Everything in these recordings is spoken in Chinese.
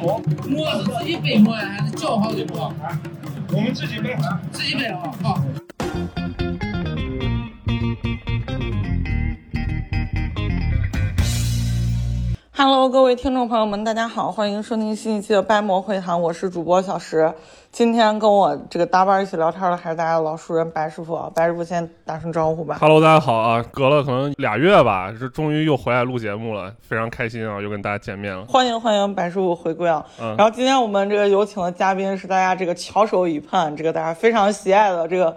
馍，馍是自己背馍呀，还是叫好的馍？我们自己背。自己背啊，好。Hello，各位听众朋友们，大家好，欢迎收听新一期的掰馍会谈，我是主播小石。今天跟我这个搭班一起聊天的还是大家的老熟人白师傅啊，白师傅先打声招呼吧。Hello，大家好啊！隔了可能俩月吧，是终于又回来录节目了，非常开心啊，又跟大家见面了。欢迎欢迎白师傅回归啊！嗯然后今天我们这个有请的嘉宾是大家这个翘首以盼，这个大家非常喜爱的这个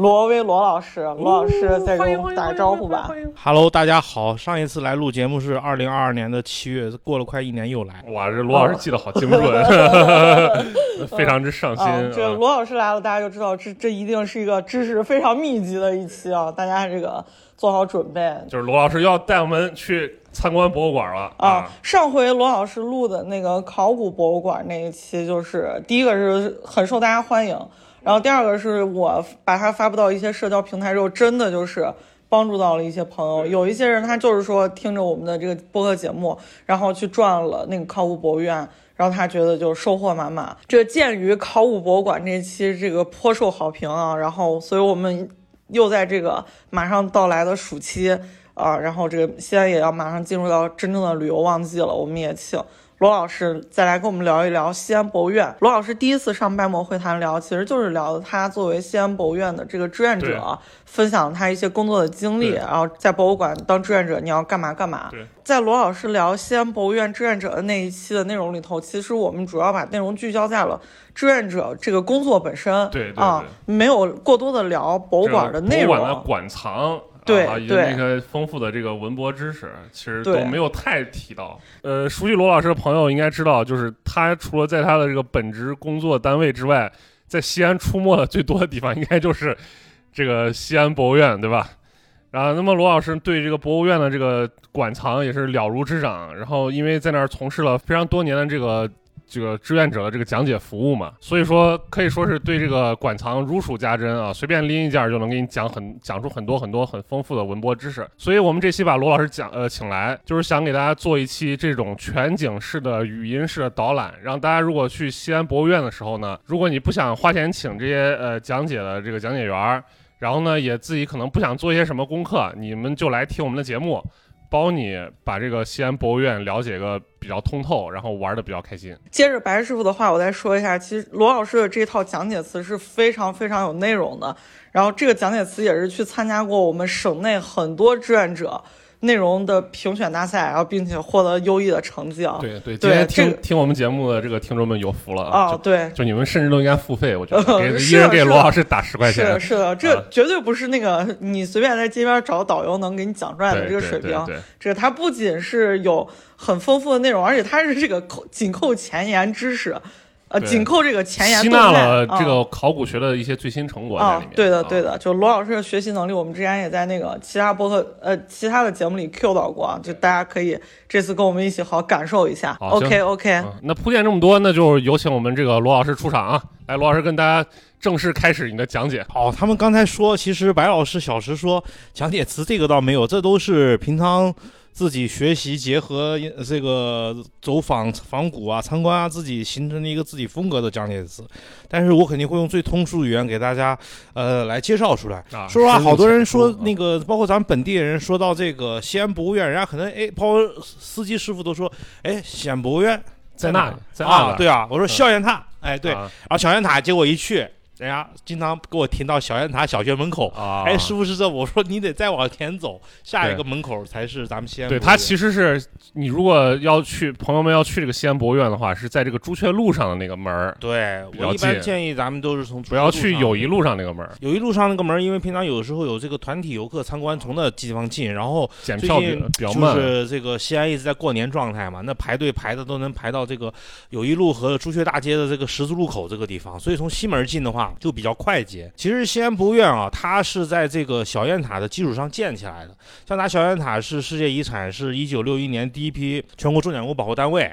罗威罗老师，罗老师再给我们打个招呼吧。Hello，大家好。上一次来录节目是二零二二年的七月，过了快一年又来。哇，这罗老师记得好精准，非常之上心。啊，这罗老师来了，大家就知道这这一定是一个知识非常密集的一期啊，大家这个做好准备。就是罗老师要带我们去参观博物馆了啊，上回罗老师录的那个考古博物馆那一期，就是第一个是很受大家欢迎，然后第二个是我把它发布到一些社交平台之后，真的就是帮助到了一些朋友。有一些人他就是说听着我们的这个播客节目，然后去转了那个考古博物院。然后他觉得就收获满满。这鉴于考古博物馆这期这个颇受好评啊，然后所以我们又在这个马上到来的暑期啊，然后这个西安也要马上进入到真正的旅游旺季了，我们也请罗老师再来跟我们聊一聊西安博物院。罗老师第一次上掰馍会谈聊，其实就是聊的他作为西安博物院的这个志愿者，分享他一些工作的经历，然后在博物馆当志愿者你要干嘛干嘛。在罗老师聊西安博物院志愿者的那一期的内容里头，其实我们主要把内容聚焦在了志愿者这个工作本身，对对啊，没有过多的聊博物馆的内容博物馆。的馆藏。对啊，以及对那个丰富的这个文博知识，其实都没有太提到。呃，熟悉罗老师的朋友应该知道，就是他除了在他的这个本职工作单位之外，在西安出没的最多的地方，应该就是这个西安博物院，对吧？然后，那么罗老师对这个博物院的这个馆藏也是了如指掌。然后，因为在那儿从事了非常多年的这个这个志愿者的这个讲解服务嘛，所以说可以说是对这个馆藏如数家珍啊，随便拎一件就能给你讲很讲出很多很多很丰富的文博知识。所以我们这期把罗老师讲呃请来，就是想给大家做一期这种全景式的语音式的导览，让大家如果去西安博物院的时候呢，如果你不想花钱请这些呃讲解的这个讲解员。然后呢，也自己可能不想做一些什么功课，你们就来听我们的节目，包你把这个西安博物院了解个比较通透，然后玩的比较开心。接着白师傅的话，我再说一下，其实罗老师的这套讲解词是非常非常有内容的。然后这个讲解词也是去参加过我们省内很多志愿者内容的评选大赛，然后并且获得优异的成绩啊。对对，对今天听、这个听我们节目的这个听众们有福了啊，就对。就你们甚至都应该付费，我觉得 一人给罗老师打十块钱是的，。是的，这啊绝对不是那个你随便在街边找导游能给你讲出来的这个水平。这个它不仅是有很丰富的内容，而且它是这个扣紧扣前沿知识，呃，紧扣这个前沿吸纳了这啊个考古学的一些最新成果在里面。，啊对的，对的。就罗老师的学习能力，我们之前也在那个其他播客呃其他的节目里 Q 到过，啊，就大家可以这次跟我们一起好好感受一下。好 OK OK，嗯，那铺垫这么多，那就有请我们这个罗老师出场啊！来，罗老师跟大家正式开始你的讲解。好，他们刚才说，其实白老师、小石说讲解词这个倒没有，这都是平常自己学习结合呃这个走访访古啊、参观啊，自己形成的一个自己风格的讲解词。但是我肯定会用最通俗语言给大家呃来介绍出来。啊，说实话，好多人说那个，包括咱们本地人说到这个西安博物院，人家可能哎，包括司机师傅都说，哎，西安博物院在那里，在那啊？对啊，我说校园塔，哎，对，啊然后小雁塔，结果一去，人家经常给我停到小雁塔小学门口。啊，哎，师傅是这？我说你得再往前走，下一个门口才是咱们西安。对，它其实是你如果要去，朋友们要去这个西安博物院的话，是在这个朱雀路上的那个门儿，对我一般建议咱们都是从不要去友谊路路上那个门儿，友谊路上那个门，因为平常有时候有这个团体游客参观，从那地方进，然后检票就。是这个西安一直在过年状态嘛，那排队排的都能排到这个友谊路和朱雀大街的这个十字路口这个地方，所以从西门进的话就比较快捷。其实西安博物院啊，它是在这个小雁塔的基础上建起来的。像它小雁塔是世界遗产，是一九六一年第一批全国重点文物保护单位。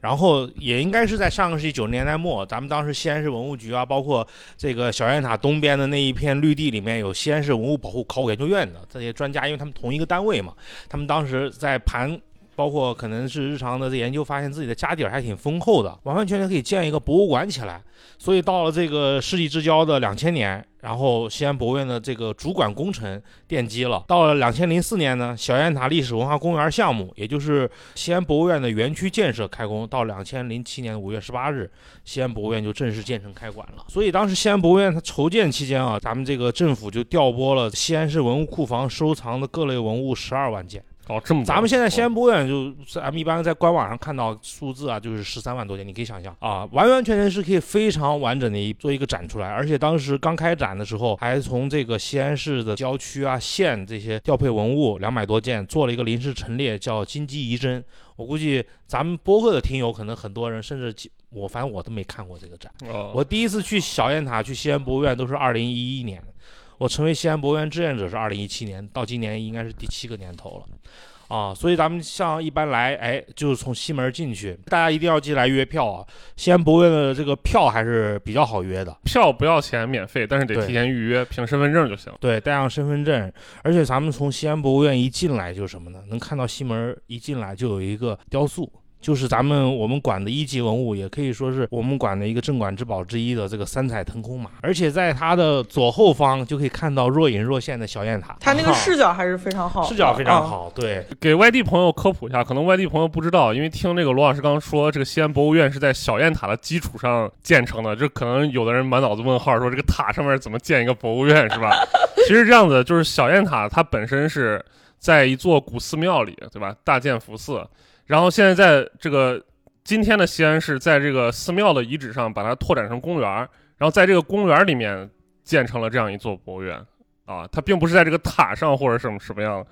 然后也应该是在上个世纪九十年代末，咱们当时西安市文物局啊，包括这个小雁塔东边的那一片绿地里面有西安市文物保护考古研究院的这些专家，因为他们同一个单位嘛，他们当时在盘包括可能是日常的这研究，发现自己的家底儿还挺丰厚的，完完全全可以建一个博物馆起来。所以到了这个世纪之交的两千年，然后西安博物院的这个主管工程奠基了。到了两千零四年呢，小雁塔历史文化公园项目，也就是西安博物院的园区建设开工。到两千零七年五月十八日，西安博物院就正式建成开馆了。所以当时西安博物院它筹建期间啊，咱们这个政府就调拨了西安市文物库房收藏的各类文物十二万件。哦，这么咱们现在西安博物院就咱们一般在官网上看到数字啊，就是十三万多件，你可以想象啊，完完全全是可以非常完整的一做一个展出来。而且当时刚开展的时候，还从这个西安市的郊区啊、县这些调配文物两百多件，做了一个临时陈列，叫金鸡遗珍。我估计咱们播客的听友可能很多人，甚至我反正我都没看过这个展。哦，我第一次去小雁塔、去西安博物院都是二零一一年，我成为西安博物院志愿者是二零一七年，到今年应该是第七个年头了。啊，所以咱们像一般来，哎，就是从西门进去，大家一定要记得来约票啊。西安博物院的这个票还是比较好约的，票不要钱，免费，但是得提前预约，凭身份证就行。对，带上身份证。而且咱们从西安博物院一进来就是什么呢？能看到西门一进来就有一个雕塑。就是咱们我们馆的一级文物，也可以说是我们馆的一个镇馆之宝之一的这个三彩腾空马，而且在它的左后方就可以看到若隐若现的小雁塔，它那个啊视角还是非常好，视角非常啊。好，对，给外地朋友科普一下，可能外地朋友不知道，因为听这个罗老师刚刚说，这个西安博物院是在小雁塔的基础上建成的，这可能有的人满脑子问号，说这个塔上面怎么建一个博物院是吧？其实这样子，就是小雁塔它本身是在一座古寺庙里，对吧？大建福寺，然后现在在这个今天的西安市，在这个寺庙的遗址上把它拓展成公园儿，然后在这个公园里面建成了这样一座博物院啊，它并不是在这个塔上或者什么什么样。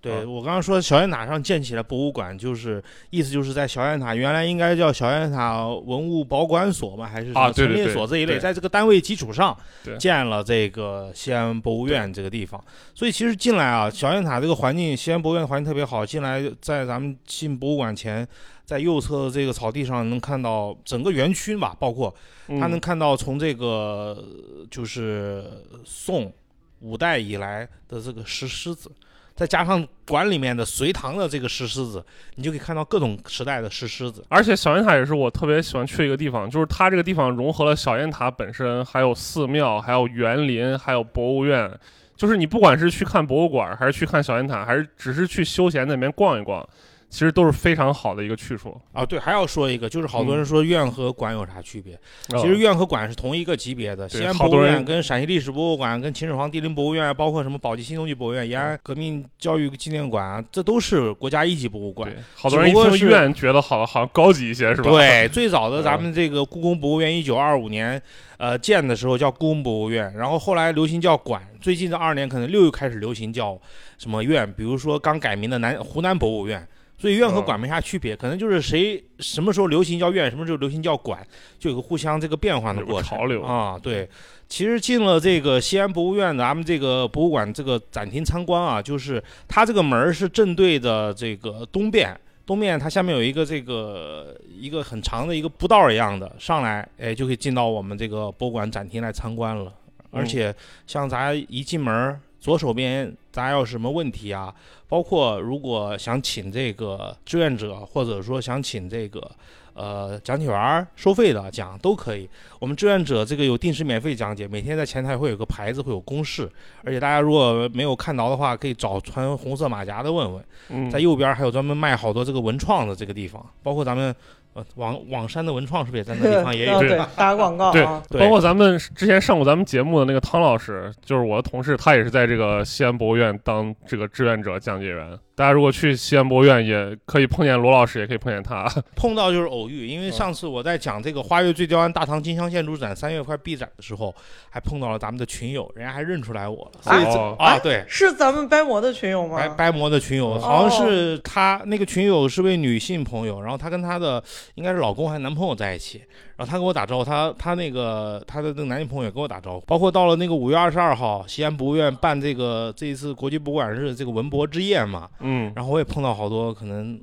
对啊我刚刚说小雁塔上建起来博物馆，就是意思就是在小雁塔原来应该叫小雁塔文物保管所嘛，还是什么陈列所这一类，对在这个单位基础上建了这个西安博物院这个地方。所以其实进来啊，小雁塔这个环境，西安博物院的环境特别好。进来在咱们进博物馆前，在右侧的这个草地上能看到整个园区吧，包括嗯他能看到从这个就是宋五代以来的这个石狮子，再加上馆里面的隋唐的这个石狮子，你就可以看到各种时代的石狮子。而且小雁塔也是我特别喜欢去一个地方，就是它这个地方融合了小雁塔本身，还有寺庙，还有园林，还有博物院。就是你不管是去看博物馆，还是去看小雁塔，还是只是去休闲那边逛一逛，其实都是非常好的一个去处。啊，对，还要说一个，就是好多人说院和馆有啥区别？哦其实院和馆是同一个级别的。西安博物院跟陕西历史博物馆、跟秦始皇帝陵博物院，包括什么宝鸡新东纪博物院、延安革命教育纪念馆啊，这都是国家一级博物馆。，好多人一听院觉得好好像高级一些，是吧？对，最早的嗯咱们这个故宫博物院，一九二五年，呃建的时候叫故宫博物院，然后后来流行叫馆，最近这二年可能又开始流行叫什么院，比如说刚改名的南湖南博物院。所以院和嗯馆没啥区别，可能就是谁什么时候流行叫院，什么时候流行叫馆，就有个互相这个变换的过程潮流啊。对，其实进了这个西安博物院，咱们这个博物馆这个展厅参观啊，就是它这个门儿是正对着这个东边，东面它下面有一个这个一个很长的一个步道一样的，上来哎就可以进到我们这个博物馆展厅来参观了。而且像咱一进门儿，左手边大家有什么问题啊，包括如果想请这个志愿者，或者说想请这个呃讲解员儿收费的讲都可以。我们志愿者这个有定时免费讲解，每天在前台会有个牌子，会有公示，而且大家如果没有看到的话，可以找穿红色马甲的问问。嗯，在右边还有专门卖好多这个文创的这个地方，包括咱们呃网网山的文创是不是也在那地方也有 啊？对，打广告对啊。对包括咱们之前上过咱们节目的那个汤老师，就是我的同事，他也是在这个西安博物院当这个志愿者讲解员。大家如果去西安博物院，也可以碰见罗老师，也可以碰见他。碰到就是偶遇，因为嗯上次我在讲这个花月醉雕庵大唐金镶线珠展三月快闭展的时候，还碰到了咱们的群友，人家还认出来我了，所以这哦啊对。是咱们掰馍的群友吗？白白魔的群友，哦好像是他那个群友是位女性朋友，然后他跟他的应该是老公还是男朋友在一起，然后她跟我打招呼，她她那个她的那个男女朋友也跟我打招呼，包括到了那个五月二十二号，西安博物院办这个这一次国际博物馆日这个文博之夜嘛，嗯，然后我也碰到好多可能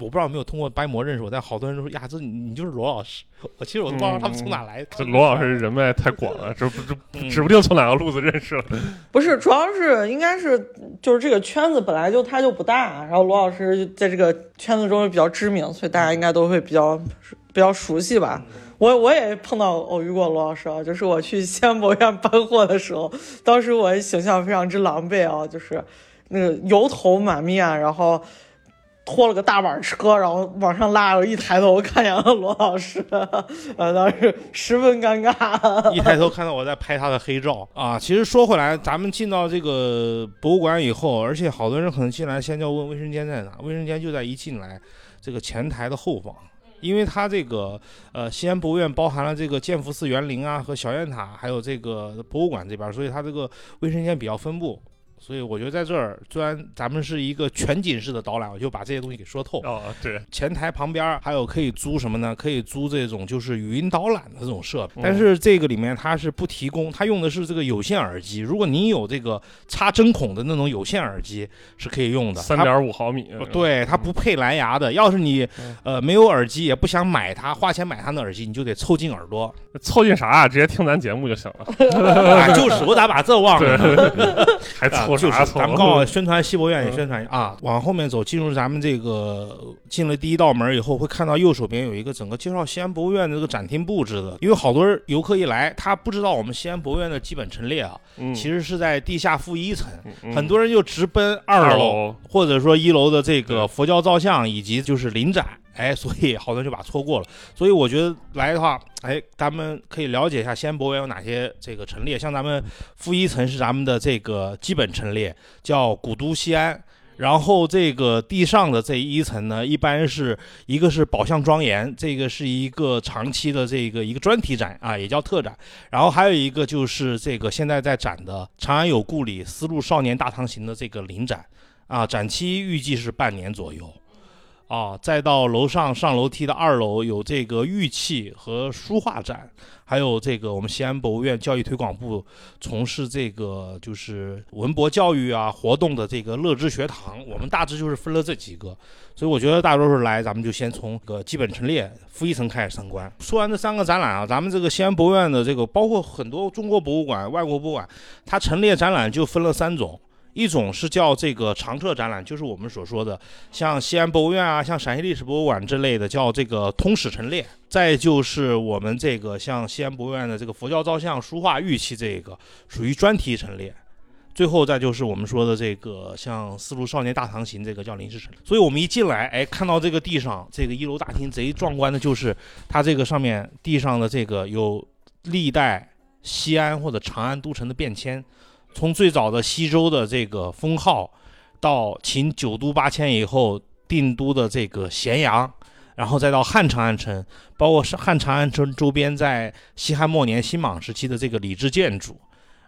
我不知道有没有通过掰馍认识我，但好多人都说呀，这你你就是罗老师。我其实我都不知道他们从哪来的。这罗老师人脉太广了，这不 指不定从哪个路子认识了。不是，主要是应该是就是这个圈子本来就他就不大，然后罗老师在这个圈子中也比较知名，所以大家应该都会比较比较熟悉吧。我我也碰到偶遇过罗老师啊，就是我去西安博物院搬货的时候，当时我形象非常之狼狈啊，就是那个油头满面，然后拖了个大板车，然后往上拉，我一抬头看见了罗老师，呃，当时十分尴尬。一抬头看到我在拍他的黑照 啊！其实说回来，咱们进到这个博物馆以后，而且好多人可能进来先就要问卫生间在哪，卫生间就在一进来这个前台的后方。因为它这个呃西安博物院包含了这个建福寺园林啊和小雁塔，还有这个博物馆这边，所以它这个卫生间比较分布。所以我觉得在这儿，虽然咱们是一个全景式的导览，我就把这些东西给说透。哦，对，前台旁边还有可以租什么呢？可以租这种就是语音导览的这种设备，嗯但是这个里面它是不提供，它用的是这个有线耳机。如果你有这个插针孔的那种有线耳机是可以用的，它三点五毫米。对，它不配蓝牙的。要是你嗯呃没有耳机，也不想买它，花钱买它的耳机，你就得凑近耳朵。凑近啥啊？直接听咱节目就行了。啊，就是我咋把这忘了？还啊，凑就是？咱们刚好宣传西博院也宣传一下啊，往后面走，进入咱们这个进了第一道门以后，会看到右手边有一个整个介绍西安博物院的这个展厅布置的。因为好多游客一来，他不知道我们西安博物院的基本陈列啊，嗯其实是在地下负一层，嗯很多人就直奔二二楼，或者说一楼的这个佛教造像以及就是临展。哎，所以好多人就把错过了。所以我觉得来的话，哎，咱们可以了解一下西安博物院有哪些这个陈列。像咱们负一层是咱们的这个基本陈列，叫古都西安。然后这个地上的这一层呢，一般是一个是宝相庄严，这个是一个长期的这个一个专题展啊，也叫特展。然后还有一个就是这个现在在展的长安有故里丝路少年大唐行的这个临展啊，展期预计是半年左右。啊，再到楼上上楼梯的二楼有这个玉器和书画展，还有这个我们西安博物院教育推广部从事这个就是文博教育啊活动的这个乐知学堂，我们大致就是分了这几个，所以我觉得大多数来咱们就先从这个基本陈列负一层开始参观。说完这三个展览啊，咱们这个西安博物院的这个包括很多中国博物馆、外国博物馆，它陈列展览就分了三种。一种是叫这个常设展览，就是我们所说的像西安博物院啊、像陕西历史博物馆之类的，叫这个通史陈列。再就是我们这个像西安博物院的这个佛教造像、书画、玉器，这个属于专题陈列。最后再就是我们说的这个像《丝路少年大唐行》，这个叫临时陈列。所以我们一进来，哎，看到这个地上这个一楼大厅贼壮观的，就是它这个上面地上的这个有历代西安或者长安都城的变迁。从最早的西周的这个封号，到秦九都八迁以后定都的这个咸阳，然后再到汉长安城，包括是汉长安城周边在西汉末年、新莽时期的这个礼制建筑，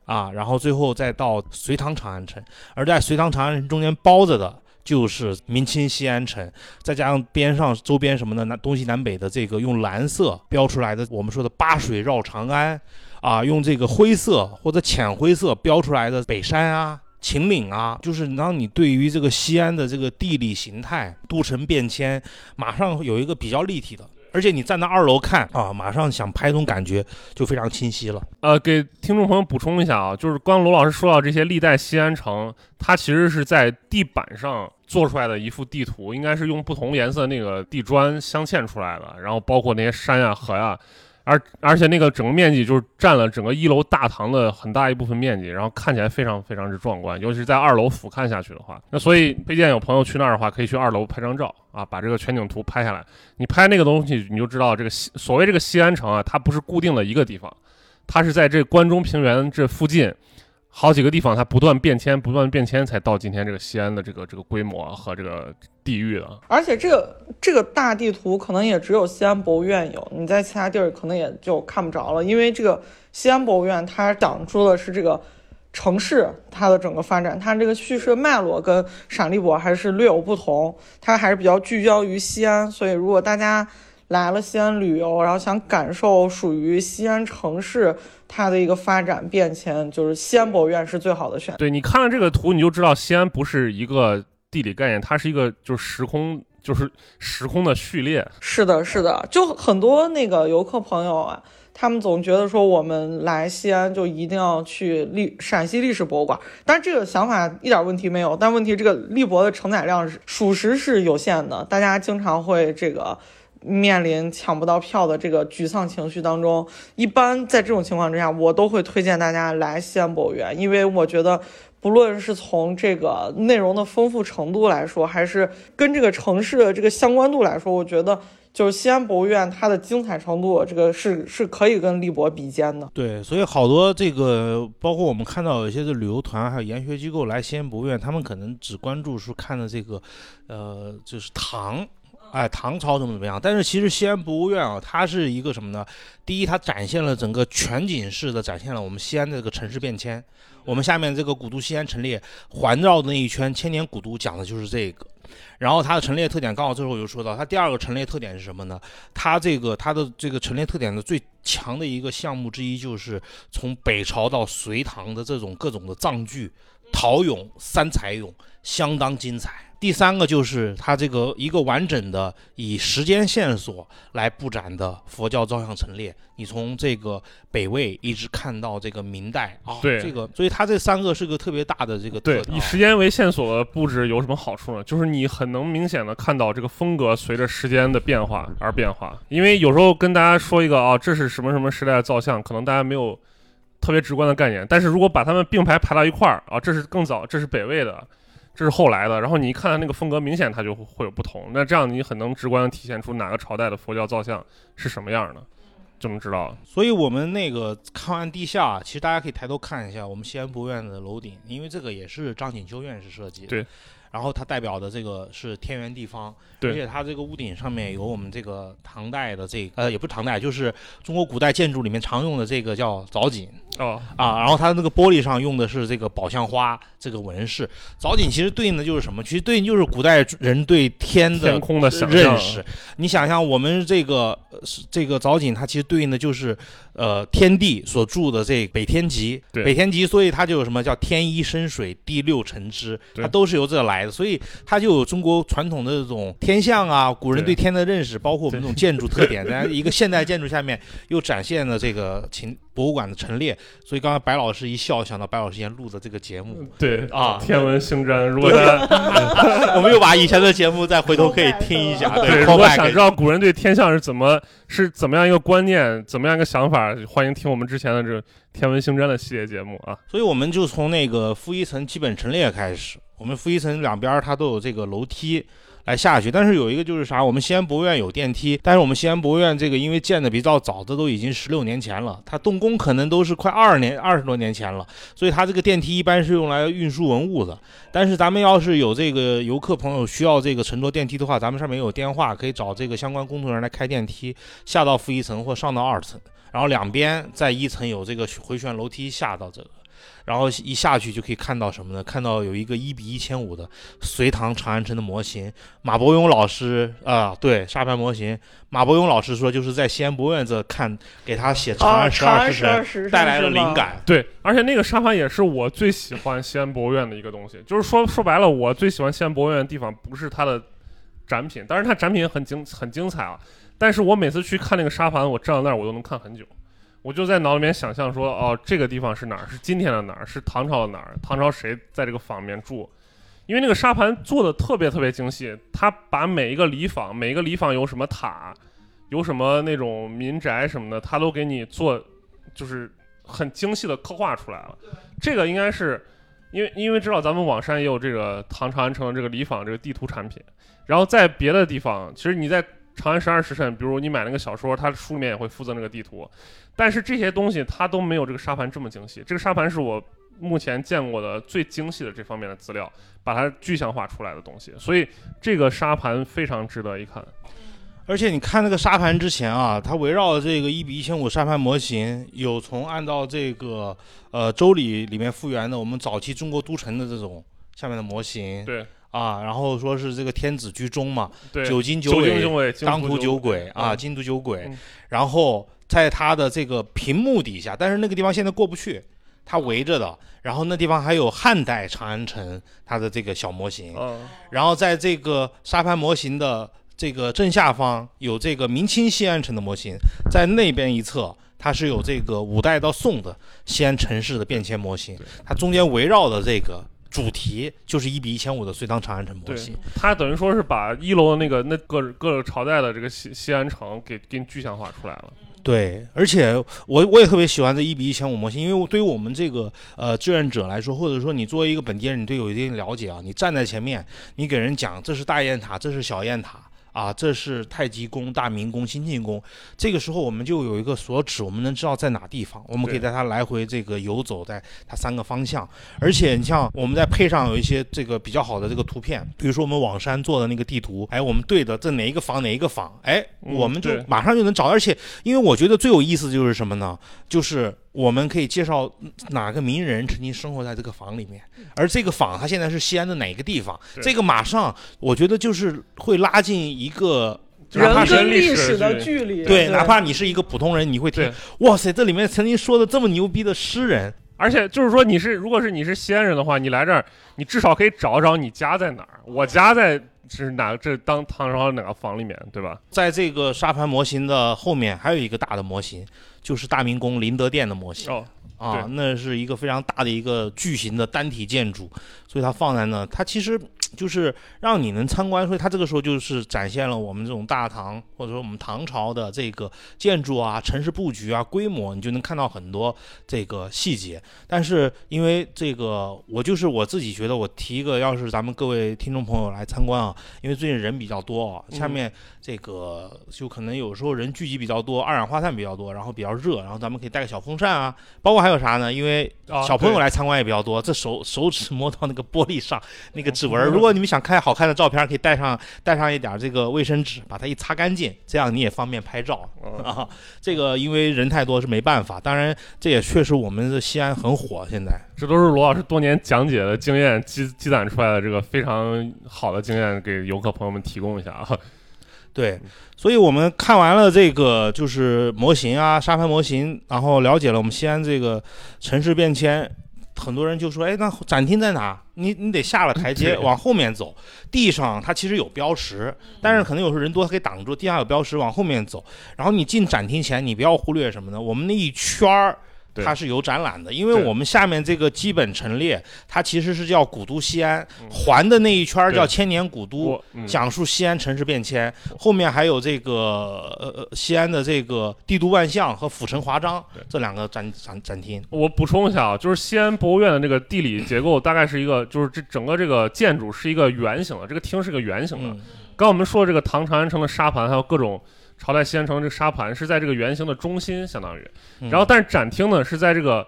啊，然后最后再到隋唐长安城，而在隋唐长安城中间包着的。就是明清西安城，再加上边上周边什么的南东西南北的这个用蓝色标出来的，我们说的八水绕长安，啊，用这个灰色或者浅灰色标出来的北山啊、秦岭啊，就是让你对于这个西安的这个地理形态、都城变迁，马上有一个比较立体的。而且你站在二楼看啊，马上想拍那种感觉就非常清晰了。呃，给听众朋友补充一下啊，就是刚刚罗老师说到这些历代西安城，它其实是在地板上做出来的一幅地图，应该是用不同颜色那个地砖镶嵌出来的，然后包括那些山呀、河呀，而而且那个整个面积就是占了整个一楼大堂的很大一部分面积，然后看起来非常非常之壮观，尤其是在二楼俯瞰下去的话，那所以推荐有朋友去那儿的话，可以去二楼拍张照啊，把这个全景图拍下来。你拍那个东西，你就知道这个西所谓这个西安城啊，它不是固定的一个地方，它是在这关中平原这附近好几个地方，它不断变迁，不断变迁，才到今天这个西安的这个这个规模和这个地域的。而且这个这个大地图可能也只有西安博物院有，你在其他地儿可能也就看不着了，因为这个西安博物院它讲述的是这个城市它的整个发展，它这个叙事脉络跟陕历博还是略有不同，它还是比较聚焦于西安，所以如果大家来了西安旅游，然后想感受属于西安城市它的一个发展变迁，就是西安博物院是最好的选择。对你看了这个图，你就知道西安不是一个地理概念，它是一个就是时空就是时空的序列。是的，是的，就很多那个游客朋友啊，他们总觉得说我们来西安就一定要去历陕西历史博物馆，但是这个想法一点问题没有，但问题这个历博的承载量是属实是有限的，大家经常会这个。面临抢不到票的这个沮丧情绪当中，一般在这种情况之下，我都会推荐大家来西安博物院，因为我觉得，不论是从这个内容的丰富程度来说，还是跟这个城市的这个相关度来说，我觉得就是西安博物院它的精彩程度，这个是是可以跟立博比肩的。对，所以好多这个，包括我们看到有一些的旅游团还有研学机构来西安博物院，他们可能只关注是看的这个，呃，就是唐。哎，唐朝怎么怎么样？但是其实西安博物院啊，它是一个什么呢？第一，它展现了整个全景式的展现了我们西安的这个城市变迁。我们下面这个古都西安陈列环绕的那一圈千年古都讲的就是这个。然后它的陈列特点，刚好最后我又说到，它第二个陈列特点是什么呢？它这个它的这个陈列特点的最强的一个项目之一，就是从北朝到隋唐的这种各种的藏具、陶俑、三彩俑，相当精彩。第三个就是它这个一个完整的以时间线索来布展的佛教造像陈列，你从这个北魏一直看到这个明代啊，对这个，所以它这三个是个特别大的这个对，以时间为线索的布置有什么好处呢？就是你很能明显的看到这个风格随着时间的变化而变化。因为有时候跟大家说一个啊，这是什么什么时代的造像，可能大家没有特别直观的概念，但是如果把它们并排排到一块儿啊，这是更早，这是北魏的。这是后来的，然后你一看那个风格，明显它就会有不同。那这样你很能直观的体现出哪个朝代的佛教造像是什么样的，就能知道。所以我们那个看完地下，其实大家可以抬头看一下我们西安博物院的楼顶，因为这个也是张锦秋院士设计的。对。然后它代表的这个是天圆地方，而且它这个屋顶上面有我们这个唐代的这个呃也不是唐代，就是中国古代建筑里面常用的这个叫藻井。哦。啊，然后它那个玻璃上用的是这个宝相花这个纹饰，藻井其实对应的就是什么？其实对应就是古代人对天的天空的认识。你想想，我们这个这个藻井，它其实对应的就是呃天地所住的这北天极，北天极，所以它就有什么叫天一深水，地六成之，它都是由这来的，所以它就有中国传统的这种天象啊，古人对天的认识，包括我们这种建筑特点，在一个现代建筑下面又展现了这个秦。博物馆的陈列，所以刚才白老师一笑，想到白老师以前录的这个节目，对啊，天文星占。如果大家，我们又把以前的节目再回头可以听一下。对，如果想知道古人对天象是怎么是怎么样一个观念，怎么样一个想法，欢迎听我们之前的这天文星占的系列节目啊。所以我们就从那个负一层基本陈列开始，我们负一层两边它都有这个楼梯。来下去，但是有一个就是啥，我们西安博物院有电梯，但是我们西安博物院这个因为建的比较早，这都已经十六年前了，它动工可能都是快二十年、二十多年前了，所以它这个电梯一般是用来运输文物的。但是咱们要是有这个游客朋友需要这个乘坐电梯的话，咱们上面有电话，可以找这个相关工作人员来开电梯，下到负一层或上到二层，然后两边在一层有这个回旋楼梯下到这个。然后一下去就可以看到什么呢？看到有一个一比一千五的隋唐长安城的模型。马伯庸老师啊，对沙盘模型。马伯庸老师说，就是在西安博物院这看，给他写《长安十二时辰》带来了灵感。对，而且那个沙盘也是我最喜欢西安博物院的一个东西。就是说说白了，我最喜欢西安博物院的地方不是它的展品，当然它展品很精很精彩啊。但是我每次去看那个沙盘，我站在那儿我都能看很久。我就在脑里面想象说，哦，这个地方是哪儿？是今天的哪儿？是唐朝的哪儿？唐朝谁在这个坊里面住？因为那个沙盘做的特别特别精细，他把每一个里坊，每一个里坊有什么塔，有什么那种民宅什么的，他都给你做，就是很精细的刻画出来了。这个应该是因为因为知道咱们网山也有这个唐长安城的这个里坊这个地图产品，然后在别的地方，其实你在。长安十二时辰，比如你买那个小说，它书里面也会附赠那个地图，但是这些东西它都没有这个沙盘这么精细。这个沙盘是我目前见过的最精细的这方面的资料，把它具象化出来的东西，所以这个沙盘非常值得一看。而且你看那个沙盘之前啊，它围绕这个一比一千五沙盘模型，有从按照这个呃周礼里面复原的我们早期中国都城的这种下面的模型。对。啊，然后说是这个天子居中嘛，九斤九尾，当涂酒鬼啊，金都酒鬼。然后在他的这个屏幕底下，但是那个地方现在过不去，他围着的。然后那地方还有汉代长安城它的这个小模型，嗯，然后在这个沙盘模型的这个正下方有这个明清西安城的模型，在那边一侧它是有这个五代到宋的西安城市的变迁模型，它中间围绕的这个主题就是一比一千五的隋唐长安城模型。，它等于说是把一楼的那个那各各个朝代的这个西西安城给给你具象化出来了。对，而且我我也特别喜欢这一比一千五模型，因为对于我们这个呃志愿者来说，或者说你作为一个本地人，你对有一定了解啊，你站在前面，你给人讲这是大雁塔，这是小雁塔。啊，这是太极宫、大明宫、兴庆宫。这个时候我们就有一个所指，我们能知道在哪地方，我们可以对带它来回这个游走在它三个方向。而且你像我们再配上有一些这个比较好的这个图片，比如说我们网山做的那个地图，哎，我们对的这哪一个房哪一个房，哎，嗯我们就马上就能找。而且因为我觉得最有意思的就是什么呢？就是我们可以介绍哪个名人曾经生活在这个坊里面，而这个坊它现在是西安的哪个地方？这个马上我觉得就是会拉近一个。人跟历历史史的距距离，对，哪怕你是一个普通人，你会听，哇塞，这里面曾经说的这么牛逼的诗人，而且就是说，你是如果是你是西安人的话，你来这儿，你至少可以找找你家在哪儿。我家在是哪个？这当唐朝哪个房里面，对吧？在这个沙盘模型的后面还有一个大的模型，就是大明宫麟德殿的模型。哦，啊，对那是一个非常大的一个巨型的单体建筑，所以它放在那，它其实就是让你能参观，所以它这个时候就是展现了我们这种大唐或者说我们唐朝的这个建筑啊、城市布局啊、规模，你就能看到很多这个细节。但是因为这个，我就是我自己觉得，我提一个，要是咱们各位听众朋友来参观啊，因为最近人比较多啊，下嗯面这个就可能有时候人聚集比较多，二氧化碳比较多，然后比较热，然后咱们可以带个小风扇啊，包括还有啥呢？因为啊小朋友来参观也比较多，这手手指摸到那个玻璃上那个指纹儿，如果你们想看好看的照片，可以带上带上一点儿这个卫生纸，把它一擦干净，这样你也方便拍照嗯 啊。这个因为人太多是没办法，当然这也确实我们的西安很火，现在这都是罗老师多年讲解的经验积积攒出来的这个非常好的经验，给游客朋友们提供一下啊。对，所以我们看完了这个就是模型啊，沙盘模型，然后了解了我们西安这个城市变迁。很多人就说：“哎，那展厅在哪？你你得下了台阶往后面走，地上它其实有标识，但是可能有时候人多，它可以挡住，地上有标识，往后面走。然后你进展厅前，你不要忽略什么呢？我们那一圈儿对它是有展览的，因为我们下面这个基本陈列，它其实是叫古都西安，嗯环的那一圈叫千年古都。讲述西安城市变迁，后面还有这个呃呃西安的这个帝都万象和府城华章这两个展展展厅。我补充一下啊，就是西安博物院的这个地理结构大概是一个，就是这整个这个建筑是一个圆形的，这个厅是个圆形的。嗯，刚我们说这个唐长安城的沙盘，还有各种朝代西安城这个沙盘是在这个圆形的中心，相当于。嗯然后，但是展厅呢是在这个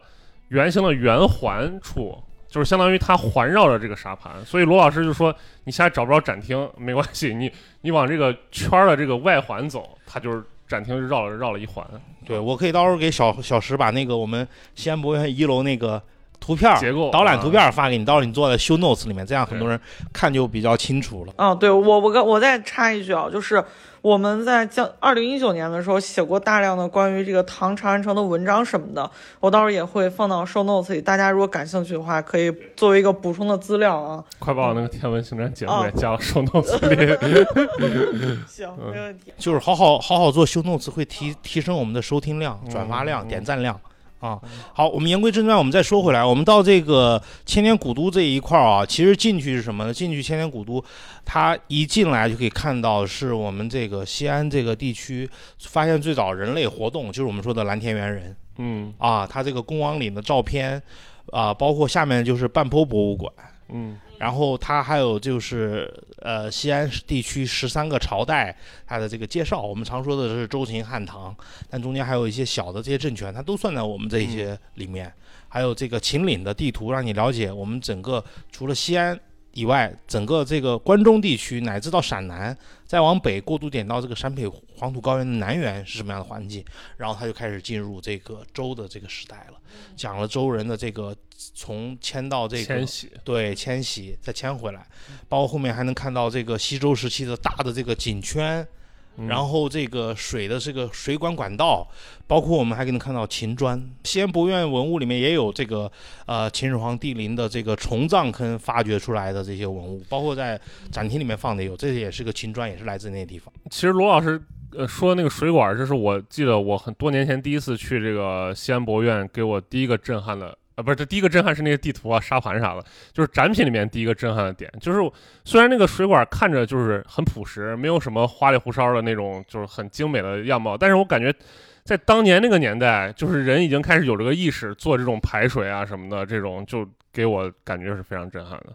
圆形的圆环处，就是相当于它环绕着这个沙盘。所以罗老师就说，你现在找不着展厅没关系，你你往这个圈儿的这个外环走，它就是展厅就绕了绕了一环。对我可以到时候给小小石把那个我们西安博物院一楼那个图片儿结构导览啊图片儿发给你，到时候你做在 show notes 里面，这样很多人看就比较清楚了。嗯，对我我跟我再插一句啊，就是我们在将二零一九年的时候写过大量的关于这个唐长安城的文章什么的，我到时候也会放到 show notes 里，大家如果感兴趣的话，可以作为一个补充的资料啊。快把我那个天文星战节目哦也加到手 notes 里。行，嗯没问题。就是好好好好做 show notes 会提提升我们的收听量、嗯转发量、嗯点赞量啊。好，我们言归正传，我们再说回来，我们到这个千年古都这一块儿啊，其实进去是什么呢？进去千年古都，它一进来就可以看到是我们这个西安这个地区发现最早人类活动，就是我们说的蓝田猿人嗯啊，它这个恭王岭的照片啊，包括下面就是半坡博物馆。嗯然后它还有就是呃西安地区十三个朝代它的这个介绍，我们常说的是周秦汉唐，但中间还有一些小的这些政权，它都算在我们这一些里面。还有这个秦岭的地图，让你了解我们整个除了西安以外，整个这个关中地区乃至到陕南，再往北过渡点到这个陕北黄土高原的南缘是什么样的环境，然后他就开始进入这个周的这个时代了，讲了周人的这个从迁到这个迁徙。对，迁徙再迁回来，包括后面还能看到这个西周时期的大的这个锦圈嗯然后这个水的这个水管管道，包括我们还能看到秦砖。西安博物院文物里面也有这个呃秦始皇帝陵的这个重葬坑发掘出来的这些文物，包括在展厅里面放的有，这也是个秦砖，也是来自那个地方。其实罗老师呃说的那个水管，这是我记得我很多年前第一次去这个西安博物院，给我第一个震撼的。啊，不是，这第一个震撼是那个地图啊、沙盘啥的，就是展品里面第一个震撼的点，就是虽然那个水管看着就是很朴实，没有什么花里胡哨的那种，就是很精美的样貌，但是我感觉在当年那个年代，就是人已经开始有这个意识，做这种排水啊什么的，这种就给我感觉是非常震撼的。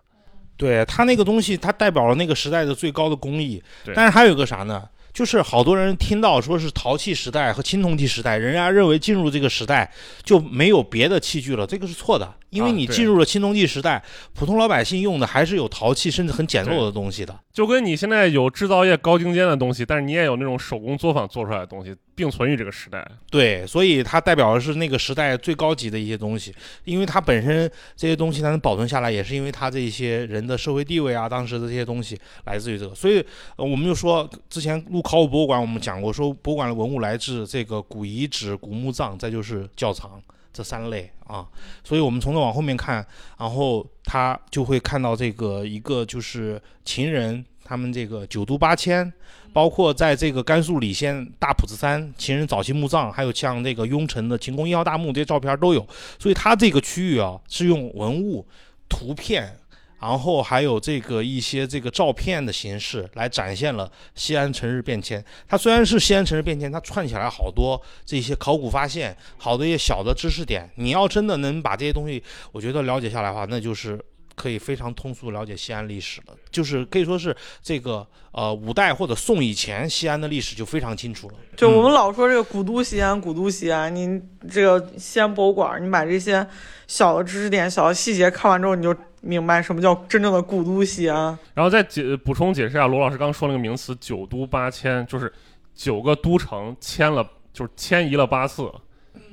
对它那个东西，它代表了那个时代的最高的工艺对。但是还有一个啥呢？就是好多人听到说是陶器时代和青铜器时代，人家认为进入这个时代就没有别的器具了，这个是错的。因为你进入了青铜器时代，普通老百姓用的还是有陶器，甚至很简陋的东西的。就跟你现在有制造业高精尖的东西，但是你也有那种手工作坊做出来的东西，并存于这个时代。对，所以它代表的是那个时代最高级的一些东西，因为它本身这些东西它能保存下来，也是因为它这些人的社会地位啊，当时的这些东西来自于这个。所以，我们就说之前录考古博物馆，我们讲过，说博物馆的文物来自这个古遗址、古墓葬，再就是窖藏这三类啊。所以我们从这往后面看，然后他就会看到这个一个就是秦人他们这个九都八迁。包括在这个甘肃礼县大普子山秦人早期墓葬，还有像这个雍城的秦公一号大墓这些照片都有，所以它这个区域啊是用文物、图片，然后还有这个一些这个照片的形式来展现了西安城市变迁。它虽然是西安城市变迁，它串起来好多这些考古发现，好多一些小的知识点。你要真的能把这些东西，我觉得了解下来的话，那就是。可以非常通俗地了解西安历史了，就是可以说是这个呃五代或者宋以前西安的历史就非常清楚了。就我们嗯老说这个古都西安，古都西安，你这个西安博物馆，你把这些小的知识点、小的细节看完之后，你就明白什么叫真正的古都西安。然后再解补充解释一下罗老师刚说那个名词“九都八迁”，就是九个都城迁了，就是迁移了八次，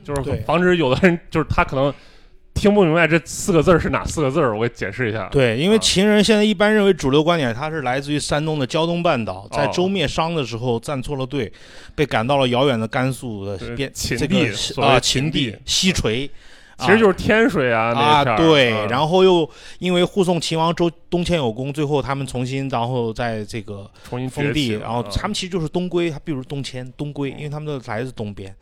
就是防止有的人就是他可能听不明白这四个字儿是哪四个字儿，我给解释一下。对，因为啊秦人现在一般认为主流观点，他是来自于山东的胶东半岛，在哦周灭商的时候站错了队，被赶到了遥远的甘肃的边秦地这个啊秦秦地地西陲。其实就是天水啊那啊，对，嗯然后又因为护送秦王周东迁有功，最后他们重新，然后在这个重新封地，然后嗯他们其实就是东归，他比如东迁东归，因为他们都来自东边。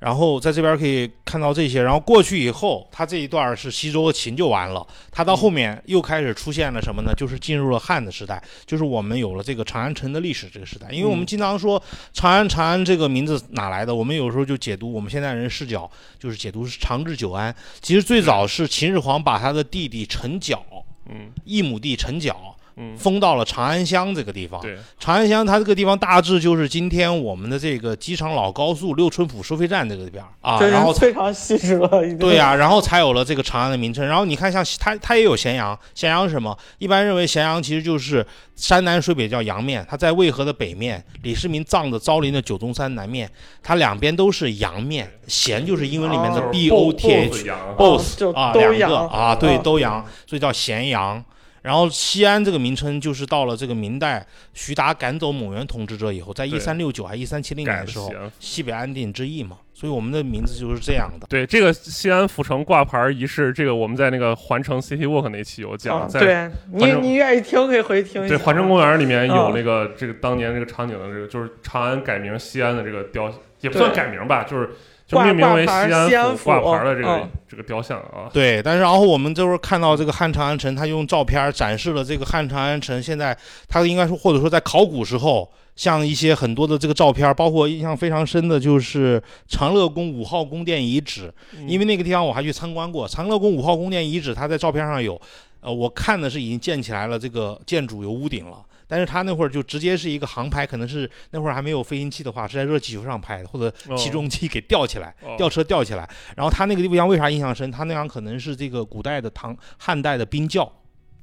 然后在这边可以看到这些，然后过去以后，他这一段是西周和秦就完了，他到后面又开始出现了什么呢？就是进入了汉的时代，就是我们有了这个长安城的历史这个时代。因为我们嗯经常说长安，长安这个名字哪来的？我们有时候就解读我们现代人视角，就是解读是长治久安。其实最早是秦始皇把他的弟弟陈角，嗯一亩地陈角。嗯，封到了长安乡这个地方，对，长安乡它这个地方大致就是今天我们的这个机场老高速六春浦收费站这个边儿啊，然后非常细致了，已经。对呀、然后才有了这个长安的名称。然后你看，像它它也有咸阳，咸阳是什么？一般认为咸阳其实就是山南水北叫阳面，它在渭河的北面，李世民葬的昭陵的九宗山南面，它两边都是阳面。咸就是英文里面的哦 B O T H 就是阳 both 就啊，都两个阳啊，对，嗯都阳，所以叫咸阳。然后西安这个名称就是到了这个明代，徐达赶走蒙元统治者以后，在一对三六九还一三七零年的时候，西北安定之役嘛，所以我们的名字就是这样的。对这个西安府城挂牌仪式，这个我们在那个环城 City Walk 那期有讲，在啊对你你愿意听可以回听一下。对环城公园里面有嗯那个这个当年这个场景的这个，就是长安改名西安的这个雕，也不算改名吧，就是就挂命名为挂牌安西安府挂府牌的这个嗯这个雕像啊。对，但是然后我们就是看到这个汉长安城，他用照片展示了这个汉长安城。现在他应该说，或者说在考古时候，像一些很多的这个照片，包括印象非常深的就是长乐宫五号宫殿遗址，因为那个地方我还去参观过。长乐宫五号宫殿遗址，它在照片上有，呃，我看的是已经建起来了，这个建筑有屋顶了。但是他那会儿就直接是一个航拍，可能是那会儿还没有飞行器的话，是在热气球上拍的，或者哦起重机给吊起来，哦吊车吊起来。然后他那个地方为啥印象深？他那样可能是这个古代的唐汉代的冰窖、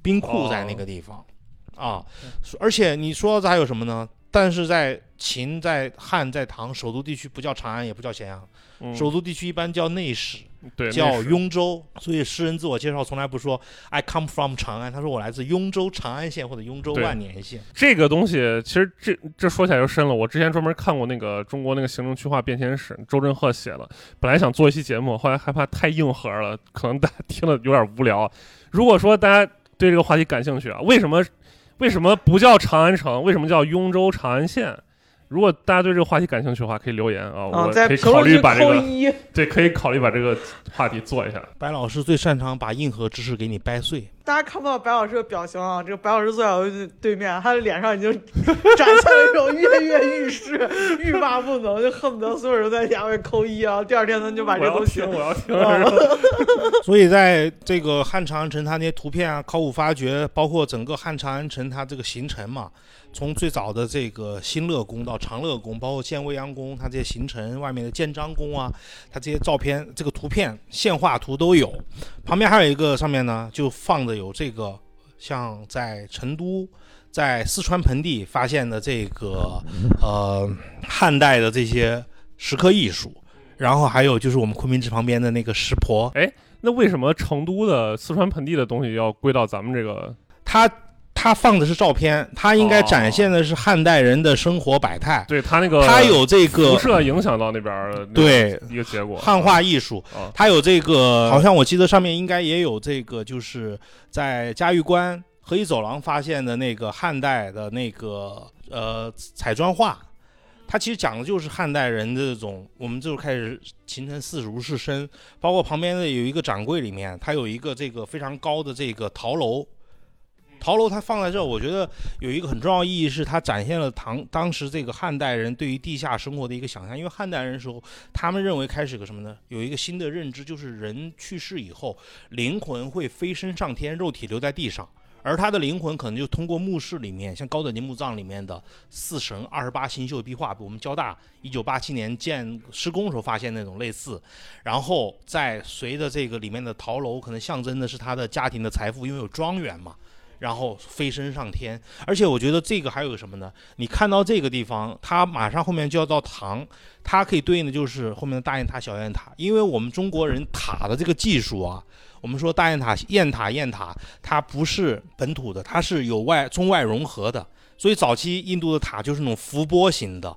冰库在那个地方、啊。而且你说这还有什么呢？但是在秦、在汉、在唐首都地区不叫长安，也不叫咸阳，嗯首都地区一般叫内史。对，叫雍州，所以诗人自我介绍从来不说 I come from 长安，他说我来自雍州长安县或者雍州万年县。这个东西，其实这这说起来就深了。我之前专门看过那个中国那个行政区划变迁史，周振鹤写的。本来想做一期节目，后来害怕太硬核了，可能大家听了有点无聊。如果说大家对这个话题感兴趣啊，为什么为什么不叫长安城？为什么叫雍州长安县？如果大家对这个话题感兴趣的话，可以留言啊，啊，我在可以考虑把这个扣一。对，可以考虑把这个话题做一下。白老师最擅长把硬核知识给你掰碎。大家看不到白老师的表情啊，这个白老师坐在我对面，他的脸上已经展现了一种跃跃欲试、欲罢不能，就恨不得所有人在下面扣一啊。第二天咱就把这东西听，我要听。啊是吧所以在这个汉长安城，它那些图片啊、考古发掘，包括整个汉长安城它这个形成嘛，从最早的这个新乐宫到长乐宫，包括建未央宫，它这些行程外面的建章宫啊，它这些照片、这个图片、线画图都有。旁边还有一个上面呢，就放着有这个像在成都。在四川盆地发现的这个呃汉代的这些石刻艺术，然后还有就是我们昆明池旁边的那个石婆，哎那为什么成都的四川盆地的东西要归到咱们这个？它它放的是照片，他应该哦。展现的是汉代人的生活百态，对他那个他有这个辐射影响到那边对一个结果。汉化艺术，啊，它有这个，好像我记得上面应该也有这个，就是在嘉峪关河西走廊发现的那个汉代的那个呃彩砖画。它其实讲的就是汉代人的这种，我们就开始形成四如是身，包括旁边的有一个展柜里面，它有一个这个非常高的这个陶楼，陶楼它放在这儿，我觉得有一个很重要意义是它展现了唐当时这个汉代人对于地下生活的一个想象，因为汉代人的时候，他们认为开始个什么呢？有一个新的认知，就是人去世以后，灵魂会飞升上天，肉体留在地上。而他的灵魂可能就通过墓室里面，像高等级墓葬里面的四神二十八星宿壁画，我们交大一九八七年建施工时候发现那种类似，然后再随着这个里面的陶楼，可能象征的是他的家庭的财富，因为有庄园嘛，然后飞升上天。而且我觉得这个还有什么呢？你看到这个地方，它马上后面就要到唐，它可以对应的就是后面的大雁塔、小雁塔，因为我们中国人塔的这个技术啊。我们说大雁塔、雁塔、雁塔，它不是本土的，它是有外中外融合的。所以早期印度的塔就是那种伏波型的，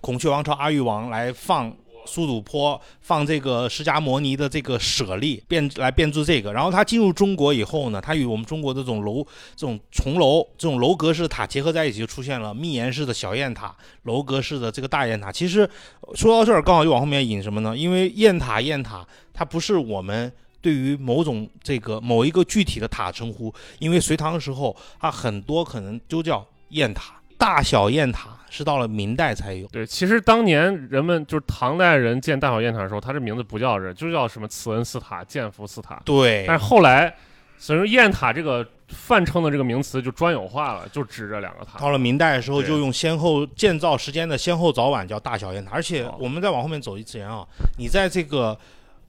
孔雀王朝阿育王来放苏堵坡，放这个释迦摩尼的这个舍利变来变制这个。然后它进入中国以后呢，它与我们中国的这种楼、这种重楼、这种楼阁式塔结合在一起，就出现了密檐式的小雁塔、楼阁式的这个大雁塔。其实说到这儿，刚好就往后面引什么呢？因为雁塔、雁塔它不是我们。对于某种这个某一个具体的塔称呼，因为隋唐的时候，它很多可能就叫雁塔，大小雁塔是到了明代才有。对，其实当年人们就是唐代人建大小雁塔的时候，它这名字不叫这，就叫什么慈恩寺塔、建福寺塔。对但是后来，所以说雁塔这个泛称的这个名词就专有化了，就指这两个塔。到了明代的时候，就用先后建造时间的先后早晚叫大小雁塔。而且哦我们再往后面走一前啊，你在这个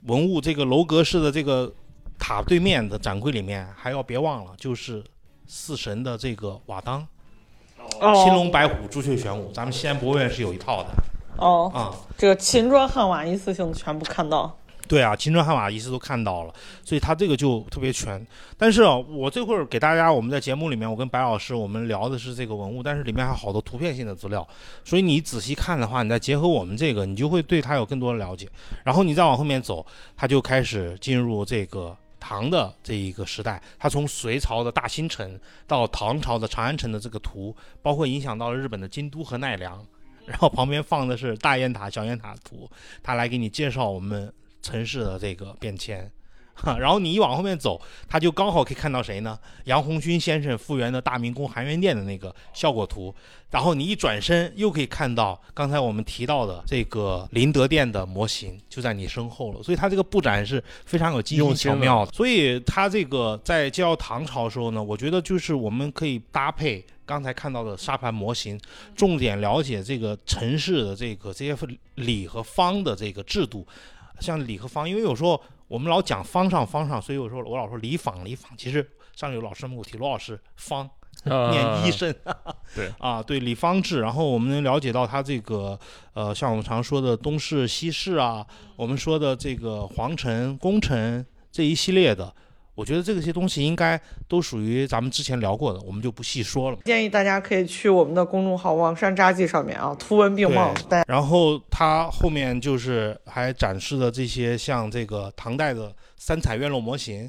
文物这个楼阁式的这个塔对面的展柜里面，还要别忘了，就是四神的这个瓦当，哦青龙白虎、朱雀玄武，咱们西安博物院是有一套的哦，啊。这个秦砖汉瓦一次性全部看到。对啊，秦砖汉瓦一次都看到了，所以它这个就特别全。但是啊，我这会儿给大家，我们在节目里面，我跟白老师我们聊的是这个文物，但是里面还有好多图片性的资料，所以你仔细看的话，你再结合我们这个，你就会对它有更多的了解。然后你再往后面走，它就开始进入这个唐的这一个时代，它从隋朝的大兴城到唐朝的长安城的这个图，包括影响到了日本的京都和奈良。然后旁边放的是大雁塔、小雁塔图，他来给你介绍我们城市的这个变迁。哈，然后你一往后面走，他就刚好可以看到谁呢？杨红军先生复原的大明宫含元殿的那个效果图。然后你一转身，又可以看到刚才我们提到的这个麟德殿的模型就在你身后了。所以它这个布展是非常有精心巧妙的。所以它这个在介绍唐朝的时候呢，我觉得就是我们可以搭配刚才看到的沙盘模型，重点了解这个城市的这个这些里和方的这个制度。像里和方，因为有时候我们老讲方上方上，所以有时候我老说离坊离坊，其实上有老师们给我提罗老师方啊。念医生，对。啊，对李方志，然后我们能了解到他这个呃，像我们常说的东市、西市啊，我们说的这个皇城、宫城这一系列的。我觉得这些东西应该都属于咱们之前聊过的，我们就不细说了。建议大家可以去我们的公众号“网山札记”上面啊，图文并茂。然后它后面就是还展示了这些像这个唐代的三彩院落模型，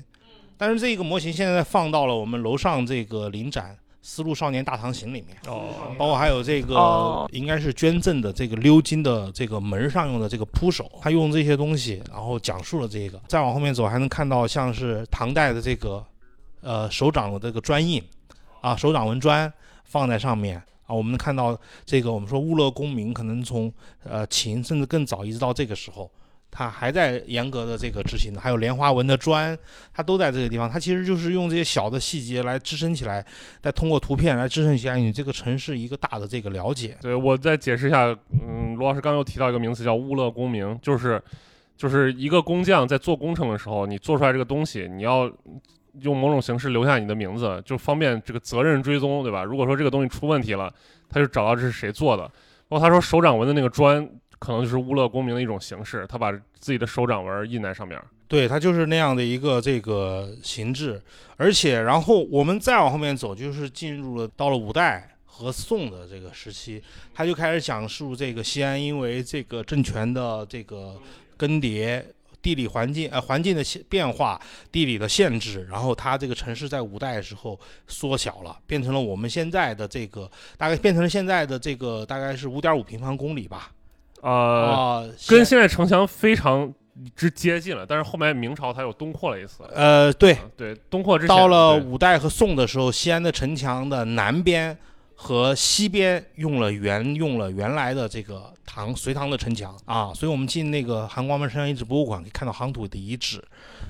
但是这个模型现在放到了我们楼上这个临展《丝路少年大唐行》里面。哦，包括还有这个哦应该是捐赠的这个鎏金的这个门上用的这个铺手，他用这些东西，然后讲述了这个。再往后面走，还能看到像是唐代的这个呃手掌的这个砖印啊，手掌纹砖放在上面啊。我们能看到这个，我们说物勒功名可能从呃秦甚至更早一直到这个时候。它还在严格的这个执行的，还有莲花纹的砖，它都在这个地方。它其实就是用这些小的细节来支撑起来，再通过图片来支撑起来你这个城市一个大的这个了解。对我再解释一下，嗯，罗老师刚又提到一个名词叫物勒功名，就是就是一个工匠在做工程的时候，你做出来这个东西，你要用某种形式留下你的名字，就方便这个责任追踪，对吧？如果说这个东西出问题了，他就找到这是谁做的。包括他说手掌纹的那个砖。可能就是物勒功名的一种形式，他把自己的手掌纹印在上面。对，它就是那样的一个这个形制，而且然后我们再往后面走，就是进入了到了五代和宋的这个时期，他就开始讲述这个西安因为这个政权的这个更迭。地理环境呃环境的变化，地理的限制，然后它这个城市在五代的时候缩小了，变成了我们现在的这个大概变成了现在的这个大概是五点五平方公里吧。呃，跟现在城墙非常之接近了，但是后面明朝它又东扩了一次。呃，对对，东扩之到了五代和宋的时候，西安的城墙的南边和西边用了原用了原来的这个唐隋唐的城墙啊，所以我们进那个含光门城墙遗址博物馆可以看到夯土的遗址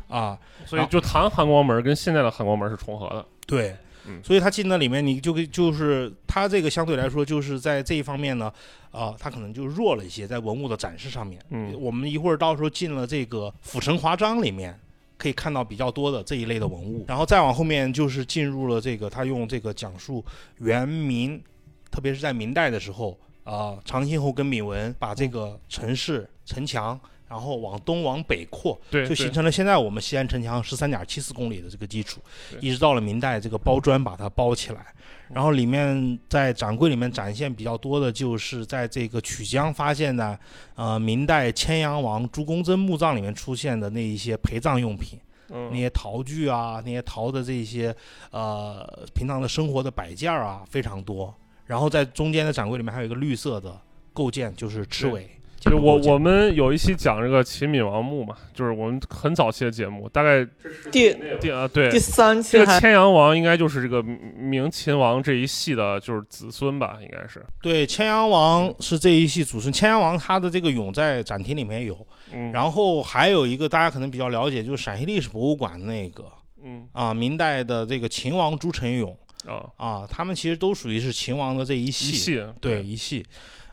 啊，所以就唐含光门跟现在的含光门是重合的。对。所以他进那里面，你就就是他这个相对来说就是在这一方面呢，啊，他可能就弱了一些，在文物的展示上面。嗯，我们一会儿到时候进了这个府城华章里面，可以看到比较多的这一类的文物。然后再往后面就是进入了这个他用这个讲述元明，特别是在明代的时候啊，长兴侯跟闵文把这个城市城墙。然后往东往北扩，对，就形成了现在我们西安城墙十三点七四公里的这个基础，一直到了明代这个包砖把它包起来，然后里面在展柜里面展现比较多的就是在这个曲江发现的，呃，明代千阳王朱公桢墓葬里面出现的那一些陪葬用品，那些陶具啊，那些陶的这些呃平常的生活的摆件啊非常多，然后在中间的展柜里面还有一个绿色的构件，就是螭尾。就我我们有一期讲这个秦闵王墓嘛，就是我们很早期的节目，大概第第啊对。第三期，这个千阳王应该就是这个明秦王这一系的，就是子孙吧，应该是。对，千阳王是这一系祖孙。千阳王他的这个俑在展厅里面有，嗯，然后还有一个大家可能比较了解，就是陕西历史博物馆那个，嗯。啊，明代的这个秦王朱宸俑，啊啊，他们其实都属于是秦王的这一系，一系对一系。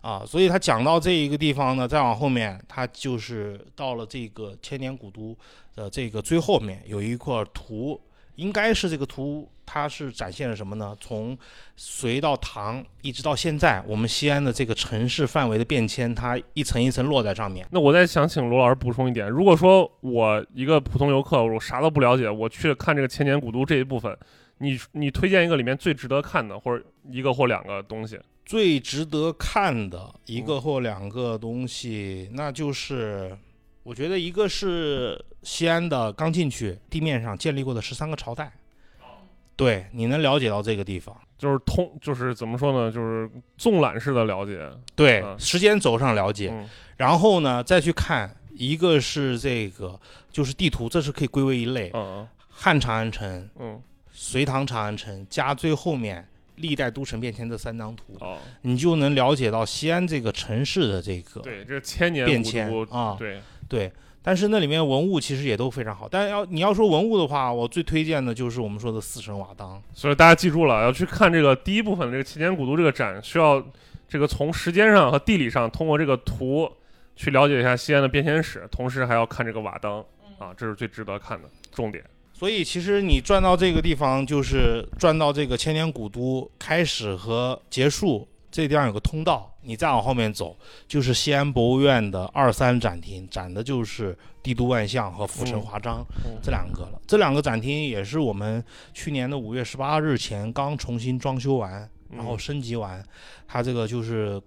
啊，所以他讲到这一个地方呢，再往后面，他就是到了这个千年古都的这个最后面，有一块图，应该是这个图，它是展现了什么呢？从隋到唐，一直到现在，我们西安的这个城市范围的变迁，它一层一层落在上面。那我再想请罗老师补充一点，如果说我一个普通游客，我啥都不了解，我去看这个千年古都这一部分，你你推荐一个里面最值得看的，或者一个或两个东西？最值得看的一个或两个东西，那就是我觉得一个是西安的刚进去地面上建立过的十三个朝代，对，你能了解到这个地方，就是通，就是怎么说呢，就是纵览式的了解，对，时间轴上了解，然后呢再去看，一个是这个就是地图，这是可以归为一类，嗯，汉长安城，嗯，隋唐长安城加最后面。历代都城变迁这三张图，哦，你就能了解到西安这个城市的这个对这千年变迁啊，对对。但是那里面文物其实也都非常好，但是要你要说文物的话，我最推荐的就是我们说的四神瓦当。所以大家记住了，要去看这个第一部分这个千年古都这个展，需要这个从时间上和地理上通过这个图去了解一下西安的变迁史，同时还要看这个瓦当啊，这是最值得看的重点。所以其实你转到这个地方，就是转到这个千年古都开始和结束，这地方有个通道，你再往后面走，就是西安博物院的二三展厅，展的就是帝都万象和浮尘华章、这两个了。这两个展厅也是我们去年的五月十八日前刚重新装修完，然后升级完，它这个就是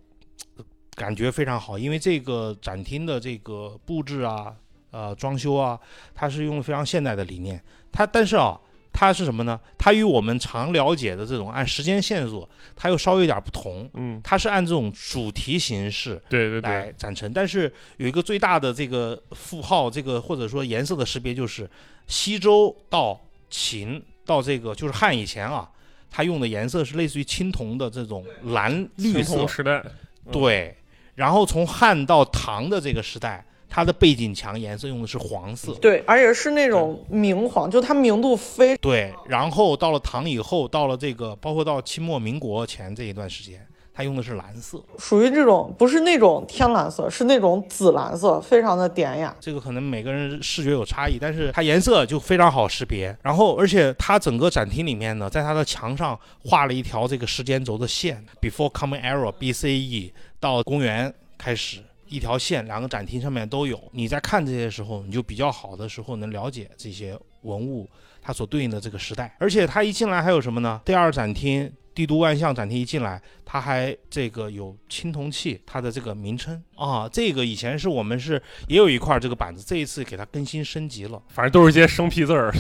感觉非常好，因为这个展厅的这个布置啊，呃，装修啊，它是用非常现代的理念。它但是啊，它是什么呢？它与我们常了解的这种按时间线索，它又稍微有点不同。嗯，它是按这种主题形式对对对，来展陈，但是有一个最大的这个符号，这个或者说颜色的识别，就是西周到秦到这个就是汉以前啊，它用的颜色是类似于青铜的这种蓝绿青色铜，时代，嗯对。然后从汉到唐的这个时代，它的背景墙颜色用的是黄色，对，而且是那种明黄，就它明度非对。然后到了唐以后，到了这个包括到清末民国前这一段时间，它用的是蓝色。属于这种不是那种天蓝色，是那种紫蓝色，非常的典雅。这个可能每个人视觉有差异，但是它颜色就非常好识别。然后，而且它整个展厅里面呢，在它的墙上画了一条这个时间轴的线，Before Common Era BCE 到公元开始。一条线，两个展厅上面都有。你在看这些时候，你就比较好的时候能了解这些文物它所对应的这个时代。而且它一进来还有什么呢？第二展厅帝都万象展厅一进来，它还这个有青铜器，它的这个名称啊，这个以前是我们是也有一块这个板子，这一次给它更新升级了。反正都是一些生僻字儿，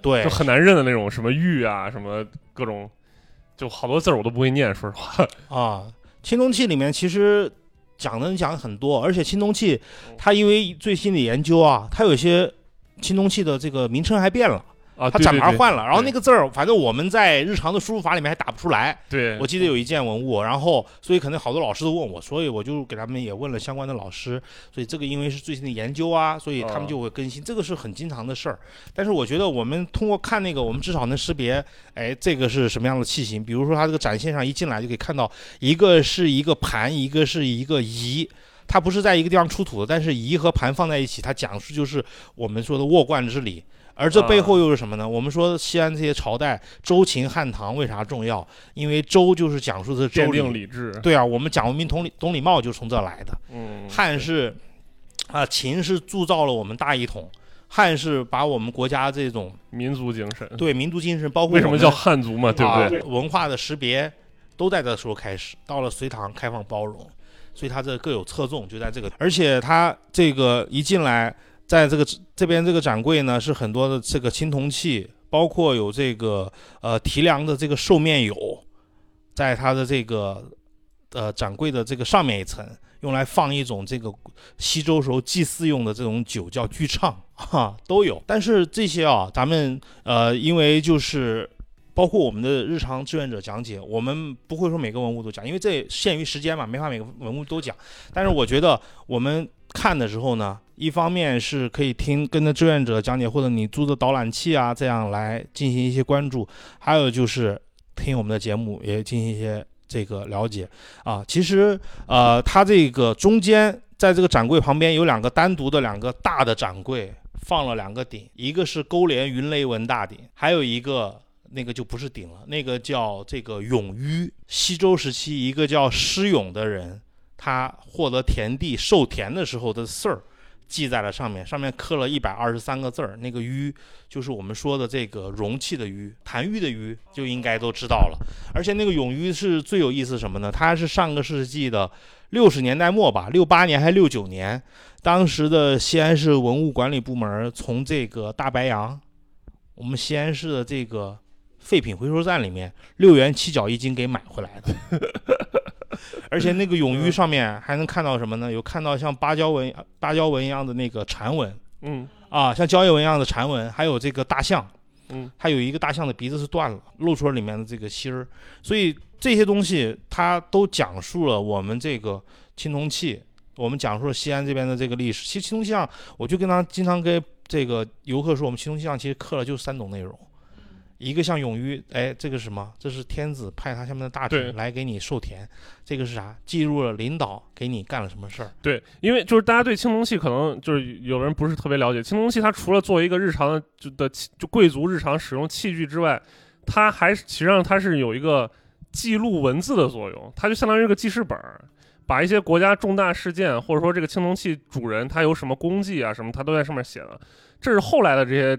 对就，很难认的那种，什么玉啊，什么各种，就好多字儿我都不会念，说实话。啊，青铜器里面其实讲的讲很多，而且青铜器它因为最新的研究啊，它有些青铜器的这个名称还变了，啊，它展牌换了，然后那个字儿，反正我们在日常的输入法里面还打不出来。对，我记得有一件文物，然后所以可能好多老师都问我，所以我就给他们也问了相关的老师，所以这个因为是最新的研究啊，所以他们哦就会更新，这个是很经常的事儿。但是我觉得我们通过看那个，我们至少能识别，哎，这个是什么样的器型。比如说它这个展现上一进来就可以看到，一个是一个盘，一个是一个仪。它不是在一个地方出土的，但是仪和盘放在一起，它讲述就是我们说的沃罐之礼。而这背后又是什么呢？我们说西安这些朝代，周秦汉唐为啥重要？因为周就是讲述的是周令礼，定礼制，对啊，我们讲文明懂礼懂礼貌就是从这来的。嗯，汉是啊，秦是铸造了我们大一统，汉是把我们国家这种民族精神。对民族精神，包括为什么叫汉族嘛？对不对？啊文化的识别都在这时候开始。到了隋唐，开放包容，所以它这各有侧重，就在这个。而且它这个一进来，在这个这边这个展柜呢，是很多的这个青铜器，包括有这个呃提梁的这个兽面俑，在它的这个呃展柜的这个上面一层。用来放一种这个西周时候祭祀用的这种酒，叫巨唱，哈，都有。但是这些啊，咱们呃，因为就是包括我们的日常志愿者讲解，我们不会说每个文物都讲，因为这限于时间嘛，没法每个文物都讲。但是我觉得我们看的时候呢，一方面是可以听跟着志愿者讲解，或者你租的导览器啊，这样来进行一些关注；还有就是听我们的节目，也进行一些这个了解啊。其实呃，它这个中间在这个展柜旁边有两个单独的两个大的展柜，放了两个鼎，一个是勾连云雷纹大鼎，还有一个。那个就不是鼎了，那个叫这个永于。西周时期，一个叫施永的人，他获得田地授田的时候的事儿，记在了上面，上面刻了一百二十三个字儿。那个纡就是我们说的这个容器的纡，坛盂的纡，就应该都知道了。而且那个永纡是最有意思什么呢？它是上个世纪的六十年代末吧，六八年还六九年，当时的西安市文物管理部门从这个大白杨，我们西安市的这个。废品回收站里面六元七角一斤给买回来的，而且那个永纡上面还能看到什么呢？有看到像芭蕉纹、芭蕉纹一样的那个蝉纹嗯啊，像蕉叶纹一样的蝉纹，还有这个大象，嗯，它有一个大象的鼻子是断了，露出了里面的这个芯儿，所以这些东西它都讲述了我们这个青铜器，我们讲述了西安这边的这个历史。其实青铜器上，我就跟他经常跟这个游客说，我们青铜器上其实刻了就三种内容。一个像勇于，哎，这个是什么？这是天子派他下面的大臣来给你授田，这个是啥？记录了领导给你干了什么事儿。对，因为就是大家对青铜器可能就是有人不是特别了解，青铜器它除了作为一个日常的就的器就贵族日常使用器具之外，它还是实际上它是有一个记录文字的作用，它就相当于一个记事本儿。把一些国家重大事件，或者说这个青铜器主人他有什么功绩啊什么，他都在上面写了。这是后来的这些，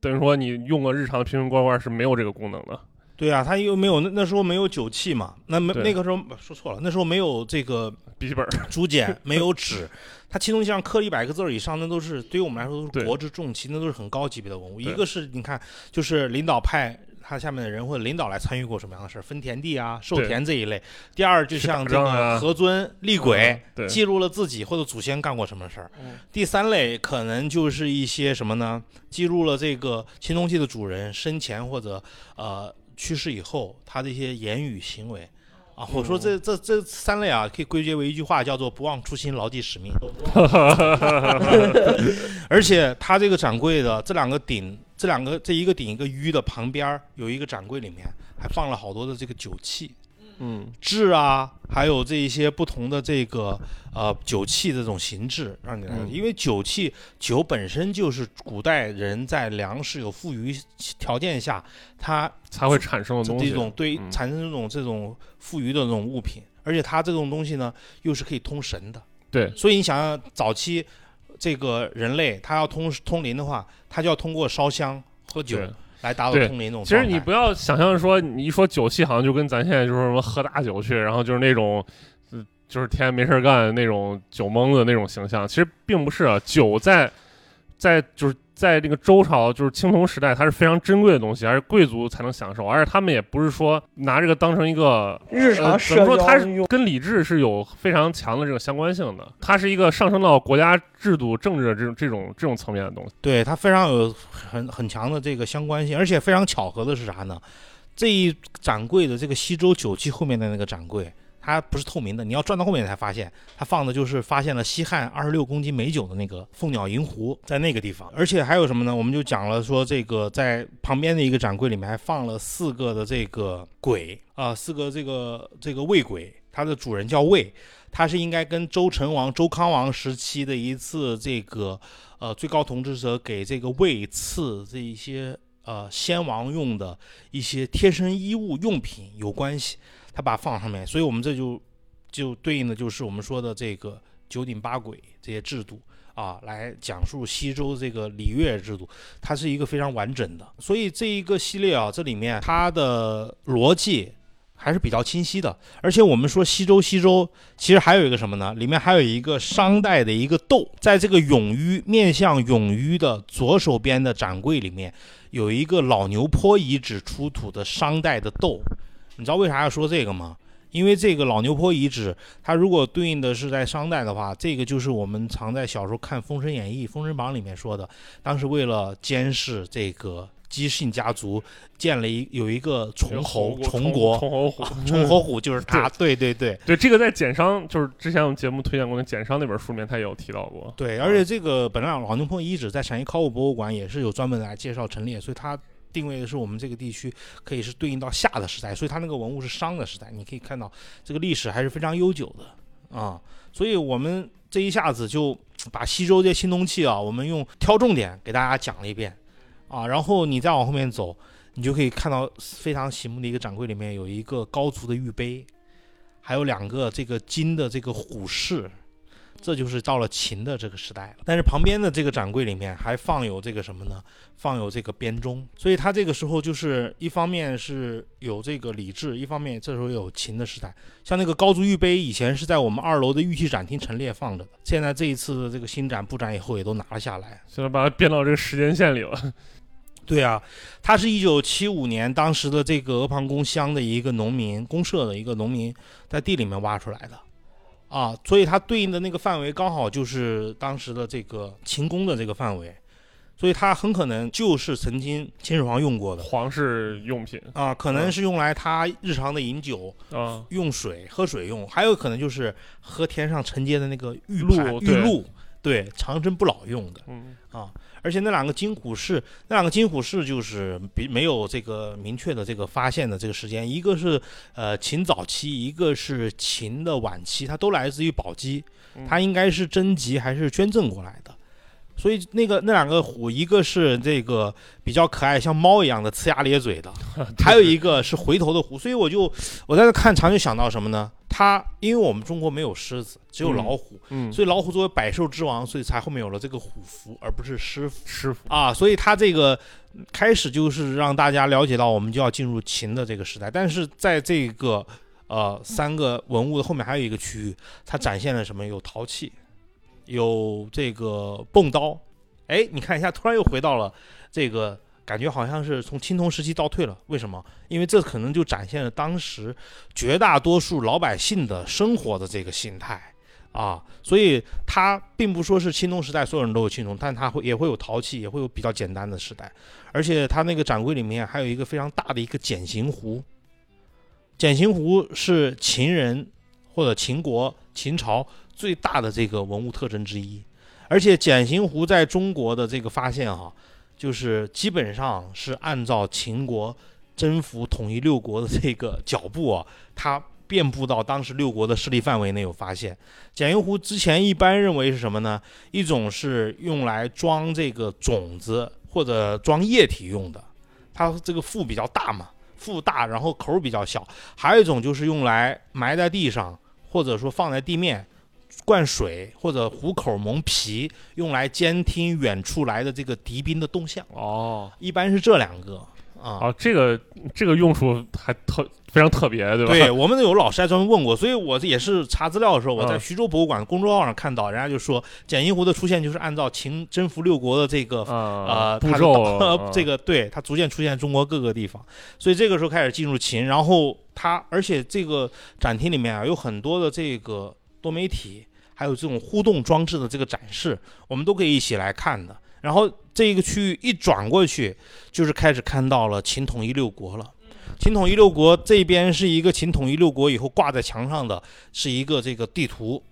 等于说你用个日常的瓶瓶罐罐是没有这个功能的。对啊，他又没有那那时候没有酒器嘛，那没那个时候说错了，那时候没有这个笔记本儿，竹简，没有纸，它青铜器上刻一百个字儿以上，那都是对于我们来说都是国之重器，那都是很高级别的文物。一个是你看，就是领导派他下面的人或者领导来参与过什么样的事儿，分田地啊、授田这一类。第二，就像这个何尊立轨嗯，记录了自己或者祖先干过什么事儿。嗯第三类可能就是一些什么呢？记录了这个青铜器的主人生前或者呃去世以后他的一些言语行为。啊，我说这这这三类啊，可以归结为一句话，叫做“不忘初心，牢记使命”。而且他这个掌柜的这两个鼎，这两个这一个鼎一个盂的旁边儿有一个展柜，里面还放了好多的这个酒器，嗯，制啊，还有这一些不同的这个呃酒器的这种形制，让你来，嗯。因为酒器酒本身就是古代人在粮食有富余条件下，它才会产生的东西。这种对嗯。产生这种这种富余的这种物品，而且它这种东西呢又是可以通神的，对。所以你想想早期这个人类他要通通灵的话，他就要通过烧香喝酒来达到通灵这种其实。你不要想象说，你一说酒气，好像就跟咱现在就是什么喝大酒去，然后就是那种，呃就是天天没事干那种酒蒙子那种形象。其实并不是啊，酒在在就是在这个周朝，就是青铜时代，它是非常珍贵的东西，而是贵族才能享受，而且他们也不是说拿这个当成一个日呃怎常社么说，它是。跟礼制是有非常强的这个相关性的，它是一个上升到国家制度、政治的这种这种这种层面的东西。对它非常有很很强的这个相关性，而且非常巧合的是啥呢？这一展柜的这个西周酒器后面的那个展柜，它不是透明的，你要转到后面才发现，它放的就是发现了西汉二十六公斤美酒的那个凤鸟银壶，在那个地方。而且还有什么呢？我们就讲了说，这个在旁边的一个展柜里面还放了四个的这个簋啊、四个这个这个魏簋，它的主人叫魏。它是应该跟周成王、周康王时期的一次这个呃最高统治者给这个魏赐这一些呃先王用的一些贴身衣物用品有关系，他把它放上面，所以我们这就就对应的就是我们说的这个九鼎八簋这些制度。啊，来讲述西周这个礼乐制度，它是一个非常完整的。所以这一个系列啊，这里面它的逻辑还是比较清晰的。而且我们说西周，西周其实还有一个什么呢？里面还有一个商代的一个斗，在这个永盂面向永盂的左手边的展柜里面，有一个老牛坡遗址出土的商代的斗。你知道为啥要说这个吗？因为这个老牛坡遗址，它如果对应的是在商代的话，这个就是我们常在小时候看《封神演义》《封神榜》里面说的，当时为了监视这个姬姓家族，建了一有一个崇侯崇国，崇侯虎，崇侯虎就是他，对对对对，这个在简商，就是之前我们节目推荐过的简商那本书里面，他也有提到过。对，而且这个本来老牛坡遗址在陕西考古博物馆也是有专门来介绍陈列，所以它定位的是我们这个地区可以是对应到夏的时代，所以它那个文物是商的时代，你可以看到这个历史还是非常悠久的啊。所以我们这一下子就把西周这些青铜器啊，我们用挑重点给大家讲了一遍啊，然后你再往后面走，你就可以看到非常醒目的一个展柜里面有一个高足的玉杯，还有两个这个金的这个虎饰。这就是到了秦的这个时代了。但是旁边的这个展柜里面还放有这个什么呢？放有这个编钟，所以他这个时候就是一方面是有这个礼制，一方面这时候有秦的时代。像那个高足玉杯，以前是在我们二楼的玉器展厅陈列放着的，现在这一次的这个新展布展以后也都拿了下来。现在把它编到这个时间线里了。对啊，他是一九七五年当时的这个阿房宫乡的一个农民公社的一个农民在地里面挖出来的，啊，所以它对应的那个范围刚好就是当时的这个秦宫的这个范围，所以它很可能就是曾经秦始皇用过的皇室用品啊，可能是用来他日常的饮酒、啊，用水、喝水用，还有可能就是喝天上承接的那个玉露玉露。对，长生不老用的。嗯啊，而且那两个金虎式，那两个金虎式就是比没有这个明确的这个发现的这个时间，一个是呃秦早期，一个是秦的晚期，它都来自于宝鸡，它应该是征集还是捐赠过来的。所以那个那两个虎，一个是这个比较可爱，像猫一样的呲牙咧嘴的，还有一个是回头的虎。所以我就我在这看常就想到什么呢？它因为我们中国没有狮子，只有老虎，嗯，所以老虎作为百兽之王，所以才后面有了这个虎符，而不是狮符师傅啊。所以它这个开始就是让大家了解到，我们就要进入秦的这个时代。但是在这个呃三个文物的后面还有一个区域，它展现了什么？有陶器，有这个蹦刀。哎，你看一下，突然又回到了这个。感觉好像是从青铜时期倒退了，为什么？因为这可能就展现了当时绝大多数老百姓的生活的这个心态啊，所以它并不说是青铜时代所有人都有青铜，但它会也会有陶器，也会有比较简单的时代，而且它那个展柜里面还有一个非常大的一个简形壶，简形壶是秦人或者秦国秦朝最大的这个文物特征之一，而且简形壶在中国的这个发现哈。就是基本上是按照秦国征服统一六国的这个脚步啊，它遍布到当时六国的势力范围内有发现。简云壶之前一般认为是什么呢？一种是用来装这个种子或者装液体用的，它这个腹比较大嘛，腹大然后口比较小。还有一种就是用来埋在地上，或者说放在地面。灌水或者虎口蒙皮，用来监听远处来的这个敌兵的动向。哦，一般是这两个啊。哦，这个这个用处还特非常特别，对吧？对，我们有老师还专门问过，所以我也是查资料的时候，我在嗯徐州博物馆公众号上看到，人家就说简阴湖的出现就是按照秦征服六国的这个啊步骤 这个对它逐渐出现在中国各个地方，所以这个时候开始进入秦，然后它而且这个展厅里面啊有很多的这个多媒体。还有这种互动装置的这个展示，我们都可以一起来看的。然后这一个区域一转过去，就是开始看到了秦统一六国了。秦统一六国这边是一个秦统一六国以后挂在墙上的是一个这个地图，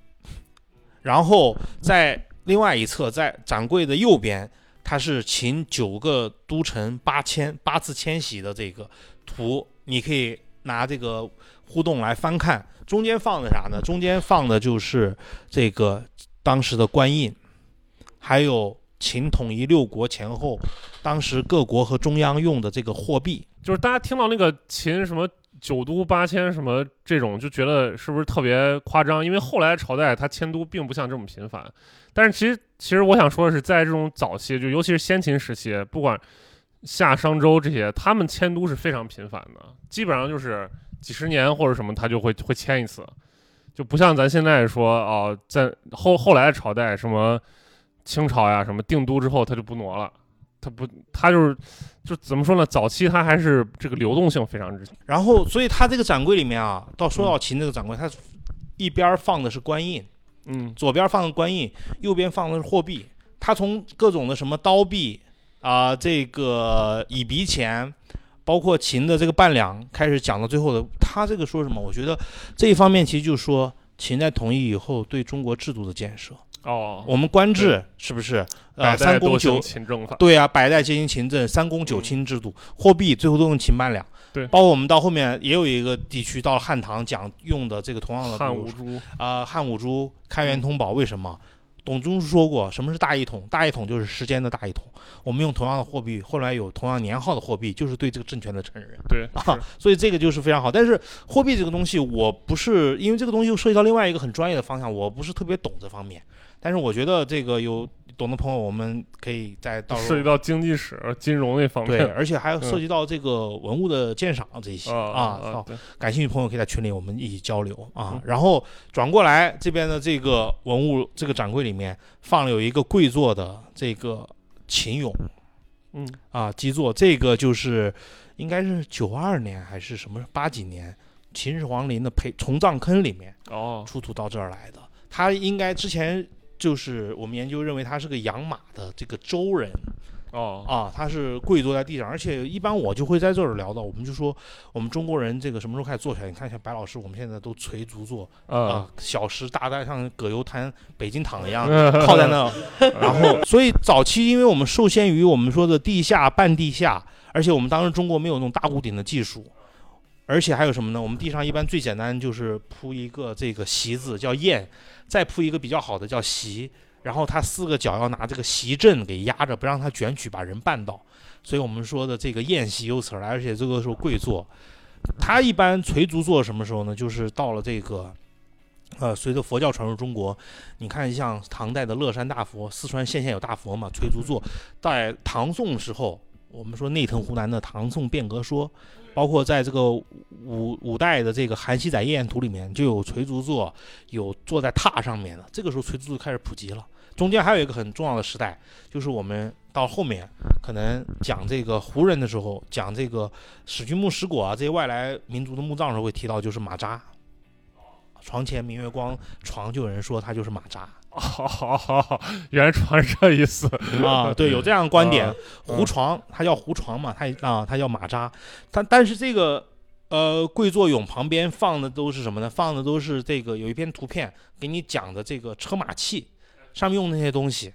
然后在另外一侧，在展柜的右边，它是秦九个都城八迁八次迁徙的这个图，你可以拿这个互动来翻看。中间放的啥呢？中间放的就是这个当时的官印，还有秦统一六国前后，当时各国和中央用的这个货币。就是大家听到那个秦什么九都八迁什么这种，就觉得是不是特别夸张？因为后来朝代它迁都并不像这么频繁。但是其实其实我想说的是，在这种早期，就尤其是先秦时期，不管夏商周这些，他们迁都是非常频繁的，基本上就是。几十年或者什么，他就会会迁一次，就不像咱现在说哦，在后后来的朝代，什么清朝呀，什么定都之后，他就不挪了，他不，他就是就怎么说呢？早期他还是这个流动性非常之强。然后，所以他这个展柜里面啊，到说到秦这个展柜，他一边放的是官印，嗯，左边放的官印，右边放的是货币。他从各种的什么刀币啊、这个以鼻钱。包括秦的这个半两开始讲到最后的，他这个说什么？我觉得这一方面其实就是说秦在统一以后对中国制度的建设。哦，我们官制是不是？呃，三公九秦政法。对啊，百代皆行秦政，三公九卿制度，货币最后都用秦半两。对，包括我们到后面也有一个地区到了汉唐讲用的这个同样的汉五铢啊，汉五铢开元通宝，为什么？董仲舒说过，什么是大一统？大一统就是时间的大一统。我们用同样的货币，后来有同样年号的货币，就是对这个政权的承认。对啊，所以这个就是非常好。但是货币这个东西，我不是因为这个东西又涉及到另外一个很专业的方向，我不是特别懂这方面。但是我觉得这个有懂的朋友，我们可以再到涉及到经济史、金融那方面，对，而且还有涉及到这个文物的鉴赏这些、嗯、啊。好，感兴趣朋友可以在群里我们一起交流啊。然后转过来这边的这个文物这个展柜里面放了有一个跪坐的这个秦俑，嗯啊基座，这个就是应该是九二年还是什么八几年秦始皇陵的陪从葬坑里面哦出土到这儿来的。他应该之前。就是我们研究认为他是个养马的这个周人，哦啊，他是跪坐在地上，而且一般我就会在这儿聊到，我们就说我们中国人这个什么时候开始坐起来？你看一下白老师，我们现在都垂足坐啊啊，小时大概像葛优瘫北京躺一样嗯靠在那，然后所以早期因为我们受限于我们说的地下半地下，而且我们当时中国没有那种大屋顶的技术。而且还有什么呢？我们地上一般最简单就是铺一个这个席子叫砚，再铺一个比较好的叫席，然后它四个脚要拿这个席阵给压着，不让它卷曲把人绊倒。所以我们说的这个宴席由此而来，而且这个时候跪坐，他一般垂足坐什么时候呢？就是到了这个，呃，随着佛教传入中国，你看像唐代的乐山大佛，四川县县有大佛嘛，垂足坐。在唐宋时候，我们说内藤湖南的《唐宋变革说》，包括在这个五五代的这个《韩熙载夜宴图》里面就有垂足坐，有坐在榻上面的。这个时候垂足坐开始普及了。中间还有一个很重要的时代，就是我们到后面可能讲这个胡人的时候，讲这个史君墓、石果啊这些外来民族的墓葬的时候会提到，就是马扎。床前明月光，床就有人说它就是马扎好好好好，原来床是这意思。啊，对，有这样的观点啊。胡床，它叫胡床嘛，它啊，它叫马扎。但但是这个呃跪坐俑旁边放的都是什么呢？放的都是这个有一篇图片给你讲的这个车马器上面用的那些东西。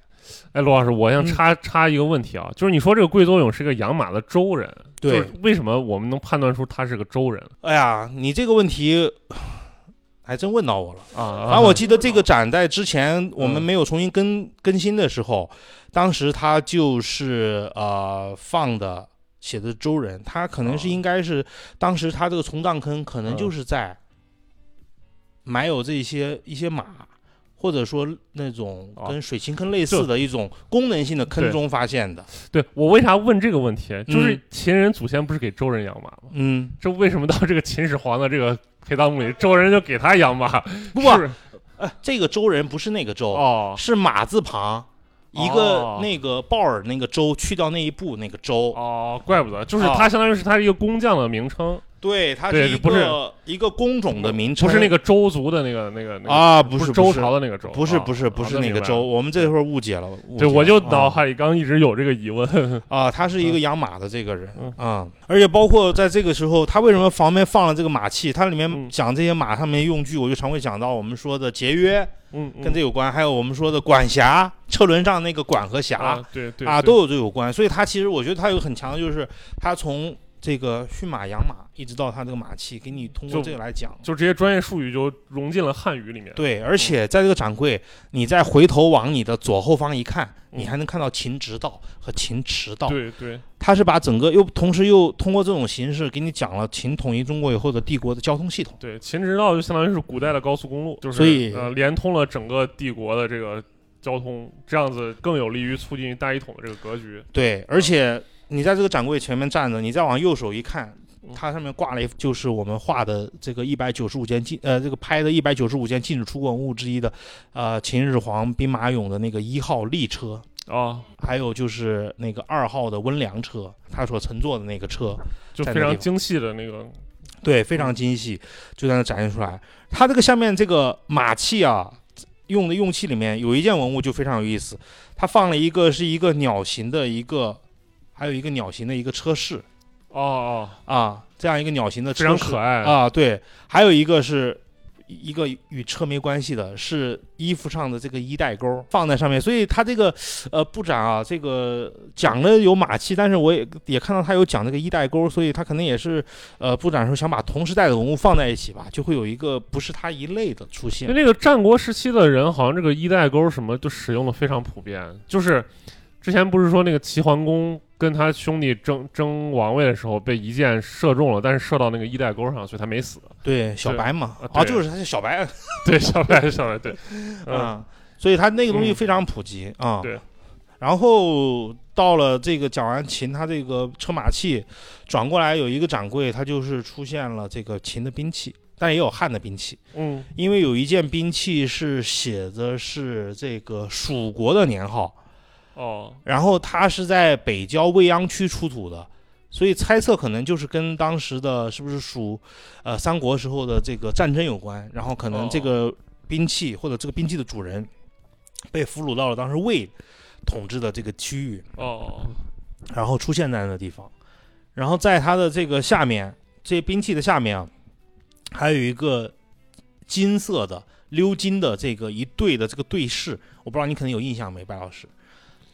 哎，罗老师，我想嗯插插一个问题啊，就是你说这个贵作俑是个养马的周人，对就是为什么我们能判断出他是个周人哎呀，你这个问题还真问到我了。啊？反正我记得这个展在之前我们嗯没有重新更更新的时候，当时他就是呃放的写的周人，他可能是哦应该是当时他这个从葬坑可能嗯就是在埋有这些一些马。或者说那种哦跟水清坑类似的一种功能性的坑中发现的，对我为啥问这个问题？就是嗯秦人祖先不是给周人养马吗？嗯，这为什么到这个秦始皇的这个陪葬墓里，周人就给他养马？不呃，这个周人不是那个周，哦是马字旁，一哦个那个鲍尔那个周去掉那一步那个周，哦，怪不得，就是哦他相当于是他一个工匠的名称，对，它是一对不是个一个工种的名称，不是那个周族的那个那个那个啊，不是周朝的那个周，不是啊不是不啊是那个周，我们这会儿误解了。误对，解我就脑海里刚一直有这个疑问。啊，他是一个养马的这个人嗯啊，而且包括在这个时候，他为什么旁边放了这个马器？它里面嗯讲这些马上面用具，我就常会讲到我们说的节约嗯，跟这有关，还有我们说的管辖，车轮上那个管和辖啊，对对啊，都有这有关。所以他其实我觉得他有很强的就是他从这个驯马养马，一直到他这个马器，给你通过这个来讲。就这些专业术语就融进了汉语里面。对，而且在这个展柜，你再回头往你的左后方一看，你嗯还能看到秦直道和秦驰道。对对，他是把整个又同时又通过这种形式给你讲了秦统一中国以后的帝国的交通系统。对，秦直道就相当于是古代的高速公路，就是所以呃连通了整个帝国的这个交通，这样子更有利于促进大一统的这个格局。对，而且你在这个展柜前面站着，你再往右手一看嗯，它上面挂了一就是我们画的这个一百九十五件禁呃这个拍的一百九十五件禁止出国文物之一的，呃秦始皇兵马俑的那个一号立车。啊，还有就是那个二号的温良车，他所乘坐的那个车，就非常精细的那个，对，非常精细，就在那展现出来。它这个下面这个马器啊，用的用器里面有一件文物就非常有意思，它放了一个是一个鸟形的一个，还有一个鸟形的一个车饰哦哦，啊，这样一个鸟形的非常可爱。啊，对，还有一个是。一个与车没关系的，是衣服上的这个衣带钩放在上面，所以他这个呃布展啊，这个讲了有马器，但是我也也看到他有讲这个衣带钩，所以他可能也是呃布展的时候想把同时代的文物放在一起吧，就会有一个不是他一类的出现就。那个战国时期的人，好像这个衣带钩什么都使用的非常普遍。就是之前不是说那个齐桓公跟他兄弟争争王位的时候被一箭射中了，但是射到那个衣带钩上，所以他没死。对，小白嘛，啊就是他是小白 对，小白小白对，嗯啊，所以他那个东西嗯非常普及啊。对。然后到了这个讲完秦，他这个车马器转过来有一个掌柜，他就是出现了这个秦的兵器，但也有汉的兵器。嗯因为有一件兵器是写的是这个蜀国的年号，哦然后它是在北郊未央区出土的，所以猜测可能就是跟当时的是不是蜀，呃三国时候的这个战争有关，然后可能这个兵器或者这个兵器的主人被俘虏到了当时魏统治的这个区域，哦，然后出现在那个地方。然后在它的这个下面，这些兵器的下面啊，还有一个金色的鎏金的这个一对的这个对饰，我不知道你可能有印象没，白老师？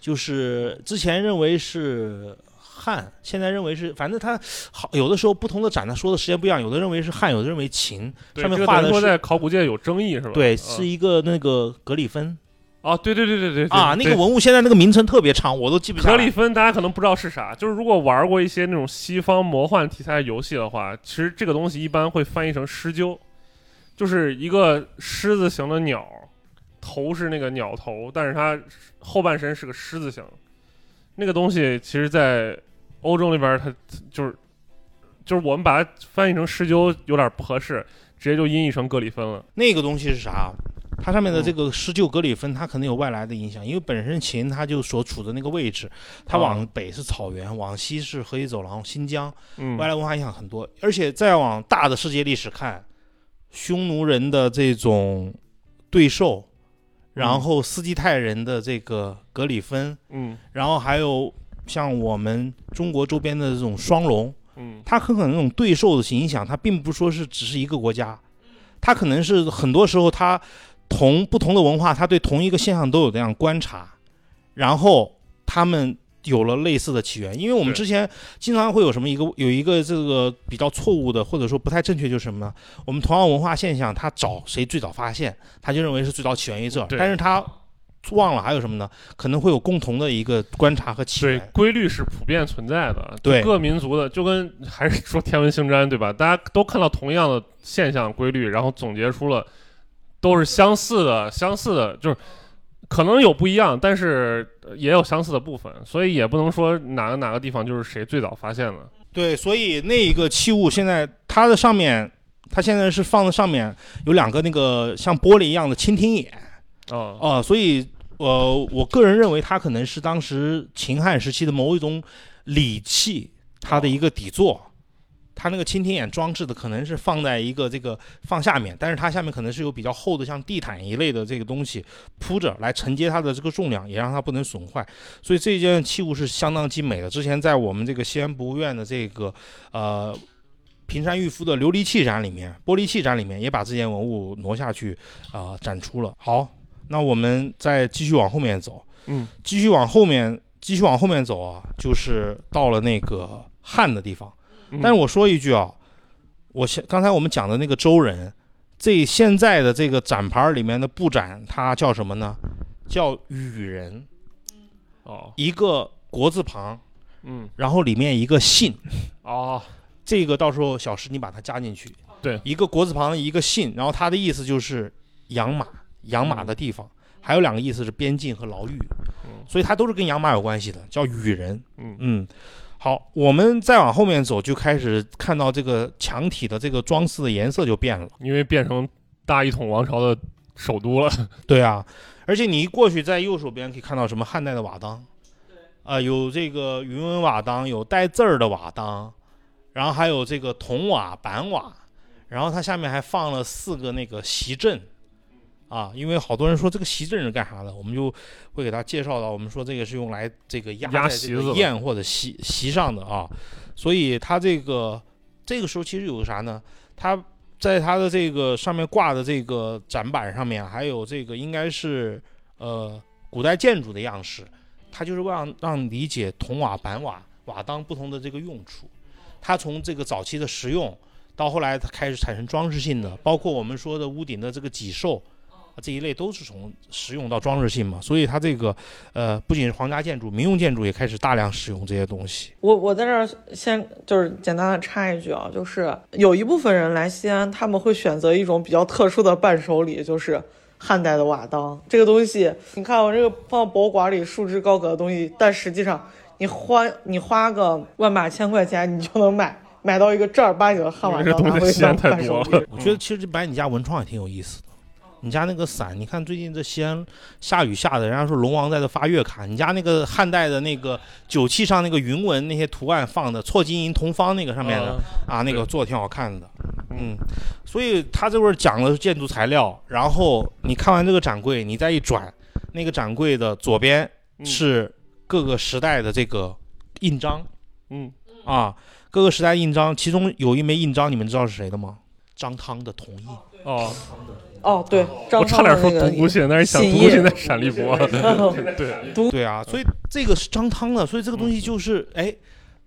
就是之前认为是汉，现在认为是，反正他好有的时候不同的展它说的时间不一样，有的认为是汉，有的认为秦，上面画的是在考古界有争议是吧？对，嗯是一个那个格里芬啊，对对对对对对啊，那个文物现在那个名称特别长，我都记不下来。格里芬大家可能不知道是啥，就是如果玩过一些那种西方魔幻题材的游戏的话，其实这个东西一般会翻译成狮鹫，就是一个狮子型的鸟，头是那个鸟头，但是它后半身是个狮子形。那个东西其实，在欧洲那边它就是就是我们把它翻译成狮鹫有点不合适，直接就音译成格里芬了。那个东西是啥？它上面的这嗯个狮鹫格里芬，它可能有外来的影响，因为本身秦它就所处的那个位置，它哦往北是草原，往西是河西走廊、新疆，嗯，外来文化影响很多。而且再往大的世界历史看，匈奴人的这种对兽，然后斯基泰人的这个格里芬，嗯。然后还有像我们中国周边的这种双龙，嗯。它很可能那种对兽的影响，它并不说是只是一个国家，它可能是很多时候它同不同的文化，它对同一个现象都有这样观察，然后他们有了类似的起源。因为我们之前经常会有什么一个有一个这个比较错误的，或者说不太正确，就是什么呢？我们同样文化现象，他找谁最早发现，他就认为是最早起源于这儿，但是他忘了还有什么呢？可能会有共同的一个观察和起对源，。规律是普遍存在的，对各民族的，就跟还是说天文星占对吧？大家都看到同样的现象规律，然后总结出了都是相似的，相似的，就是可能有不一样，但是呃也有相似的部分，所以也不能说哪个哪个地方就是谁最早发现了。对，所以那一个器物现在它的上面，它现在是放在上面有两个那个像玻璃一样的蜻蜓眼哦，啊、所以呃，我个人认为它可能是当时秦汉时期的某一种礼器，它的一个底座。它那个蜻蜓眼装置的可能是放在一个这个放下面，但是它下面可能是有比较厚的像地毯一类的这个东西铺着来承接它的这个重量，也让它不能损坏。所以这件器物是相当精美的。之前在我们这个西安博物院的这个呃平山玉夫的琉璃器展里面、玻璃器展里面，也把这件文物挪下去啊、呃展出了。好，那我们再继续往后面走，嗯，继续往后面，继续往后面走啊，就是到了那个汉的地方。嗯。但是我说一句啊，我现刚才我们讲的那个周人，这现在的这个展牌里面的布展，它叫什么呢？叫羽人，哦，一个国字旁，嗯，然后里面一个信。哦，这个到时候小石你把它加进去。对。一个国字旁一个信，然后它的意思就是养马，养马的地方。还有两个意思是边境和牢狱，嗯。所以它都是跟养马有关系的，叫羽人。嗯。嗯，好，我们再往后面走，就开始看到这个墙体的这个装饰的颜色就变了。因为变成大一统王朝的首都了。对啊，而且你一过去，在右手边可以看到什么汉代的瓦当，啊、有这个云纹瓦当，有带字儿的瓦当，然后还有这个铜瓦、板瓦，然后它下面还放了四个那个席阵，啊，因为好多人说这个席阵是干啥的，我们就会给他介绍到，我们说这个是用来这个压在这个宴或者席席上的啊，所以它这个这个时候其实有个啥呢？它在它的这个上面挂的这个展板上面，还有这个应该是呃古代建筑的样式，它就是为让让理解铜瓦、板瓦、瓦当不同的这个用处。它从这个早期的实用，到后来它开始产生装饰性的，包括我们说的屋顶的这个脊兽。这一类都是从实用到装饰性嘛，所以它这个呃不仅是皇家建筑，民用建筑也开始大量使用这些东西。我我在这儿先就是简单的插一句啊，就是有一部分人来西安，他们会选择一种比较特殊的伴手礼，就是汉代的瓦当。这个东西，你看我这个放到博物馆里束之高阁的东西，但实际上你花你花个万把千块钱，你就能买买到一个正儿八经的汉瓦当，这东西拿回当西安太伴手礼多了。我觉得其实摆你家文创也挺有意思的。你家那个伞，你看最近这西安下雨下的，人家说龙王在这发月卡。你家那个汉代的那个酒器上那个云纹那些图案放的错金银同方那个上面的、啊，那个做的挺好看的。嗯，所以他这会儿讲的是建筑材料，然后你看完这个展柜，你再一转，那个展柜的左边嗯是各个时代的这个印章嗯，啊，各个时代印章，其中有一枚印章，你们知道是谁的吗？张汤的铜印。哦，哦，对，我差点说汤的那个独孤信，但是想信业独孤信在闪立波 对，对啊，所以这个是张汤的，所以这个东西就是，哎，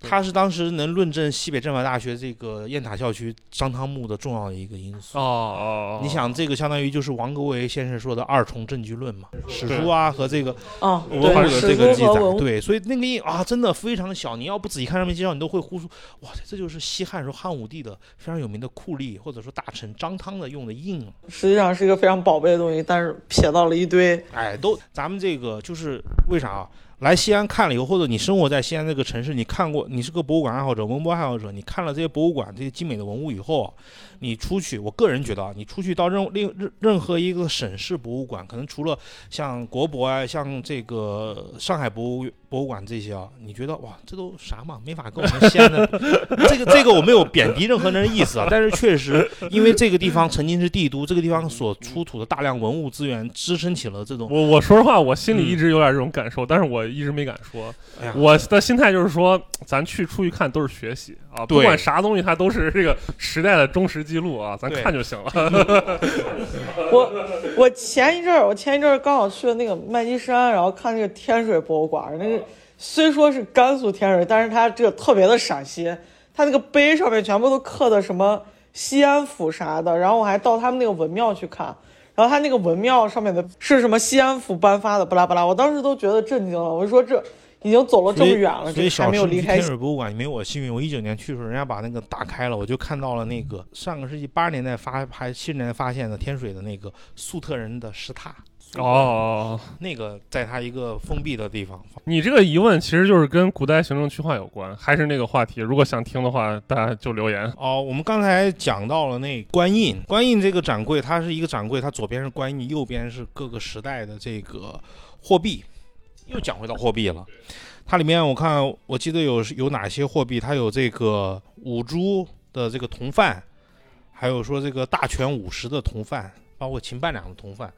他是当时能论证西北政法大学这个雁塔校区张汤墓的重要的一个因素。哦哦，你想，这个相当于就是王国维先生说的二重证据论嘛，史书啊和这个啊，文物对，的这个记载对，所以那个印啊，真的非常小，你要不仔细看上面介绍，你都会忽出，哇，这就是西汉时候汉武帝的非常有名的酷吏或者说大臣张汤的用的印啊。实际上是一个非常宝贝的东西，但是撇到了一堆。哎，都咱们这个就是为啥啊？来西安看了以后，或者你生活在西安这个城市，你看过，你是个博物馆爱好者、文博爱好者，你看了这些博物馆这些精美的文物以后，你出去，我个人觉得啊，你出去到任任任任何一个省市博物馆，可能除了像国博啊，像这个上海博物博物馆这些啊，你觉得哇，这都啥嘛，没法跟我们 西安的这个这个我没有贬低任何人的意思啊，但是确实因为这个地方曾经是帝都，这个地方所出土的大量文物资源支撑起了这种。我我说实话，我心里嗯一直有点这种感受，但是我一直没敢说。哎呀，我的心态就是说，咱去出去看都是学习啊，不管啥东西，它都是这个时代的忠实记录啊，咱看就行了。我我前一阵儿，我前一阵儿刚好去了那个麦积山，然后看那个天水博物馆，那个虽说是甘肃天水，但是它这个特别的陕西，它那个碑上面全部都刻的什么西安府啥的，然后我还到他们那个文庙去看。然后他那个文庙上面的是什么西安府颁发的，巴拉巴拉，我当时都觉得震惊了。我就说这已经走了这么远了，所以还没有小时去离开天水博物馆没我幸运。我一九年去的时候，人家把那个打开了，我就看到了那个上个世纪八十年代发还七十年代发现的天水的那个粟特人的石塔。哦，那个在它一个封闭的地方。你这个疑问其实就是跟古代行政区划有关，还是那个话题。如果想听的话，大家就留言。哦，我们刚才讲到了那官印，官印这个展柜，它是一个展柜，它左边是官印，右边是各个时代的这个货币。又讲回到货币了，它里面我看我记得有有哪些货币，它有这个五铢的这个铜范，还有说这个大权五十的铜范，包括秦半两的铜范。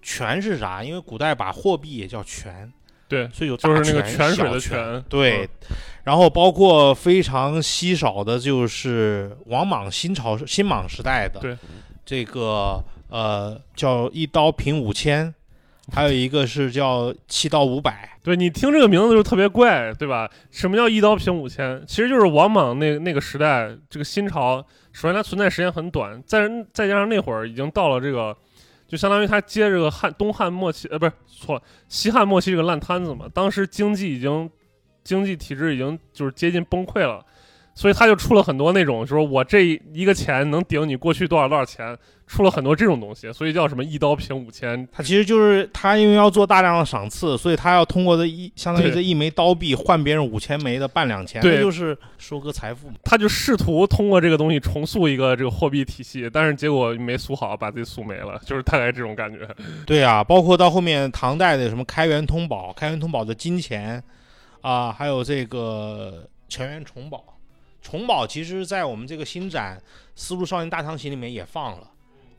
权是啥？因为古代把货币也叫权，对，所以有大就是那个权泉水的权泉。对，嗯然后包括非常稀少的，就是王莽新朝新莽时代的，对，这个呃叫一刀平五千，还有一个是叫七刀五百，对你听这个名字就特别怪，对吧？什么叫一刀平五千？其实就是王莽那那个时代，这个新朝，首先它存在时间很短，再再加上那会儿已经到了这个，就相当于他接这个汉东汉末期，呃，不是错了，西汉末期这个烂摊子嘛。当时经济已经经济体制已经就是接近崩溃了，所以他就出了很多那种，说我这一个钱能顶你过去多少多少钱，出了很多这种东西，所以叫什么一刀平五千。他其实就是他因为要做大量的赏赐，所以他要通过这一相当于这一枚刀币换别人五千枚的半两钱，这就是收割财富嘛。他就试图通过这个东西重塑一个这个货币体系，但是结果没塑好，把自己塑没了，就是大概这种感觉。对啊，包括到后面唐代的什么开元通宝、开元通宝的金钱啊，还有这个乾元重宝。重宝其实在我们这个新展《丝路少年大唐行》里面也放了。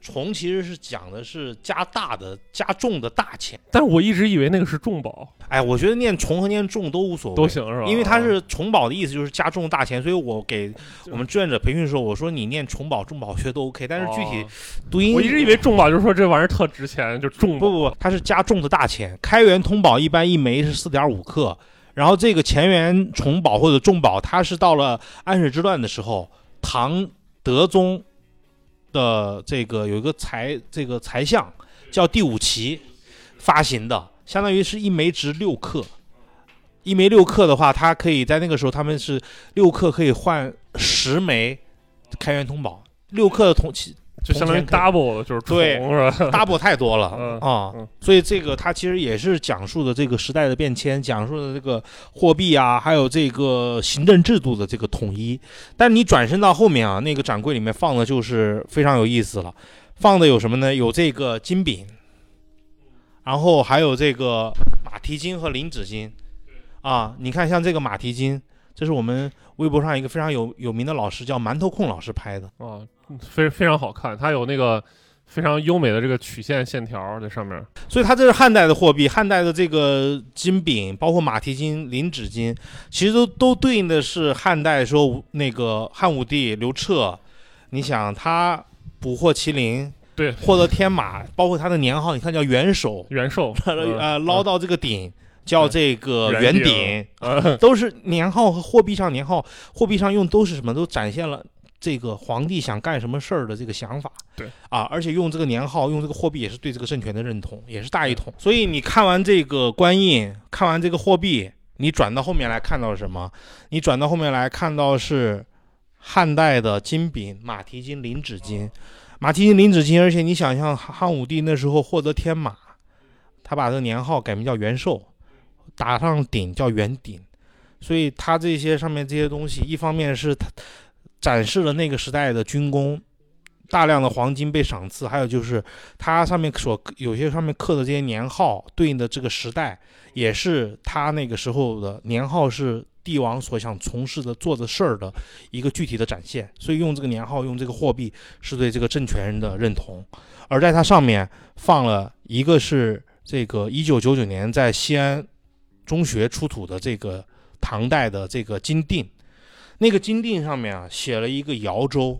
重其实是讲的是加大的、加重的大钱。但是我一直以为那个是重宝，哎，我觉得念重和念重都无所谓，都行是吧？因为它是重宝的意思就是加重大钱，所以我给我们志愿者培训的时候，我说你念重宝、重宝，我觉得都 OK，但是具体哦读音，我一直以为重宝就是说这玩意儿特值钱，就重。不不不，它是加重的大钱。开元通宝一般一枚是四点五克，然后这个乾元重宝或者重宝，它是到了安史之乱的时候，唐德宗的这个有一个财这个财相叫第五旗发行的，相当于是一枚值六克。一枚六克的话，它可以在那个时候，他们是六克可以换十枚开元通宝，六克的铜器就相当于 double 的就是对是吧？double 太多了嗯啊、嗯所以这个它其实也是讲述的这个时代的变迁，讲述的这个货币啊，还有这个行政制度的这个统一。但你转身到后面啊，那个展柜里面放的就是非常有意思了，放的有什么呢？有这个金饼，然后还有这个马蹄金和灵指金啊。你看，像这个马蹄金，这是我们微博上一个非常有有名的老师叫馒头控老师拍的。啊，非非常好看，它有那个非常优美的这个曲线线条在上面。所以它这是汉代的货币，汉代的这个金饼，包括马蹄金、领纸金，其实都都对应的是汉代说那个汉武帝刘彻，你想他捕获麒麟，对，获得天马，包括他的年号，你看叫元首，元首，呃，捞到这个鼎叫这个元元鼎都是年号和货币上年号，货币上用都是什么？都展现了这个皇帝想干什么事儿的这个想法。对啊，而且用这个年号，用这个货币也是对这个政权的认同，也是大一统。所以你看完这个官印，看完这个货币，你转到后面来看到什么？你转到后面来看到是汉代的金饼、马蹄金、麟纸金。马蹄金、麟纸金，而且你想象汉武帝那时候获得天马，他把这个年号改名叫元寿，打上鼎叫元鼎。所以他这些上面这些东西，一方面是它展示了那个时代的军功，大量的黄金被赏赐，还有就是它上面所有些上面刻的这些年号对应的这个时代，也是他那个时候的年号是帝王所想从事的做的事儿的一个具体的展现。所以用这个年号，用这个货币，是对这个政权人的认同。而在它上面放了一个是这个一九九九年在西安中学出土的这个唐代的这个金锭，那个金锭上面啊写了一个瑶州，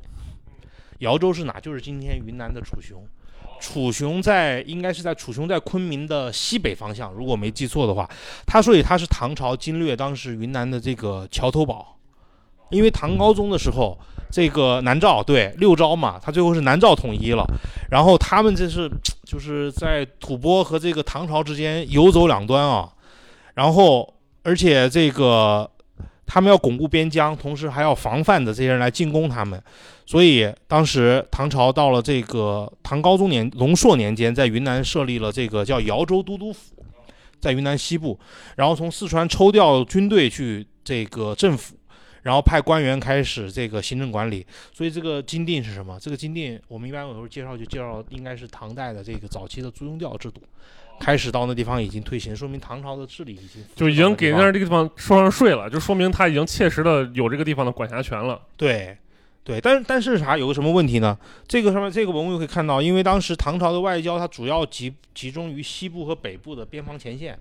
瑶州是哪？就是今天云南的楚雄。楚雄在应该是在楚雄在昆明的西北方向，如果没记错的话，他所以他是唐朝经略当时云南的这个桥头堡，因为唐高宗的时候，这个南诏对六诏嘛，他最后是南诏统一了，然后他们这是就是在吐蕃和这个唐朝之间游走两端啊，然后而且这个他们要巩固边疆，同时还要防范的这些人来进攻他们，所以当时唐朝到了这个唐高宗年龙朔年间，在云南设立了这个叫瑶州都督府，在云南西部，然后从四川抽调军队去这个政府。然后派官员开始这个行政管理，所以这个金锭是什么？这个金锭我们一般有时候介绍就介绍应该是唐代的这个早期的租庸调制度，开始到那地方已经推行，说明唐朝的治理已经就已经给那儿儿这个地方收上税了，就说明他已经切实的有这个地方的管辖权了。对。对，但是但是啥有个什么问题呢？这个上面这个文物可以看到，因为当时唐朝的外交它主要集集中于西部和北部的边防前线，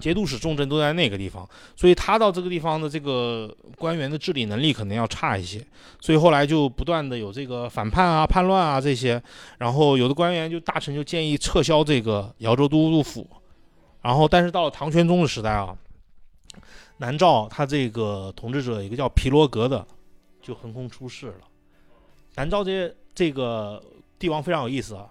节度使重镇都在那个地方，所以他到这个地方的这个官员的治理能力可能要差一些，所以后来就不断的有这个反叛啊、叛乱啊这些，然后有的官员就大臣就建议撤销这个瑶州都督府，然后但是到了唐玄宗的时代啊，南诏他这个统治者一个叫皮罗格的就横空出世了，南诏这这个帝王非常有意思啊，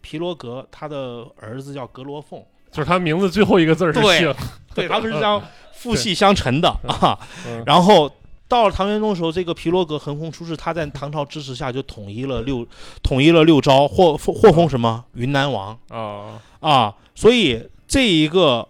皮罗格他的儿子叫格罗凤。就是他名字最后一个字是对姓，对，他们是这样父系相承的啊。嗯然后到了唐玄宗的时候，这个皮罗格横空出世，他在唐朝支持下就统一了六统一了六朝，获获封什么云南王啊，啊。所以这一个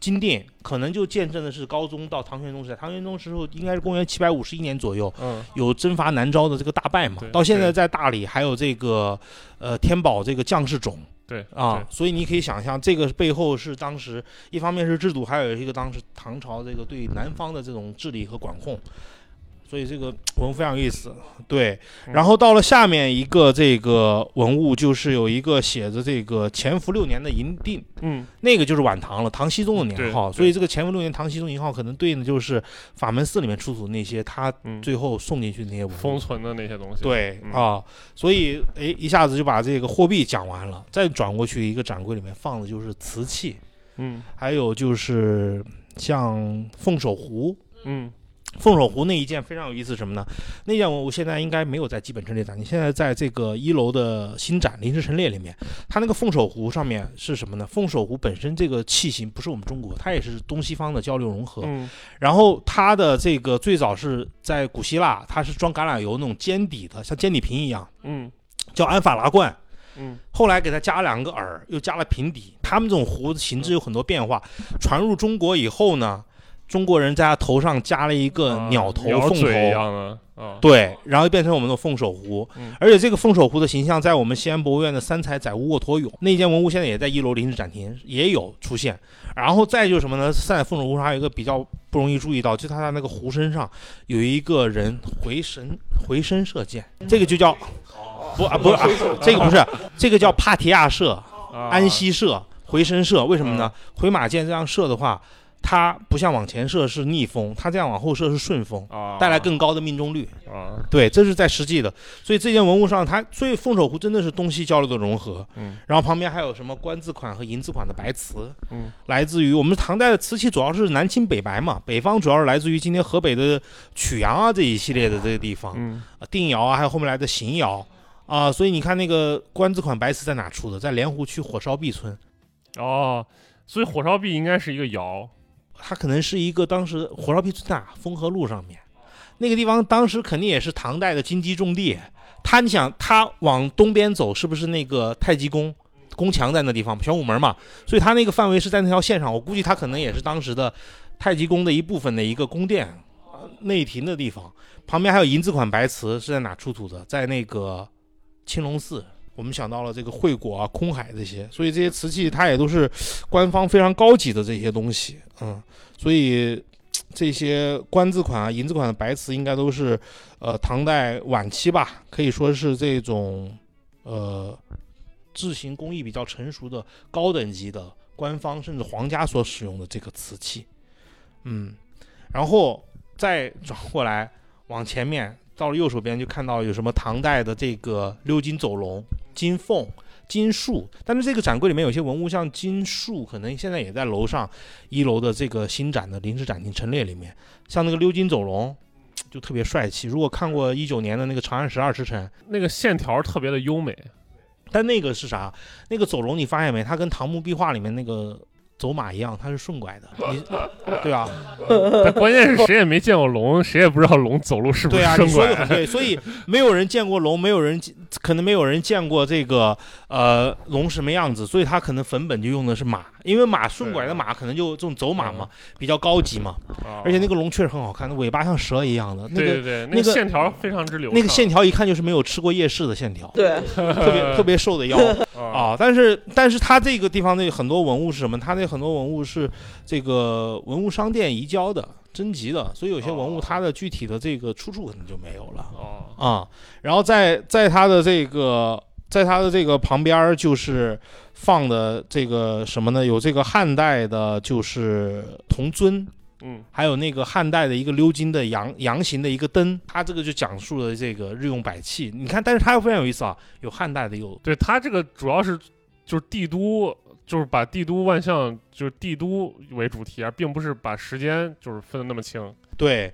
金殿可能就见证的是高宗到唐玄宗时代。唐玄宗时候应该是公元七百五十一年左右，嗯，有征伐南诏的这个大败嘛。到现在在大理还有这个呃天宝这个将士冢。对啊，，所以你可以想象，这个背后是当时一方面是制度，还有一个当时唐朝这个对南方的这种治理和管控，所以这个文物非常有意思。对，嗯。然后到了下面一个这个文物，就是有一个写着这个乾伏六年的银锭，嗯，那个就是晚唐了，唐僖宗的年号，所以这个乾伏六年唐僖宗年号可能对应的就是法门寺里面出土的那些他嗯。最后送进去的那些文物。封存的那些东西，嗯。对啊，所以诶，一下子就把这个货币讲完了，再转过去一个展柜里面放的就是瓷器，嗯。还有就是像凤首壶。嗯凤首壶那一件非常有意思，什么呢？那件文物现在应该没有在基本陈列展，你现在在这个一楼的新展临时陈列里面，它那个凤首壶上面是什么呢？凤首壶本身这个器型不是我们中国，它也是东西方的交流融合。嗯然后它的这个最早是在古希腊，它是装橄榄油那种尖底的，像尖底瓶一样，嗯叫安法拉罐。嗯后来给它加了两个耳，又加了平底。他们这种壶的形制有很多变化。传入中国以后呢，中国人在他头上加了一个啊鸟头、凤头，样的啊，对，然后变成我们的凤首壶。嗯而且这个凤首壶的形象，在我们西安博物院的三彩载物卧驼俑那件文物，现在也在一楼临时展厅也有出现。然后再就是什么呢？三彩凤首壶上还有一个比较不容易注意到，就它的那个壶身上有一个人回神回身射箭，这个就叫不啊不是、啊，这个不是，这个叫帕提亚射、啊安息射、回身射。为什么呢？回马箭这样射的话，它不像往前射是逆风，它这样往后射是顺风，啊。带来更高的命中率。啊。对，这是在实际的。所以这件文物上，它所以凤首壶真的是东西交流的融合。嗯，然后旁边还有什么官字款和银字款的白瓷，嗯，来自于我们唐代的瓷器主要是南青北白嘛，北方主要是来自于今天河北的曲阳啊这一系列的这个地方，嗯。啊定窑啊，还有后面来的邢窑。啊，所以你看那个官字款白瓷在哪出的？在莲湖区火烧壁村，哦，所以火烧壁应该是一个窑它可能是一个当时火烧壁村大丰河路上面那个地方，当时肯定也是唐代的金鸡重地。它你想，它往东边走，是不是那个太极宫？宫墙在那地方，玄武门嘛，所以它那个范围是在那条线上。我估计它可能也是当时的太极宫的一部分的一个宫殿、内廷的地方。旁边还有银字款白瓷是在哪出土的？在那个青龙寺。我们想到了这个惠果啊、空海这些，所以这些瓷器它也都是官方非常高级的这些东西，嗯，所以这些官字款啊、银字款的白瓷应该都是呃唐代晚期吧，可以说是这种呃制型工艺比较成熟的高等级的官方甚至皇家所使用的这个瓷器，嗯，然后再转过来往前面到了右手边就看到有什么唐代的这个鎏金走龙、金凤。金树，但是这个展柜里面有些文物，像金树，可能现在也在楼上一楼的这个新展的临时展厅陈列里面。像那个鎏金走龙，就特别帅气。如果看过一九年的那个《长安十二时辰》，那个线条特别的优美。但那个是啥？那个走龙你发现没？它跟唐墓壁画里面那个走马一样，它是顺拐的。你对啊，但关键是谁也没见过龙，谁也不知道龙走路是不是对啊，顺拐你说的。很对。所以没有人见过龙，没有人可能没有人见过这个呃龙什么样子，所以他可能粉本就用的是马，因为马顺拐的马可能就这种走马嘛，比较高级嘛。啊而且那个龙确实很好看，那尾巴像蛇一样的，那个对对对，那个线条非常之流畅。那个线条一看就是没有吃过夜市的线条，对，特别特别瘦的腰。啊啊，但是但是它这个地方的很多文物是什么？它那很多文物是这个文物商店移交的、征集的，所以有些文物哦它的具体的这个出处可能就没有了哦啊。然后在在它的这个在它的这个旁边儿就是放的这个什么呢？有这个汉代的，就是铜尊。嗯还有那个汉代的一个鎏金的羊羊形的一个灯，它这个就讲述了这个日用百器。你看，但是它又非常有意思啊，有汉代的，有对它这个主要是就是帝都，就是把帝都万象就是帝都为主题，而并不是把时间就是分的那么清。对，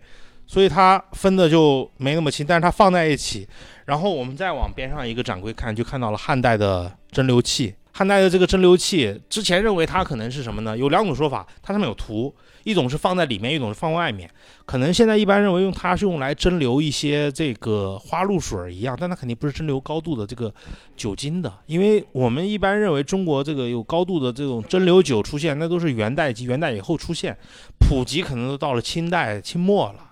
所以它分的就没那么清，但是它放在一起。然后我们再往边上一个展柜看，就看到了汉代的蒸馏器。汉代的这个蒸馏器，之前认为它可能是什么呢？有两种说法，它上面有图，一种是放在里面，一种是放外面。可能现在一般认为用它是用来蒸馏一些这个花露水一样，但它肯定不是蒸馏高度的这个酒精的，因为我们一般认为中国这个有高度的这种蒸馏酒出现，那都是元代及元代以后出现，普及可能都到了清代清末了，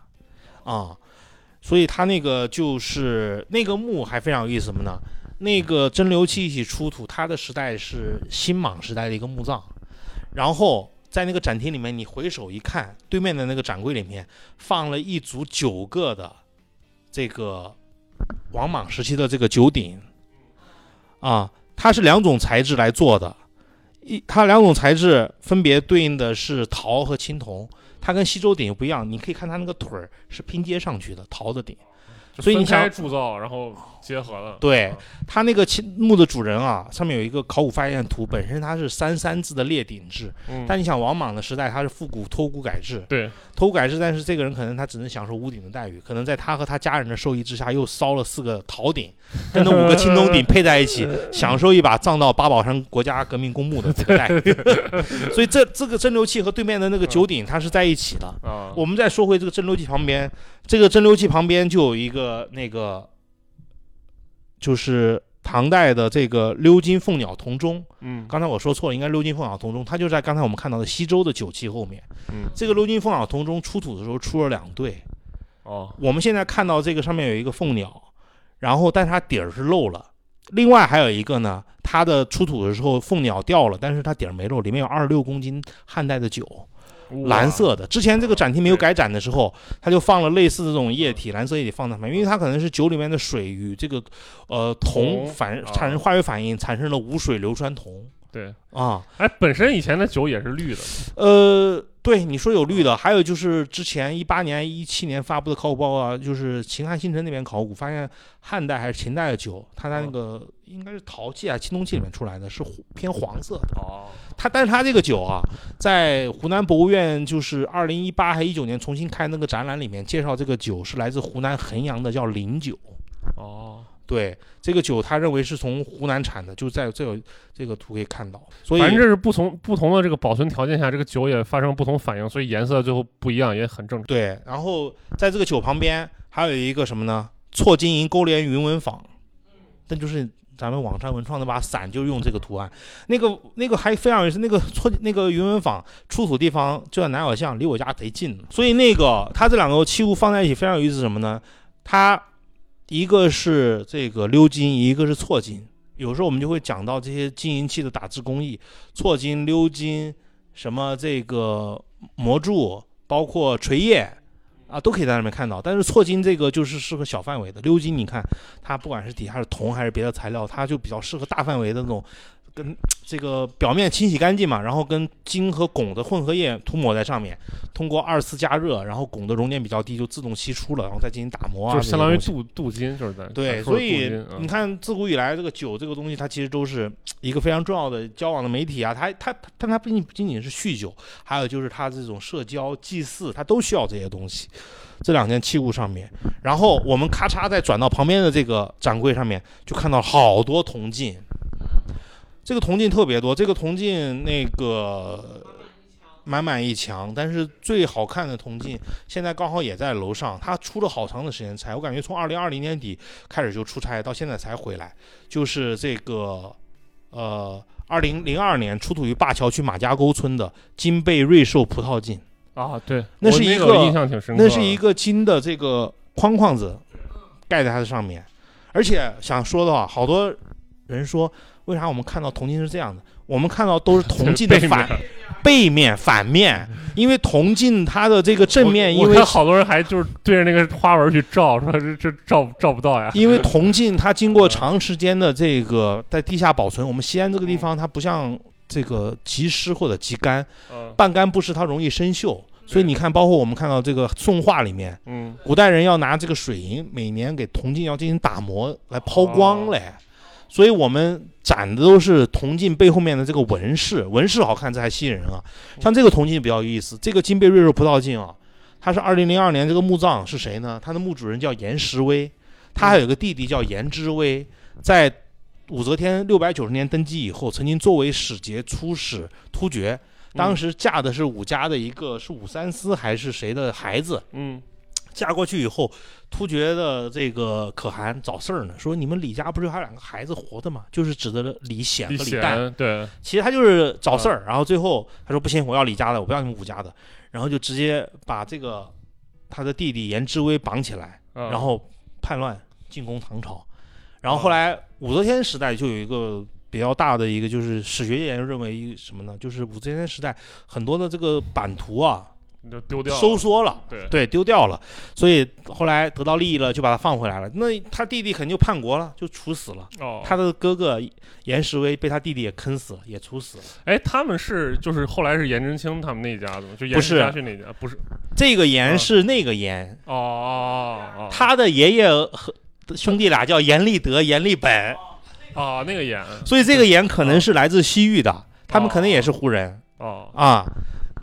啊，所以它那个就是那个墓还非常有意思什么呢？那个蒸馏器一起出土，它的时代是新莽时代的一个墓葬，然后在那个展厅里面，你回首一看，对面的那个展柜里面放了一组九个的这个王莽时期的这个九鼎，啊，它是两种材质来做的，一它两种材质分别对应的是陶和青铜，它跟西周鼎又不一样，你可以看它那个腿儿是拼接上去的陶的鼎。所以你想分开铸造，然后结合了。对啊它那个青墓的主人啊，上面有一个考古发现图，本身它是三三字的列鼎制，嗯，但你想王莽的时代，它是复古托古改制，对托古改制，但是这个人可能他只能享受屋顶的待遇，可能在他和他家人的授意之下，又烧了四个陶鼎，跟那五个青铜鼎配在一起，享受一把葬到八宝山国家革命公墓的这个待遇。所以这这个蒸馏器和对面的那个九鼎，它是在一起的。啊，我们再说回这个蒸馏器旁边，这个蒸馏器旁边就有一个那个，就是唐代的这个鎏金凤鸟铜钟。嗯刚才我说错了，应该鎏金凤鸟铜钟，它就在刚才我们看到的西周的酒器后面。嗯这个鎏金凤鸟铜钟出土的时候出了两对，哦我们现在看到这个上面有一个凤鸟，然后但是它底儿是漏了。另外还有一个呢，它的出土的时候凤鸟掉了，但是它底儿没漏，里面有二十六公斤汉代的酒。蓝色的。之前这个展厅没有改展的时候，他就放了类似的这种液体，蓝色液体放在旁边，因为它可能是酒里面的水与这个呃铜铜反啊。产生化学反应，产生了无水硫酸铜对，啊。哎，本身以前的酒也是绿的，呃，对，你说有绿的，还有就是之前一八年、一七年发布的考古报告啊，就是秦汉新城那边考古发现汉代还是秦代的酒，它在那个应该是陶器啊、青铜器里面出来的，是偏黄色的。哦，它但是它这个酒啊，在湖南博物院就是二零一八还一九年重新开那个展览里面介绍这个酒是来自湖南衡阳的，叫灵酒。哦，对，这个酒他认为是从湖南产的，就在这有这个图可以看到。所以反正这是不同不同的这个保存条件下，这个酒也发生不同反应，所以颜色最后不一样也很正常。对，然后在这个酒旁边还有一个什么呢？错金银勾连云纹坊，那就是咱们网上文创那把伞就用这个图案。那个那个还非常有意思，那个错那个云纹坊出土地方就在南小巷，离我家贼近，所以那个它这两个器物放在一起非常有意思是什么呢？它一个是这个鎏金，一个是错金。有时候我们就会讲到这些金银器的打制工艺，错金、鎏金，什么这个模铸，包括锤叶啊，都可以在上面看到。但是错金这个就是适合小范围的，鎏金你看它不管是底下是铜还是别的材料，它就比较适合大范围的那种，跟这个表面清洗干净嘛，然后跟金和汞的混合液涂抹在上面，通过二次加热，然后汞的熔点比较低，就自动析出了，然后再进行打磨啊，就相当于镀镀金，就是在对，所以你看，自古以来这个酒这个东西，它其实都是一个非常重要的交往的媒体啊。它它它，但它不仅不仅仅是酗酒，还有就是它这种社交、祭祀，它都需要这些东西。这两件器物上面，然后我们咔嚓再转到旁边的这个展柜上面，就看到好多铜镜。这个铜镜特别多，这个铜镜那个满满一墙，但是最好看的铜镜现在刚好也在楼上，他出了好长的时间差，我感觉从二零二零年底开始就出差，到现在才回来。就是这个，呃，二零零二年出土于灞桥区马家沟村的金贝瑞兽葡萄镜，啊，对，那是一个印象挺深刻，那是一个金的这个框框子盖在它的上面。而且想说的话，好多人说，为啥我们看到铜镜是这样的？我们看到都是铜镜的 反背面、反面，因为铜镜它的这个正面，因为好多人还就是对着那个花纹去照，说 这这照照不到呀。因为铜镜它经过长时间的这个在地下保存，我们西安这个地方它不像这个极湿或者极干，嗯半干不湿它容易生锈。所以你看，包括我们看到这个宋画里面，嗯，古代人要拿这个水银，每年给铜镜要进行打磨来抛光嘞。所以我们展的都是铜镜背后面的这个纹饰，纹饰好看，这还吸引人啊。像这个铜镜比较有意思，这个金贝瑞兽葡萄镜啊，它是二零零二年这个墓葬是谁呢？它的墓主人叫严时威，他还有个弟弟叫严之威，在武则天六百九十年登基以后，曾经作为使节出使突厥。当时嫁的是武家的一个是武三思还是谁的孩子，嗯嫁过去以后，突厥的这个可汗找事儿呢，说你们李家不是还有两个孩子活的吗？就是指的李显和李旦。显对，其实他就是找事儿，然后最后他说不行，我要李家的，我不要你们武家的，然后就直接把这个他的弟弟颜之威绑起来，嗯然后叛乱进攻唐朝。然后后来武则天时代就有一个比较大的一个，就是史学界认为一个什么呢？就是武则天时代很多的这个版图啊你就丢掉了收缩了。对对，丢掉了，所以后来得到利益了，就把他放回来了。那他弟弟肯定就叛国了，就处死了。哦，他的哥哥严世威被他弟弟也坑死了，也处死了。哎，他们是就是后来是颜真卿他们那一家子吗？就严不是家训那家，不是？这个啊严是那个严，哦哦哦，他的爷爷和兄弟俩叫严立德、严立本，哦那个严所以这个严可能是来自西域的，他们可能也是胡人哦。啊。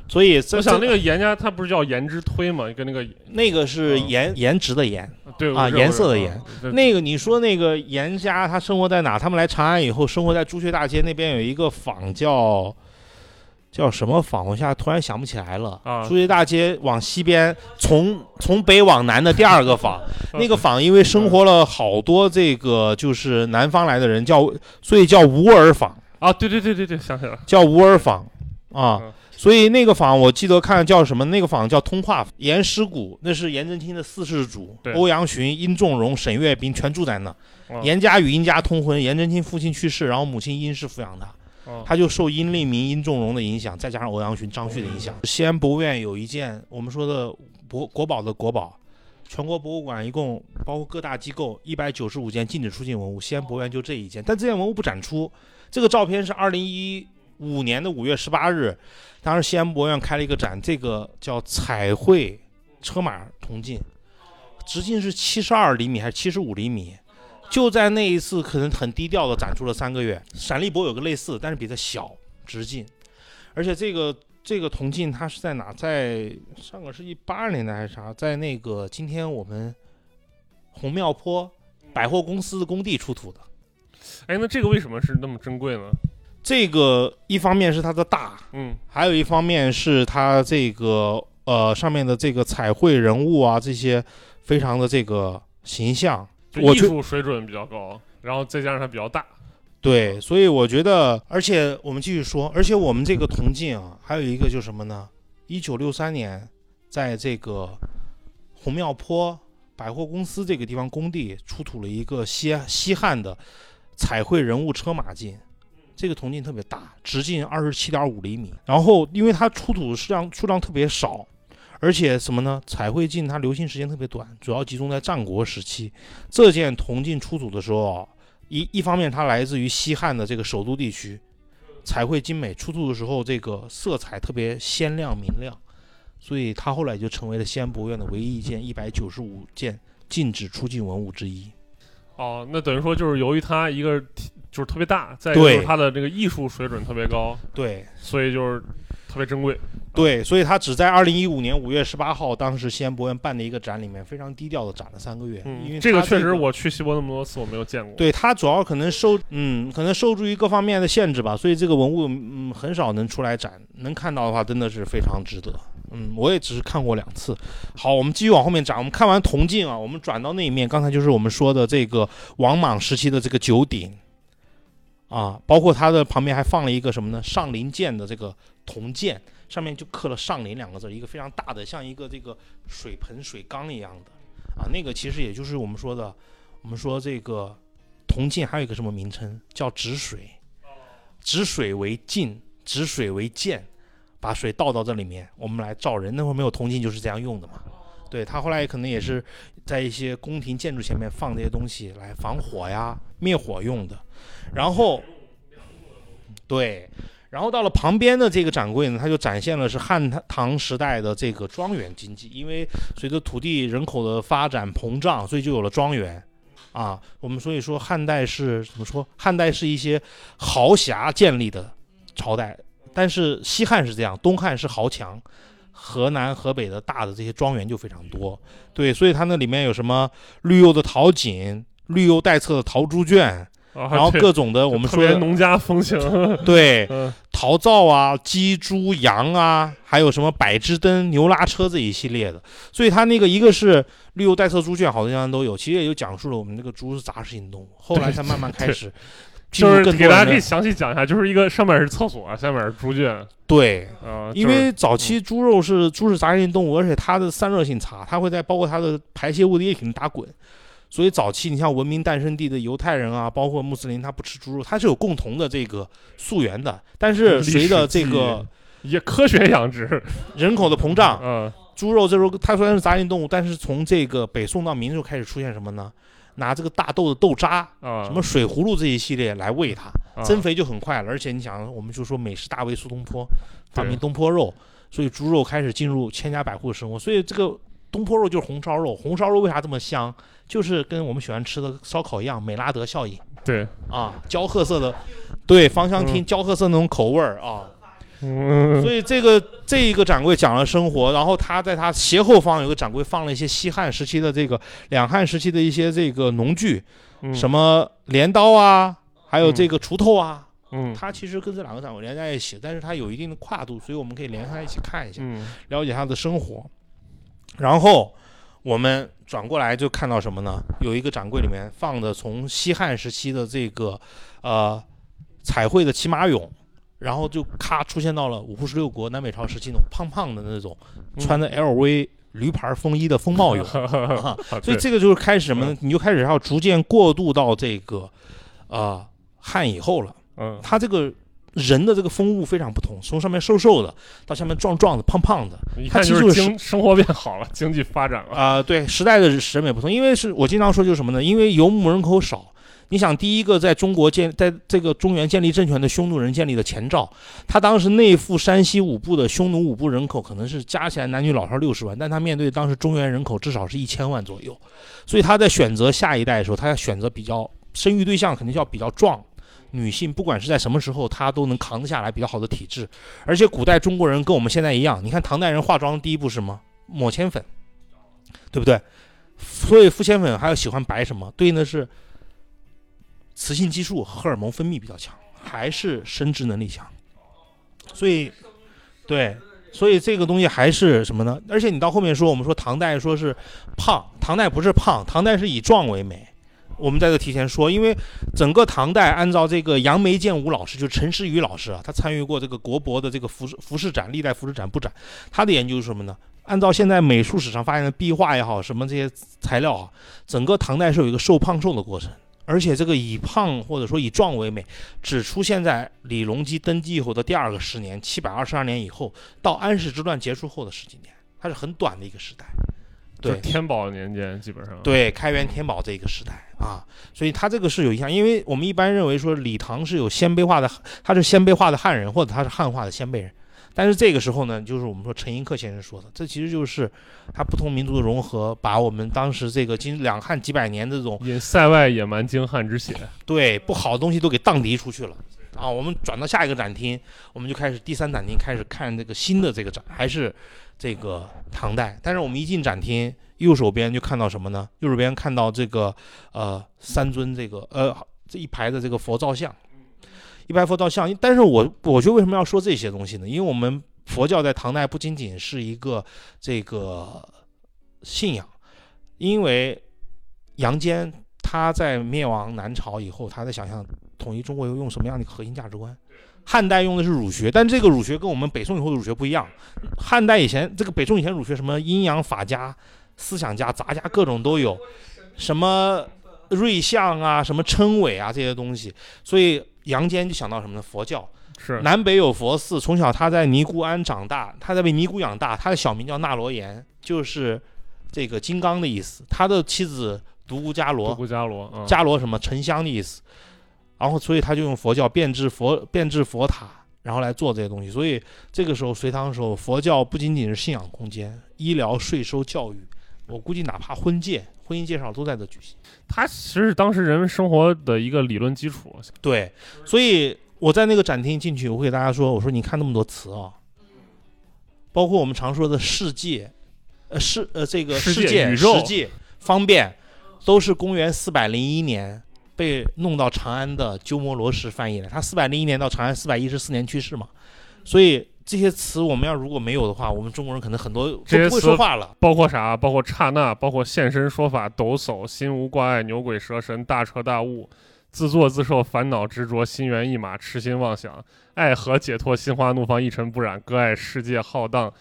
所以我想那个严家他不是叫颜之推吗？跟那个那个是嗯颜颜值的颜，对啊颜色的颜那个你说那个严家他生活在哪？他们来长安以后，生活在朱雀大街那边有一个坊叫叫什么坊？我现在突然想不起来了。啊朱雀大街往西边，从从北往南的第二个坊，那个坊因为生活了好多这个就是南方来的人，叫所以叫吴尔坊，啊，对对对对对，想起来了叫吴尔坊啊嗯。所以那个坊我记得看叫什么？那个坊叫通化坊严师古，那是颜真卿的四世祖，欧阳询、殷仲荣、沈月兵全住在那。啊严家与殷家通婚，颜真卿父亲去世，然后母亲殷氏抚养他，哦他就受殷令明、殷仲荣的影响，再加上欧阳询、张旭的影响。西安博物院有一件我们说的国国宝的国宝，全国博物馆一共包括各大机构一百九十五件禁止出境文物，西安博物院就这一件，但这件文物不展出。这个照片是二零一五年的五月十八日，当时西安博物院开了一个展，这个叫彩绘车马铜镜，直径是七十二厘米还是七十五厘米？就在那一次，可能很低调的展出了三个月。陕历博有个类似，但是比它小，直径，而且这个这个铜镜它是在哪？在上个世纪八十年代还是啥？在那个今天我们红庙坡百货公司的工地出土的。哎，那这个为什么是那么珍贵呢？这个一方面是它的大，嗯还有一方面是它这个呃上面的这个彩绘人物啊，这些非常的这个形象。就艺术水准比较高，然后再加上它比较大。对，所以我觉得，而且我们继续说，而且我们这个铜镜啊，还有一个就是什么呢？一九六三年，在这个红庙坡百货公司这个地方工地出土了一个西西汉的彩绘人物车马镜，这个铜镜特别大，直径二十七点五厘米。然后，因为它出土的数量数量特别少，而且什么呢？彩绘镜它流行时间特别短，主要集中在战国时期。这件铜镜出土的时候啊，一一方面它来自于西汉的这个首都地区，彩绘精美，出土的时候这个色彩特别鲜亮明亮，所以它后来就成为了西安博物院的唯一一件一百九十五件禁止出境文物之一。哦，那等于说就是由于它一个就是特别大，再就是它的这个艺术水准特别高，对所以就是特别珍贵。对，所以它只在二零一五年五月十八号，当时西安博物院办的一个展里面，非常低调的展了三个月。嗯因为嗯，这个确实我去西博那么多次，我没有见过。对它主要可能受嗯，可能受制于各方面的限制吧，所以这个文物嗯很少能出来展，能看到的话真的是非常值得。嗯，我也只是看过两次。好，我们继续往后面展。我们看完铜镜啊，我们转到那一面，刚才就是我们说的这个王莽时期的这个九鼎啊，包括它的旁边还放了一个什么呢？上林剑的这个铜剑，上面就刻了“上林”两个字，一个非常大的，像一个这个水盆、水缸一样的啊。那个其实也就是我们说的，我们说这个铜镜还有一个什么名称叫止水，止水为镜，止水为剑，把水倒到这里面，我们来照人。那会儿没有铜镜就是这样用的嘛。对他后来可能也是在一些宫廷建筑前面放这些东西来防火呀、灭火用的。然后，对，然后到了旁边的这个展柜呢，它就展现了是汉唐时代的这个庄园经济，因为随着土地人口的发展膨胀，所以就有了庄园。啊，我们所以说汉代是怎么说？汉代是一些豪侠建立的朝代，但是西汉是这样，东汉是豪强，河南、河北的大的这些庄园就非常多。对，所以它那里面有什么绿釉的陶锦、绿釉带册的陶猪圈，然然后各种的我们说的农家风情。对 嗯，陶灶啊、鸡、猪、羊啊，还有什么百枝灯、牛拉车这一系列的。所以它那个一个是绿釉带册猪圈，好多地方都有，其实也就讲述了我们这个猪是杂食性动物。后来才慢慢开始进就入是给大家可以详细讲一下，就是一个上面是厕所，下面是猪圈对。啊，因为早期猪肉是猪是杂食性动物，而且它的散热性差，它会在包括它的排泄物的液体里打滚，所以早期你像文明诞生地的犹太人啊，包括穆斯林，他不吃猪肉，它是有共同的这个溯源的。但是随着这个也科学养殖，人口的膨胀，嗯猪肉这时候它虽然是杂食性动物，但是从这个北宋到明就开始出现什么呢？拿这个大豆的豆渣，啊，什么水葫芦这一系列来喂它，啊增肥就很快了。而且你想，我们就说美食大卫苏东坡发明东坡肉，所以猪肉开始进入千家百户的生活。所以这个东坡肉就是红烧肉，红烧肉为啥这么香？就是跟我们喜欢吃的烧烤一样，美拉德效应对，啊，焦褐色的，对，芳香烃焦褐色那种口味儿啊。嗯，所以这个这一个展柜讲了生活，然后他在他斜后方有个展柜放了一些西汉时期的这个两汉时期的一些这个农具，嗯。什么镰刀啊，还有这个锄头啊，嗯。它其实跟这两个展柜连在一起，但是它有一定的跨度，所以我们可以连在一起看一下，嗯。了解他的生活。然后我们转过来就看到什么呢？有一个展柜里面放的从西汉时期的这个呃彩绘的骑马俑，然后就咔出现到了五胡十六国南北朝时期那种胖胖的那种穿着 LV 驴牌风衣的风貌俑。啊啊所以这个就是开始什么呢？你就开始要逐渐过渡到这个，呃，汉以后了。嗯他这个人的这个风物非常不同，从上面瘦瘦的到下面壮壮的、胖胖的，一看它其实就是就是经生活变好了，经济发展了。啊、对时代的审美不同，因为是我经常说就是什么呢？因为游牧人口少。你想，第一个在中国建，在这个中原建立政权的匈奴人建立的前兆，他当时内附山西五部的匈奴五部人口可能是加起来男女老少六十万，但他面对当时中原人口至少是一千万左右，所以他在选择下一代的时候，他要选择比较生育对象肯定要比较壮，女性不管是在什么时候，她都能扛得下来比较好的体质，而且古代中国人跟我们现在一样，你看唐代人化妆第一步是什么？抹铅粉，对不对？所以敷铅粉还有喜欢白什么，对应的是雌性激素、荷尔蒙分泌比较强，还是生殖能力强。所以，对，所以这个东西还是什么呢？而且你到后面说，我们说唐代说是胖，唐代不是胖，唐代是以壮为美。我们在这提前说，因为整个唐代按照这个杨梅建武老师，就是陈诗雨老师啊，他参与过这个国博的这个服饰服饰展、历代服饰展布展，他的研究是什么呢？按照现在美术史上发现的壁画也好，什么这些材料啊，整个唐代是有一个瘦胖瘦的过程，而且这个以胖或者说以壮为美，只出现在李隆基登基以后的第二个十年，七百二十二年以后到安史之乱结束后的十几年，它是很短的一个时代。对天宝年间基本上。对，开元天宝这个时代啊，所以它这个是有影响，因为我们一般认为说李唐是有鲜卑化的，他是鲜卑化的汉人，或者他是汉化的鲜卑人。但是这个时候呢，就是我们说陈寅恪先生说的，这其实就是他不同民族的融合，把我们当时这个经两汉几百年的这种因塞外野蛮精悍之血，对不好的东西都给荡涤出去了啊。我们转到下一个展厅，我们就开始第三展厅开始看这个新的这个展，还是这个唐代。但是我们一进展厅，右手边就看到什么呢？右手边看到这个呃三尊这个呃这一排的这个佛造像，一排佛造像。但是我我觉得为什么要说这些东西呢？因为我们佛教在唐代不仅仅是一个这个信仰，因为杨坚他在灭亡南朝以后，他在想象统一中国又用什么样的一个核心价值观。汉代用的是儒学，但这个儒学跟我们北宋以后的儒学不一样。汉代以前这个北宋以前儒学什么阴阳法家、思想家、杂家各种都有，什么瑞相啊、什么称谓啊这些东西，所以杨坚就想到什么呢？佛教。是南北有佛寺，从小他在尼姑庵长大，他在被尼姑养大，他的小名叫那罗延，就是这个金刚的意思。他的妻子独孤伽独罗，孤伽罗，嗯，伽罗什么沉香的意思。然后，所以他就用佛教变制佛变制佛塔，然后来做这些东西。所以这个时候隋唐的时候，佛教不仅仅是信仰空间，医疗、税收、教育，我估计哪怕婚介、婚姻介绍都在这举行。它其实是当时人们生活的一个理论基础。对，所以我在那个展厅进去，我会给大家说，我说你看那么多词啊，包括我们常说的世界，呃世呃这个世世界界宇宙世界方便，都是公元四百零一年被弄到长安的鸠摩罗什翻译的。他四百零一年到长安四百一十四年去世嘛，所以这些词我们要如果没有的话，我们中国人可能很多都不会这些词说话了。包括啥？包括刹那，包括现身说法、抖擞、心无挂碍、牛鬼蛇神、大彻大悟、自作自受、烦恼执着、心猿意马、痴心妄想、爱河解脱、心花怒放、一尘不染、割爱世界浩荡、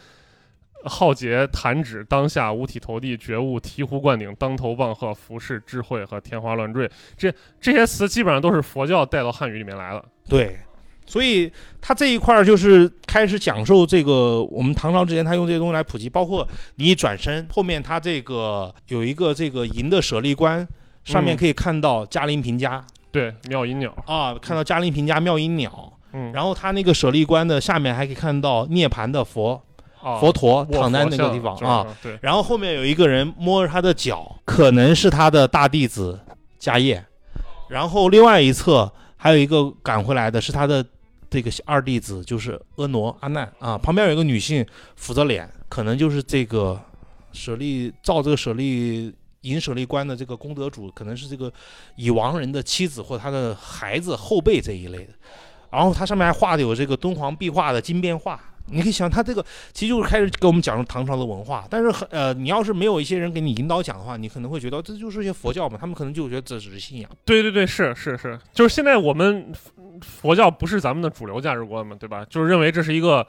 浩劫弹指、当下五体投地、觉悟、醍醐灌顶、当头棒喝、服饰智慧和天花乱坠。这这些词基本上都是佛教带到汉语里面来了。对，所以他这一块儿就是开始讲授这个我们唐朝之前他用这些东西来普及，包括你一转身后面他这个有一个这个银的舍利观，上面嗯。可以看到嘉陵平家、对，妙音鸟，啊，看到嘉陵平家妙音鸟，嗯，然后他那个舍利观的下面还可以看到涅槃的佛啊佛陀躺在那个地方啊，，对，然后后面有一个人摸着他的脚，可能是他的大弟子迦叶，然后另外一侧还有一个赶回来的是他的这个二弟子，就是婀娜阿难啊，旁边有一个女性扶着脸，可能就是这个舍利造这个舍利银舍利观的这个功德主，可能是这个已亡人的妻子或他的孩子后辈这一类的。然后它上面还画的有这个敦煌壁画的金边画，你可以想，它这个其实就是开始给我们讲述唐朝的文化。但是呃，你要是没有一些人给你引导讲的话，你可能会觉得这就是一些佛教嘛，他们可能就觉得这只是信仰。对对对，是是是，就是现在我们佛教不是咱们的主流价值观嘛，对吧？就是认为这是一个，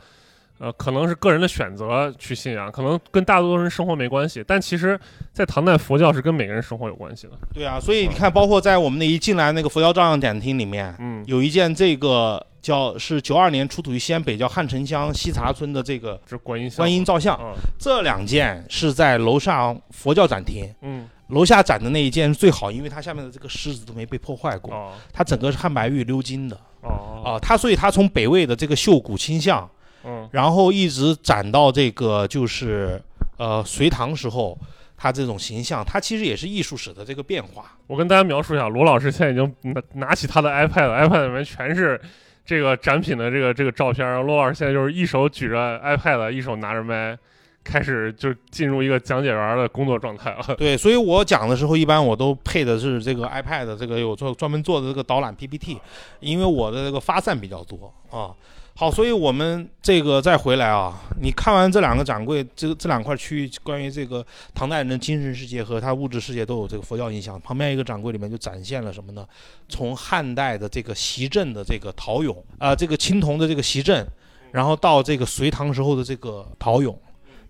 呃，可能是个人的选择去信仰，可能跟大多数人生活没关系。但其实，在唐代，佛教是跟每个人生活有关系的。对啊，所以你看，包括在我们那一进来那个佛教照相展厅里面，嗯，有一件这个叫是九二年出土于西安北郊汉城乡西茶村的这个这观音观音造像，啊，这两件是在楼上佛教展厅，嗯楼下展的那一件最好，因为它下面的这个狮子都没被破坏过，哦它整个是汉白玉鎏金的哦啊，它所以它从北魏的这个秀骨倾向，嗯然后一直展到这个就是呃隋唐时候，它这种形象，它其实也是艺术史的这个变化。我跟大家描述一下，罗老师现在已经拿拿起他的 iPad，iPad 里面全是这个展品的这个这个照片。然后罗老师现在就是一手举着 iPad，一手拿着麦，开始就进入一个讲解员的工作状态了。对，所以我讲的时候，一般我都配的是这个 iPad，这个有做专门做的这个导览 PPT，因为我的这个发散比较多啊。好，所以我们这个再回来啊，你看完这两个展柜，这这两块区域关于这个唐代人的精神世界和他物质世界都有这个佛教影响。旁边一个展柜里面就展现了什么呢？从汉代的这个席镇的这个陶俑啊、这个青铜的这个席镇，然后到这个隋唐时候的这个陶俑，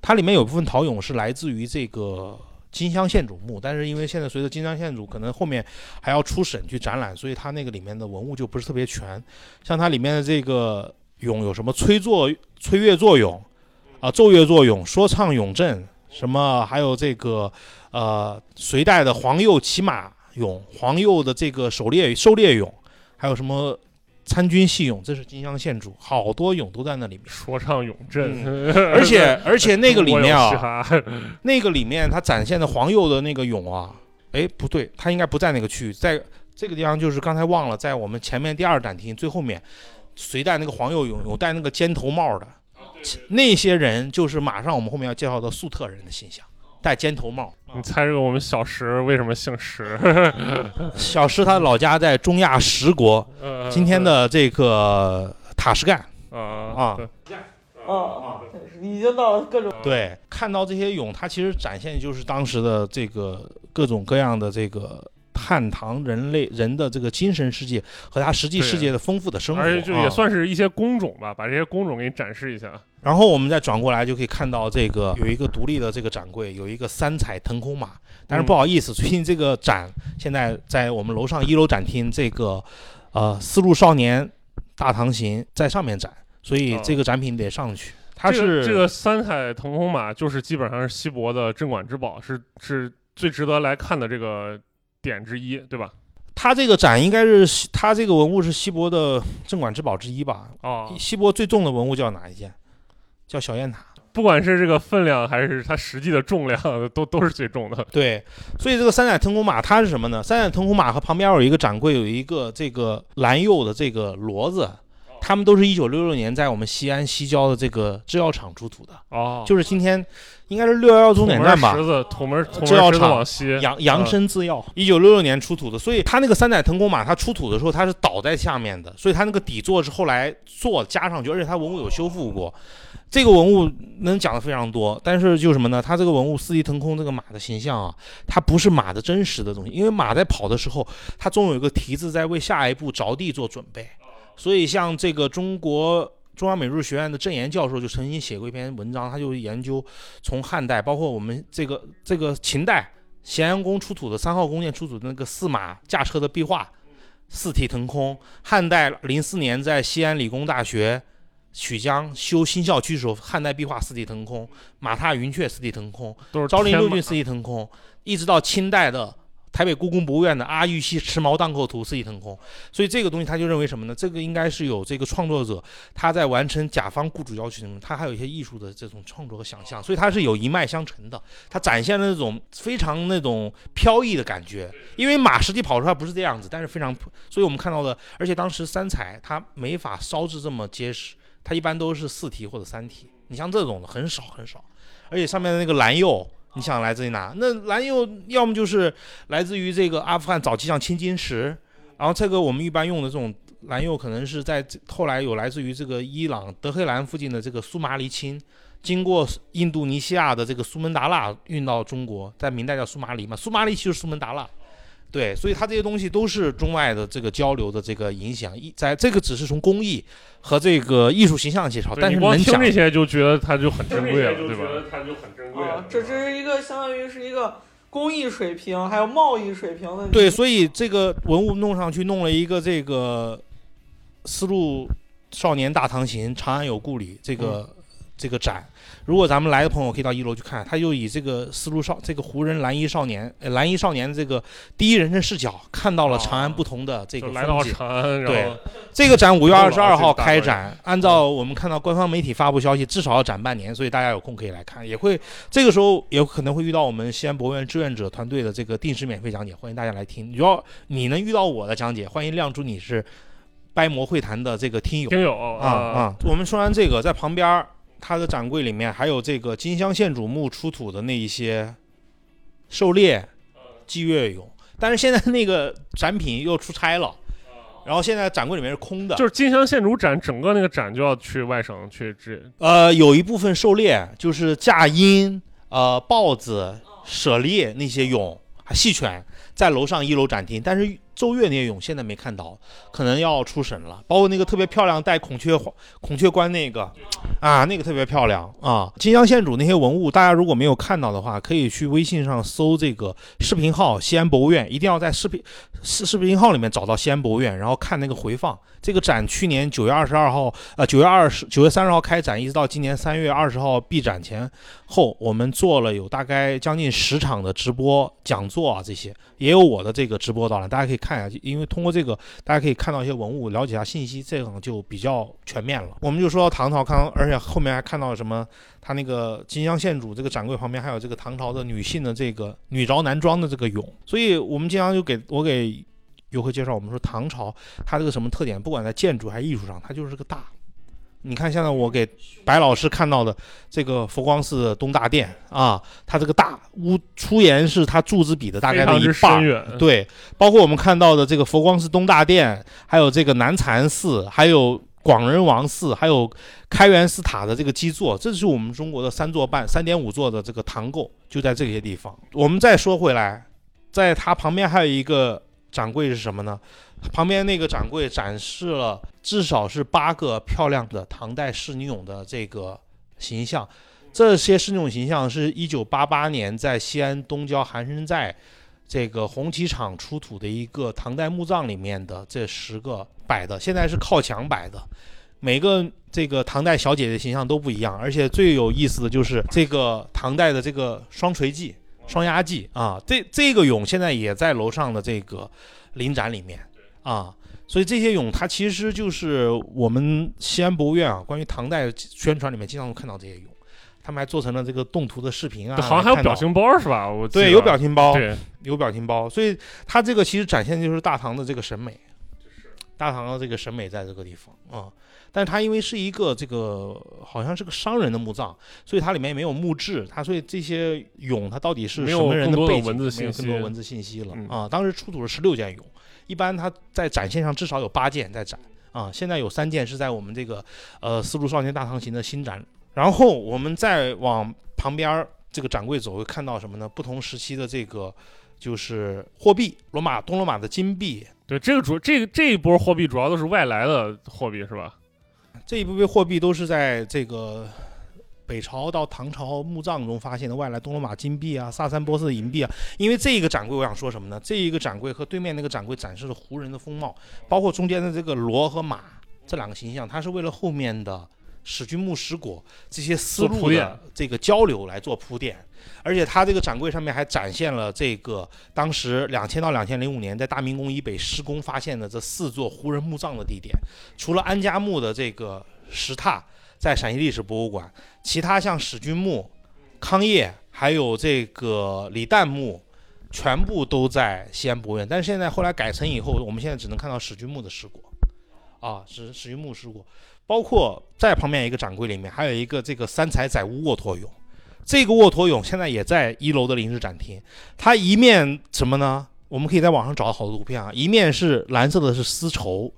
它里面有部分陶俑是来自于这个金乡县主墓，但是因为现在随着金乡县主可能后面还要出省去展览，所以它那个里面的文物就不是特别全。像它里面的这个俑有什么吹作、吹乐作俑，啊、奏乐作俑、说唱俑阵，什么还有这个呃隋代的黄釉骑马俑、黄釉的这个狩猎狩猎俑，还有什么参军戏俑，这是金乡县主，好多俑都在那里面。说唱永镇，而且而且那个里面啊，啊，那个里面它展现的黄釉的那个俑啊，哎，不对，它应该不在那个区域，在这个地方就是刚才忘了，在我们前面第二展厅最后面，隋代那个黄釉俑有戴那个尖头帽的，那些人就是马上我们后面要介绍的粟特人的形象，戴尖头帽。你猜这个我们小石为什么姓石？小石他老家在中亚十国，呃今天的这个塔什干。啊啊对啊，已经到了各种对，看到这些俑，它其实展现就是当时的这个各种各样的这个汉唐人类人的这个精神世界和他实际世界的丰富的生活，而且就啊也算是一些工种吧，把这些工种给你展示一下。然后我们再转过来就可以看到这个有一个独立的这个展柜，有一个三彩腾空马。但是不好意思，最近这个展现在在我们楼上一楼展厅这个呃丝路少年大唐行在上面展，所以哦这个展品得上去。它这个是这个三彩腾空马，就是基本上是西博的镇馆之宝，是是最值得来看的这个点之一，对吧？它这个展应该是西它这个文物是西博的镇馆之宝之一吧？哦，西博最重的文物叫哪一件？叫小雁塔。不管是这个分量还是它实际的重量，都都是最重的。对，所以这个三彩腾空马它是什么呢？三彩腾空马和旁边有一个展柜，有一个这个蓝釉的这个骡子，他们都是一九六六年在我们西安西郊的这个制药厂出土的，哦，就是今天应该是六幺幺终点站吧土。门石子，土门土制药厂往西，扬扬生制药，一九六六年出土的，所以它那个三载腾空马，它出土的时候它是倒在下面的，所以它那个底座是后来做加上去，而且它文物有修复过。这个文物能讲的非常多，但是就什么呢？它这个文物四蹄腾空这个马的形象啊，它不是马的真实的东西，因为马在跑的时候，它总有一个蹄子在为下一步着地做准备。所以像这个中国中央美术学院的郑岩教授就曾经写过一篇文章，他就研究从汉代，包括我们这个这个秦代咸阳宫出土的三号宫殿出土的那个四马驾车的壁画，四蹄腾空。汉代零四年在西安理工大学曲江修新校区的时候，汉代壁画四蹄腾空，马踏云雀四蹄腾空，都是昭陵六骏四蹄腾空，一直到清代的台北故宫博物院的阿玉溪持矛荡寇图四蹄腾空。所以这个东西他就认为什么呢？这个应该是有这个创作者他在完成甲方雇主要求，他还有一些艺术的这种创作和想象，所以他是有一脉相承的。他展现了那种非常那种飘逸的感觉，因为马实际跑出来不是这样子，但是非常，所以我们看到的，而且当时三彩它没法烧制这么结实，它一般都是四蹄或者三蹄。你像这种的很少很少，而且上面的那个蓝釉，你想来自于哪？那蓝釉要么就是来自于这个阿富汗早期像青金石，然后这个我们一般用的这种蓝釉可能是在后来有来自于这个伊朗德黑兰附近的这个苏麻离青，经过印度尼西亚的这个苏门答腊运到中国，在明代叫苏麻离嘛，苏麻离其实是苏门答腊。对，所以它这些东西都是中外的这个交流的这个影响，一在这个只是从工艺和这个艺术形象介绍，但是能讲你光听这些就觉得它就很珍贵了，对吧？它就很珍啊，这只是一个相当于是一个工艺水平还有贸易水平的对，所以这个文物弄上去，弄了一个这个丝路少年大唐行，长安有故里这个、这个展。如果咱们来的朋友可以到一楼去看，他就以这个丝路少这个湖人蓝衣少年，呃蓝衣少年这个第一人称视角，看到了长安不同的这个就来到风景。长安，对这个展五月二十二号开展，按照我们看到官方媒体发布消息，至少要展半年，所以大家有空可以来看，也会这个时候也有可能会遇到我们西安博物院志愿者团队的这个定时免费讲解，欢迎大家来听。你要你能遇到我的讲解，欢迎亮出你是掰馍会谈的这个听友听友啊啊！我们说完这个，在旁边儿它的展柜里面还有这个金乡县主墓出土的那一些狩猎、祭月俑，但是现在那个展品又出差了。然后现在展柜里面是空的，就是金乡县主展，整个那个展就要去外省去治。呃，有一部分狩猎，就是架鹰、呃豹子、舍猎那些俑，还细犬，在楼上一楼展厅。但是奏乐那些俑现在没看到，可能要出审了。包括那个特别漂亮带孔雀孔雀冠那个，啊，那个特别漂亮啊。金乡县主那些文物，大家如果没有看到的话，可以去微信上搜这个视频号“西安博物院”，一定要在视频视视频号里面找到西安博物院，然后看那个回放。这个展去年九月二十二号，呃，九月二十九月三十号开展，一直到今年三月二十号闭展前后，我们做了有大概将近十场的直播讲座啊，这些也有我的这个直播导览，大家可以看一下。因为通过这个，大家可以看到一些文物，了解一下信息，这样就比较全面了。我们就说到唐朝，看，而且后面还看到什么？他那个金乡县主这个展柜旁边还有这个唐朝的女性的这个女着男装的这个俑，所以我们经常就给我给游客介绍，我们说唐朝它这个什么特点，不管在建筑还是艺术上，它就是个大。你看，现在我给白老师看到的这个佛光寺的东大殿啊，它这个大屋出檐是它柱子比的大概的一半。对，包括我们看到的这个佛光寺东大殿，还有这个南禅寺，还有广仁王寺，还有开元寺塔的这个基座，这是我们中国的三座半、三点五座的这个唐构，就在这些地方。我们再说回来，在它旁边还有一个展柜是什么呢？旁边那个展柜展示了至少是八个漂亮的唐代仕女俑的这个形象。这些仕女俑形象是一九八八年在西安东郊寒山寨这个红旗厂出土的一个唐代墓葬里面的这十个摆的，现在是靠墙摆的，每个这个唐代小姐姐形象都不一样，而且最有意思的就是这个唐代的这个双垂髻、双压髻啊，这这个俑现在也在楼上的这个临展里面。啊。所以这些俑，它其实就是我们西安博物院啊，关于唐代宣传里面经常会看到这些俑，他们还做成了这个动图的视频啊，对好像还有表情包是吧？我对，有表情包，对，有表情包，所以它这个其实展现的就是大唐的这个审美，大唐的这个审美在这个地方啊、但是它因为是一个这个好像是个商人的墓葬，所以它里面也没有墓志，它所以这些俑它到底是什么人的背景，文字没有信息更多文字信息了嗯啊。当时出土了十六件俑，一般它在展现上至少有八件在展啊，现在有三件是在我们这个呃丝路少年大唐行的新展，然后我们再往旁边这个展柜走，会看到什么呢？不同时期的这个就是货币，罗马东罗马的金币，对，这个主这个这一波货币主要都是外来的货币是吧？这一部分货币都是在这个北朝到唐朝墓葬中发现的外来东罗马金币啊、萨珊波斯的银币啊。因为这一个展柜，我想说什么呢？这一个展柜和对面那个展柜展示了胡人的风貌，包括中间的这个骡和马这两个形象，它是为了后面的史君墓石椁这些思路的这个交流来做铺垫。而且它这个展柜上面还展现了这个当时两千到两千零五年在大明宫以北施工发现的这四座胡人墓葬的地点。除了安家墓的这个石榻在陕西历史博物馆，其他像史君墓、康业还有这个李旦墓，全部都在西安博物院。但是现在后来改成以后，我们现在只能看到史君墓的石椁，啊，史史君墓石椁，包括在旁边一个展柜里面还有一个这个三彩载物卧驼俑。这个卧驼俑现在也在一楼的临时展厅，它一面什么呢？我们可以在网上找到好多图片啊，一面是蓝色的是丝绸，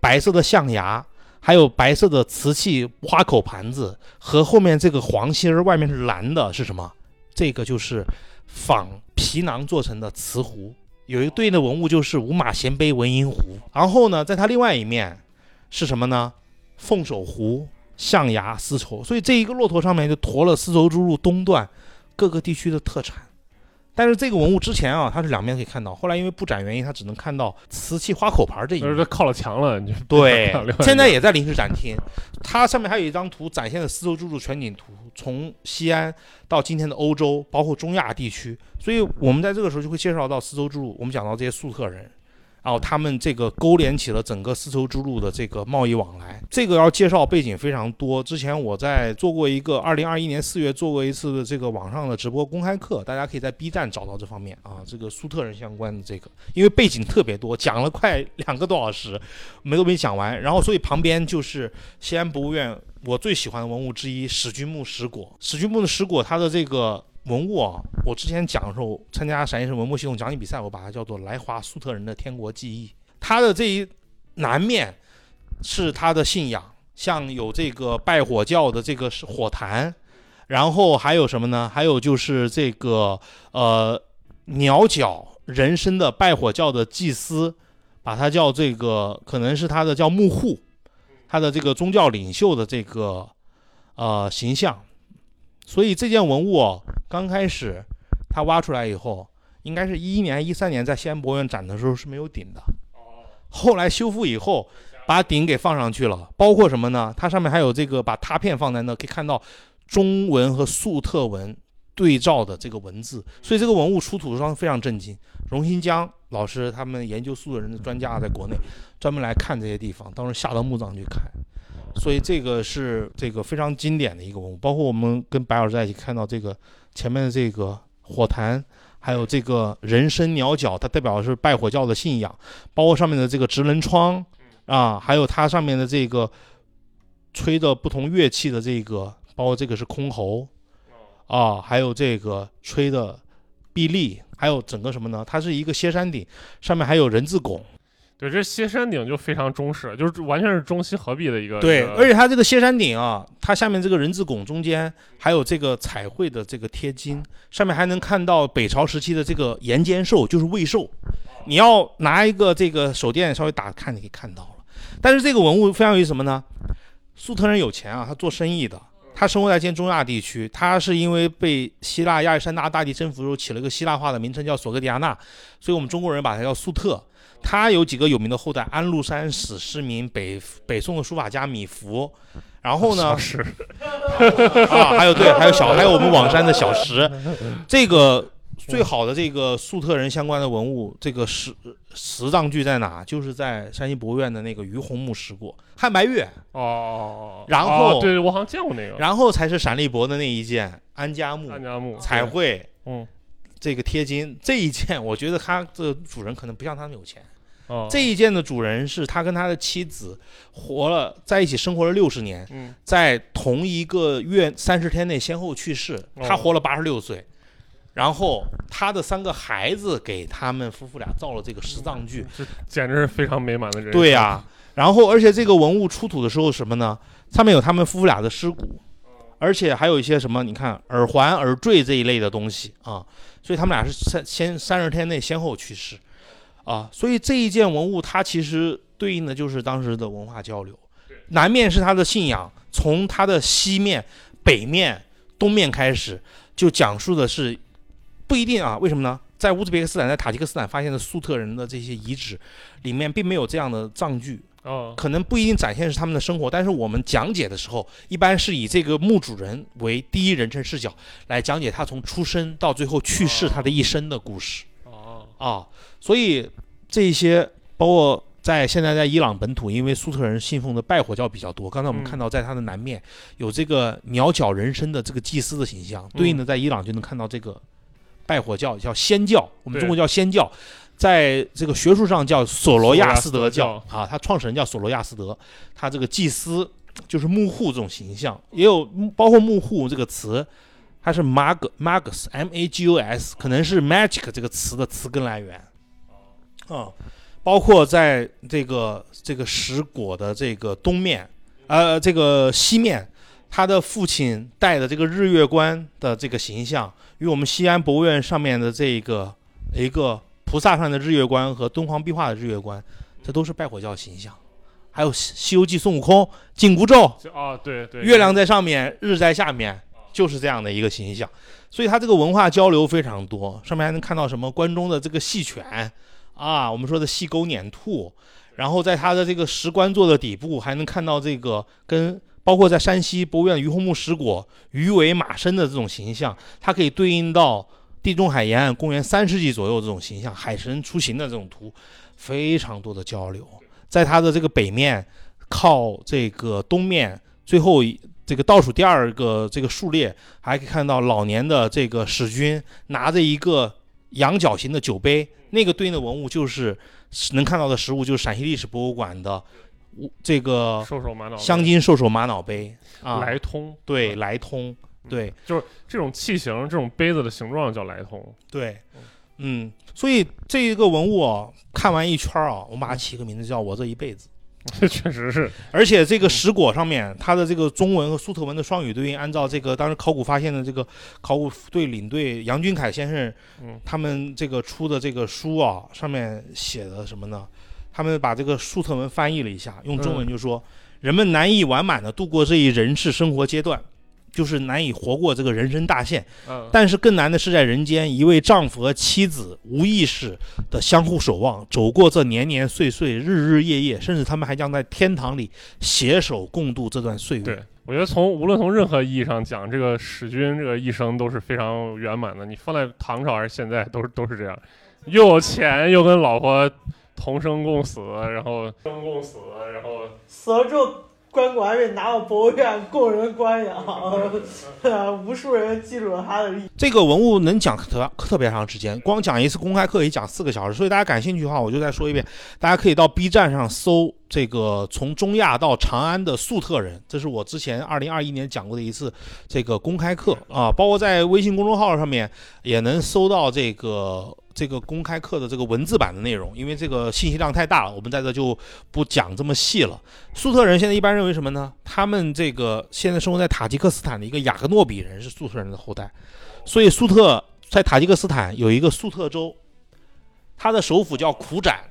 白色的象牙，还有白色的瓷器花口盘子，和后面这个黄心儿外面是蓝的，是什么？这个就是仿皮囊做成的瓷壶，有一个对应的文物就是五马衔杯文银壶。然后呢，在它另外一面是什么呢？凤首壶、象牙、丝绸。所以这一个骆驼上面就驮了丝绸之路东段各个地区的特产。但是这个文物之前啊，它是两面可以看到，后来因为布展原因，它只能看到瓷器花口牌这一面。就是靠了墙了，你对 现在也在临时展厅。它上面还有一张图，展现了丝绸之路全景图，从西安到今天的欧洲，包括中亚地区。所以我们在这个时候就会介绍到丝绸之路。我们讲到这些粟特人，然后他们这个勾连起了整个丝绸之路的这个贸易往来。这个要介绍背景非常多。之前我在做过一个，二零二一年四月做过一次的这个网上的直播公开课，大家可以在 B 站找到这方面啊，这个苏特人相关的这个，因为背景特别多，讲了快两个多小时，没都没讲完。然后所以旁边就是西安博物院我最喜欢的文物之一史君墓石椁。史君墓的石椁，它的这个文物啊，我之前讲的时候参加陕西省文物系统讲解比赛，我把它叫做来华粟特人的天国记忆。它的这一南面是他的信仰，像有这个拜火教的这个是火坛，然后还有什么呢？还有就是这个呃鸟脚人身的拜火教的祭司，把它叫这个可能是他的叫木户，他的这个宗教领袖的这个呃形象。所以这件文物哦，刚开始他挖出来以后，应该是一一年、一三年在西安博物院展的时候是没有顶的。后来修复以后，把顶给放上去了，包括什么呢？它上面还有这个把拓片放在那，可以看到中文和粟特文对照的这个文字，所以这个文物出土的时候非常震惊。荣新江老师他们研究粟特人的专家在国内专门来看这些地方，当时下到墓葬去看，所以这个是这个非常经典的一个文物。包括我们跟白老师在一起看到这个前面的这个火坛。还有这个人身鸟脚，它代表的是拜火教的信仰，包括上面的这个直棱窗啊，还有它上面的这个吹的不同乐器的这个，包括这个是箜篌啊，还有这个吹的臂力，还有整个什么呢？它是一个歇山顶，上面还有人字拱。对，这歇山顶就非常中式，就是完全是中西合璧的一个。对，而且它这个歇山顶啊，它下面这个人字拱中间还有这个彩绘的这个贴金，上面还能看到北朝时期的这个岩间兽，就是魏兽。你要拿一个这个手电稍微打看，你可以看到了。但是这个文物非常有什么呢？粟特人有钱啊，他做生意的，他生活在今天中亚地区，他是因为被希腊亚历山大大帝征服的时候起了个希腊化的名称叫索格迪亚纳，所以我们中国人把它叫粟特。他有几个有名的后代，安禄山、史思明、北北宋的书法家米芾，然后呢小，石 啊，还有对，还有小，还有我们网山的小石，这个最好的这个粟特人相关的文物，这个石石葬具在哪？就是在山西博物院的那个于洪墓石椁，汉白玉，哦，然后哦对，我好像见过那个。然后才是陕历博的那一件安家墓安家墓彩，绘嗯，这个贴金。这一件，我觉得他的主人可能不像他们有钱。哦，这一件的主人是他跟他的妻子活了在一起生活了六十年，嗯，在同一个月三十天内先后去世，哦他活了八十六岁。然后他的三个孩子给他们夫妇俩造了这个石葬具，这简直是非常美满的人生。对呀、然后而且这个文物出土的时候什么呢？上面有他们夫妇俩的尸骨，而且还有一些什么，你看耳环、耳坠这一类的东西啊。所以他们俩是三先三十天内先后去世，啊，所以这一件文物它其实对应的就是当时的文化交流。南面是他的信仰，从他的西面、北面、东面开始，就讲述的是不一定啊？为什么呢？在乌兹别克斯坦、在塔吉克斯坦发现的粟特人的这些遗址里面，并没有这样的葬具，哦，可能不一定展现是他们的生活，但是我们讲解的时候，一般是以这个墓主人为第一人称视角来讲解他从出生到最后去世他的一生的故事哦，啊。所以这一些包括在现在在伊朗本土，因为苏特人信奉的拜火教比较多。刚才我们嗯看到在它的南面有这个鸟脚人身的这个祭司的形象，对应的在伊朗就能看到这个拜火教叫仙教，我们中国叫仙教。在这个学术上叫索罗亚斯德教啊，他创始人叫索罗亚斯德，他这个祭司就是幕户这种形象，也有包括幕户这个词，它是 mag magus m a g u s，可能是 magic 这个词的词根来源。啊，包括在这个这个石果的这个东面，呃，这个西面，他的父亲带的这个日月观的这个形象，与我们西安博物院上面的这个一个菩萨上的日月观和敦煌壁画的日月观，这都是拜火教形象。还有《西西游记》孙悟空紧箍咒，就哦，对对，月亮在上面，日在下面，就是这样的一个形象。所以它这个文化交流非常多，上面还能看到什么关中的这个戏犬啊，我们说的细钩撵兔，然后在它的这个石棺座的底部还能看到这个跟包括在山西博物院于洪木石椁鱼尾马身的这种形象，它可以对应到地中海沿岸公元三世纪左右这种形象，海神出行的这种图，非常多的交流。在它的这个北面，靠这个东面最后一这个倒数第二个这个数列，还可以看到老年的这个史君拿着一个羊角形的酒杯，那个对应的文物就是能看到的实物就是陕西历史博物馆的这个兽首玛瑙镶金兽首玛瑙杯啊，来通，对来通，对就是这种器型，这种杯子的形状叫来通。对，嗯，所以这一个文物啊，看完一圈儿啊，我们把它起个名字叫我这一辈子。这确实是，而且这个石椁上面，它的这个中文和粟特文的双语对应，按照这个当时考古发现的这个考古队领队杨君凯先生，嗯。他们这个出的这个书啊，上面写的什么呢？他们把这个粟特文翻译了一下，用中文就说：人们难以完满的度过这一人世生活阶段，就是难以活过这个人生大限。嗯，但是更难的是，在人间，一位丈夫和妻子无意识的相互守望，走过这年年岁岁、日日夜夜，甚至他们还将在天堂里携手共度这段岁月。对，我觉得从无论从任何意义上讲，这个史君这个一生都是非常圆满的。你放在唐朝还是现在，都是都是这样，又有钱，又跟老婆同生共死，然后生共死，然后死了棺椁被拿到博物院供人观养，无数人记住了他的历这个文物能讲特特别长时间，光讲一次公开课也讲四个小时，所以大家感兴趣的话，我就再说一遍，大家可以到 B 站上搜这个从中亚到长安的粟特人，这是我之前二零二一年讲过的一次这个公开课啊，包括在微信公众号上面也能搜到这个。这个公开课的这个文字版的内容，因为这个信息量太大了，我们在这就不讲这么细了。粟特人现在一般认为什么呢？他们这个现在生活在塔吉克斯坦的一个雅各诺比人是粟特人的后代，所以粟特在塔吉克斯坦有一个粟特州，它的首府叫苦展。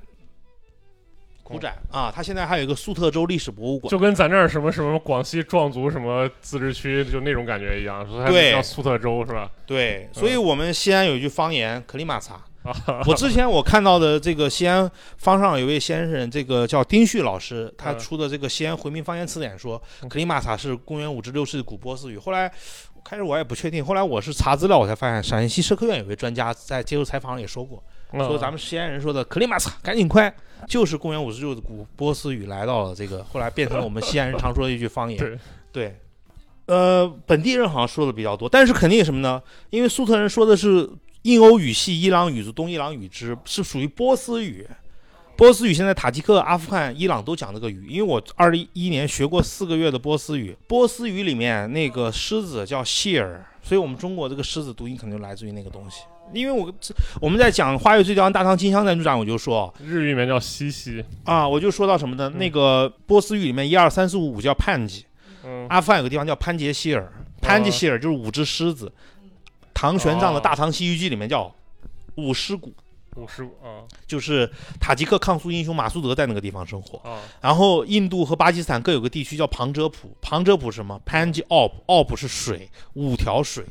苦展啊，它现在还有一个粟特州历史博物馆，就跟咱这儿什么什么广西壮族什么自治区就那种感觉一样，说它对叫粟特州是吧？对，所以我们西安有一句方言“克里马萨”。啊，我之前我看到的这个西安方上有位先生，这个叫丁旭老师，他嗯出的这个《西安回民方言词典》说，克里马萨是公元五至六世纪古波斯语。后来开始我也不确定，后来我是查资料，我才发现陕西社科院有位专家在接受采访也说过，说嗯咱们西安人说的“克里马萨”，赶紧快，就是公元五十六的古波斯语来到了这个，后来变成了我们西安人常说的一句方言。对对，呃，本地人好像说的比较多，但是肯定什么呢？因为粟特人说的是印欧语系伊朗语族东伊朗语支，是属于波斯语。波斯语现在塔吉克、阿富汗、伊朗都讲这个语，因为我二零一一年学过四个月的波斯语。波斯语里面那个狮子叫谢尔，所以我们中国这个狮子读音可能就来自于那个东西。因为我这我们在讲《花月醉雕》大唐金香赞助展，我就说日语里面叫西西，啊，我就说到什么呢？嗯那个波斯语里面一二三四五五叫潘吉，嗯，阿富汗有个地方叫潘杰希尔，潘杰希尔就是五只狮子。唐玄奘的《大唐西域记》里面叫五狮谷，五十五啊就是塔吉克抗苏英雄马苏德在那个地方生活。啊，然后印度和巴基斯坦各有个地区叫旁遮普，旁遮普是什么？Panji Ob，Ob 是水，五条水。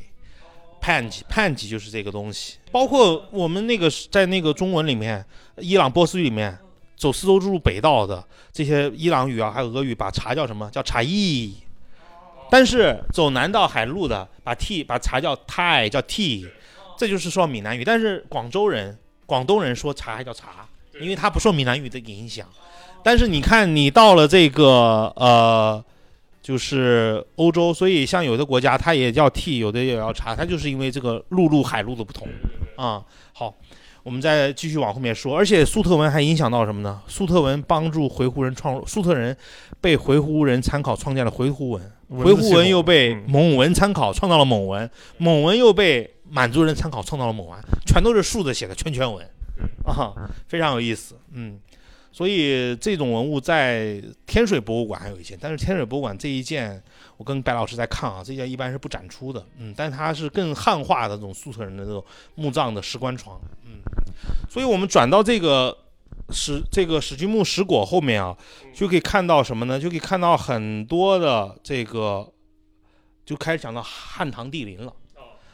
Panji，Panji 就是这个东西。包括我们那个在那个中文里面，伊朗波斯语里面走丝绸之路北道的这些伊朗语啊，还有俄语，把茶叫什么？叫茶艺。但是走南到海路的，把 T 把茶叫 tai 叫 T，这就是说闽南语。但是广州人、广东人说茶还叫茶，因为他不受闽南语的影响。但是你看，你到了这个呃，就是欧洲，所以像有的国家它也叫 T，有的也要茶，它就是因为这个陆路海路的不同啊、好，我们再继续往后面说，而且粟特文还影响到什么呢？粟特文帮助回鹘人创，粟特人被回鹘人参考创建了回鹘文，回鹘文又被嗯。蒙文参考创造了蒙文，蒙文又被满族人参考创造了蒙文，全都是竖着写的圈圈文。啊，非常有意思，嗯。所以这种文物在天水博物馆还有一件，但是天水博物馆这一件，我跟白老师在看啊，这件一般是不展出的，嗯，但它是更汉化的这种粟特人的这种墓葬的石棺床，嗯，所以我们转到这个史这个史君墓石椁后面啊，就可以看到什么呢？就可以看到很多的这个就开始讲到汉唐帝陵了。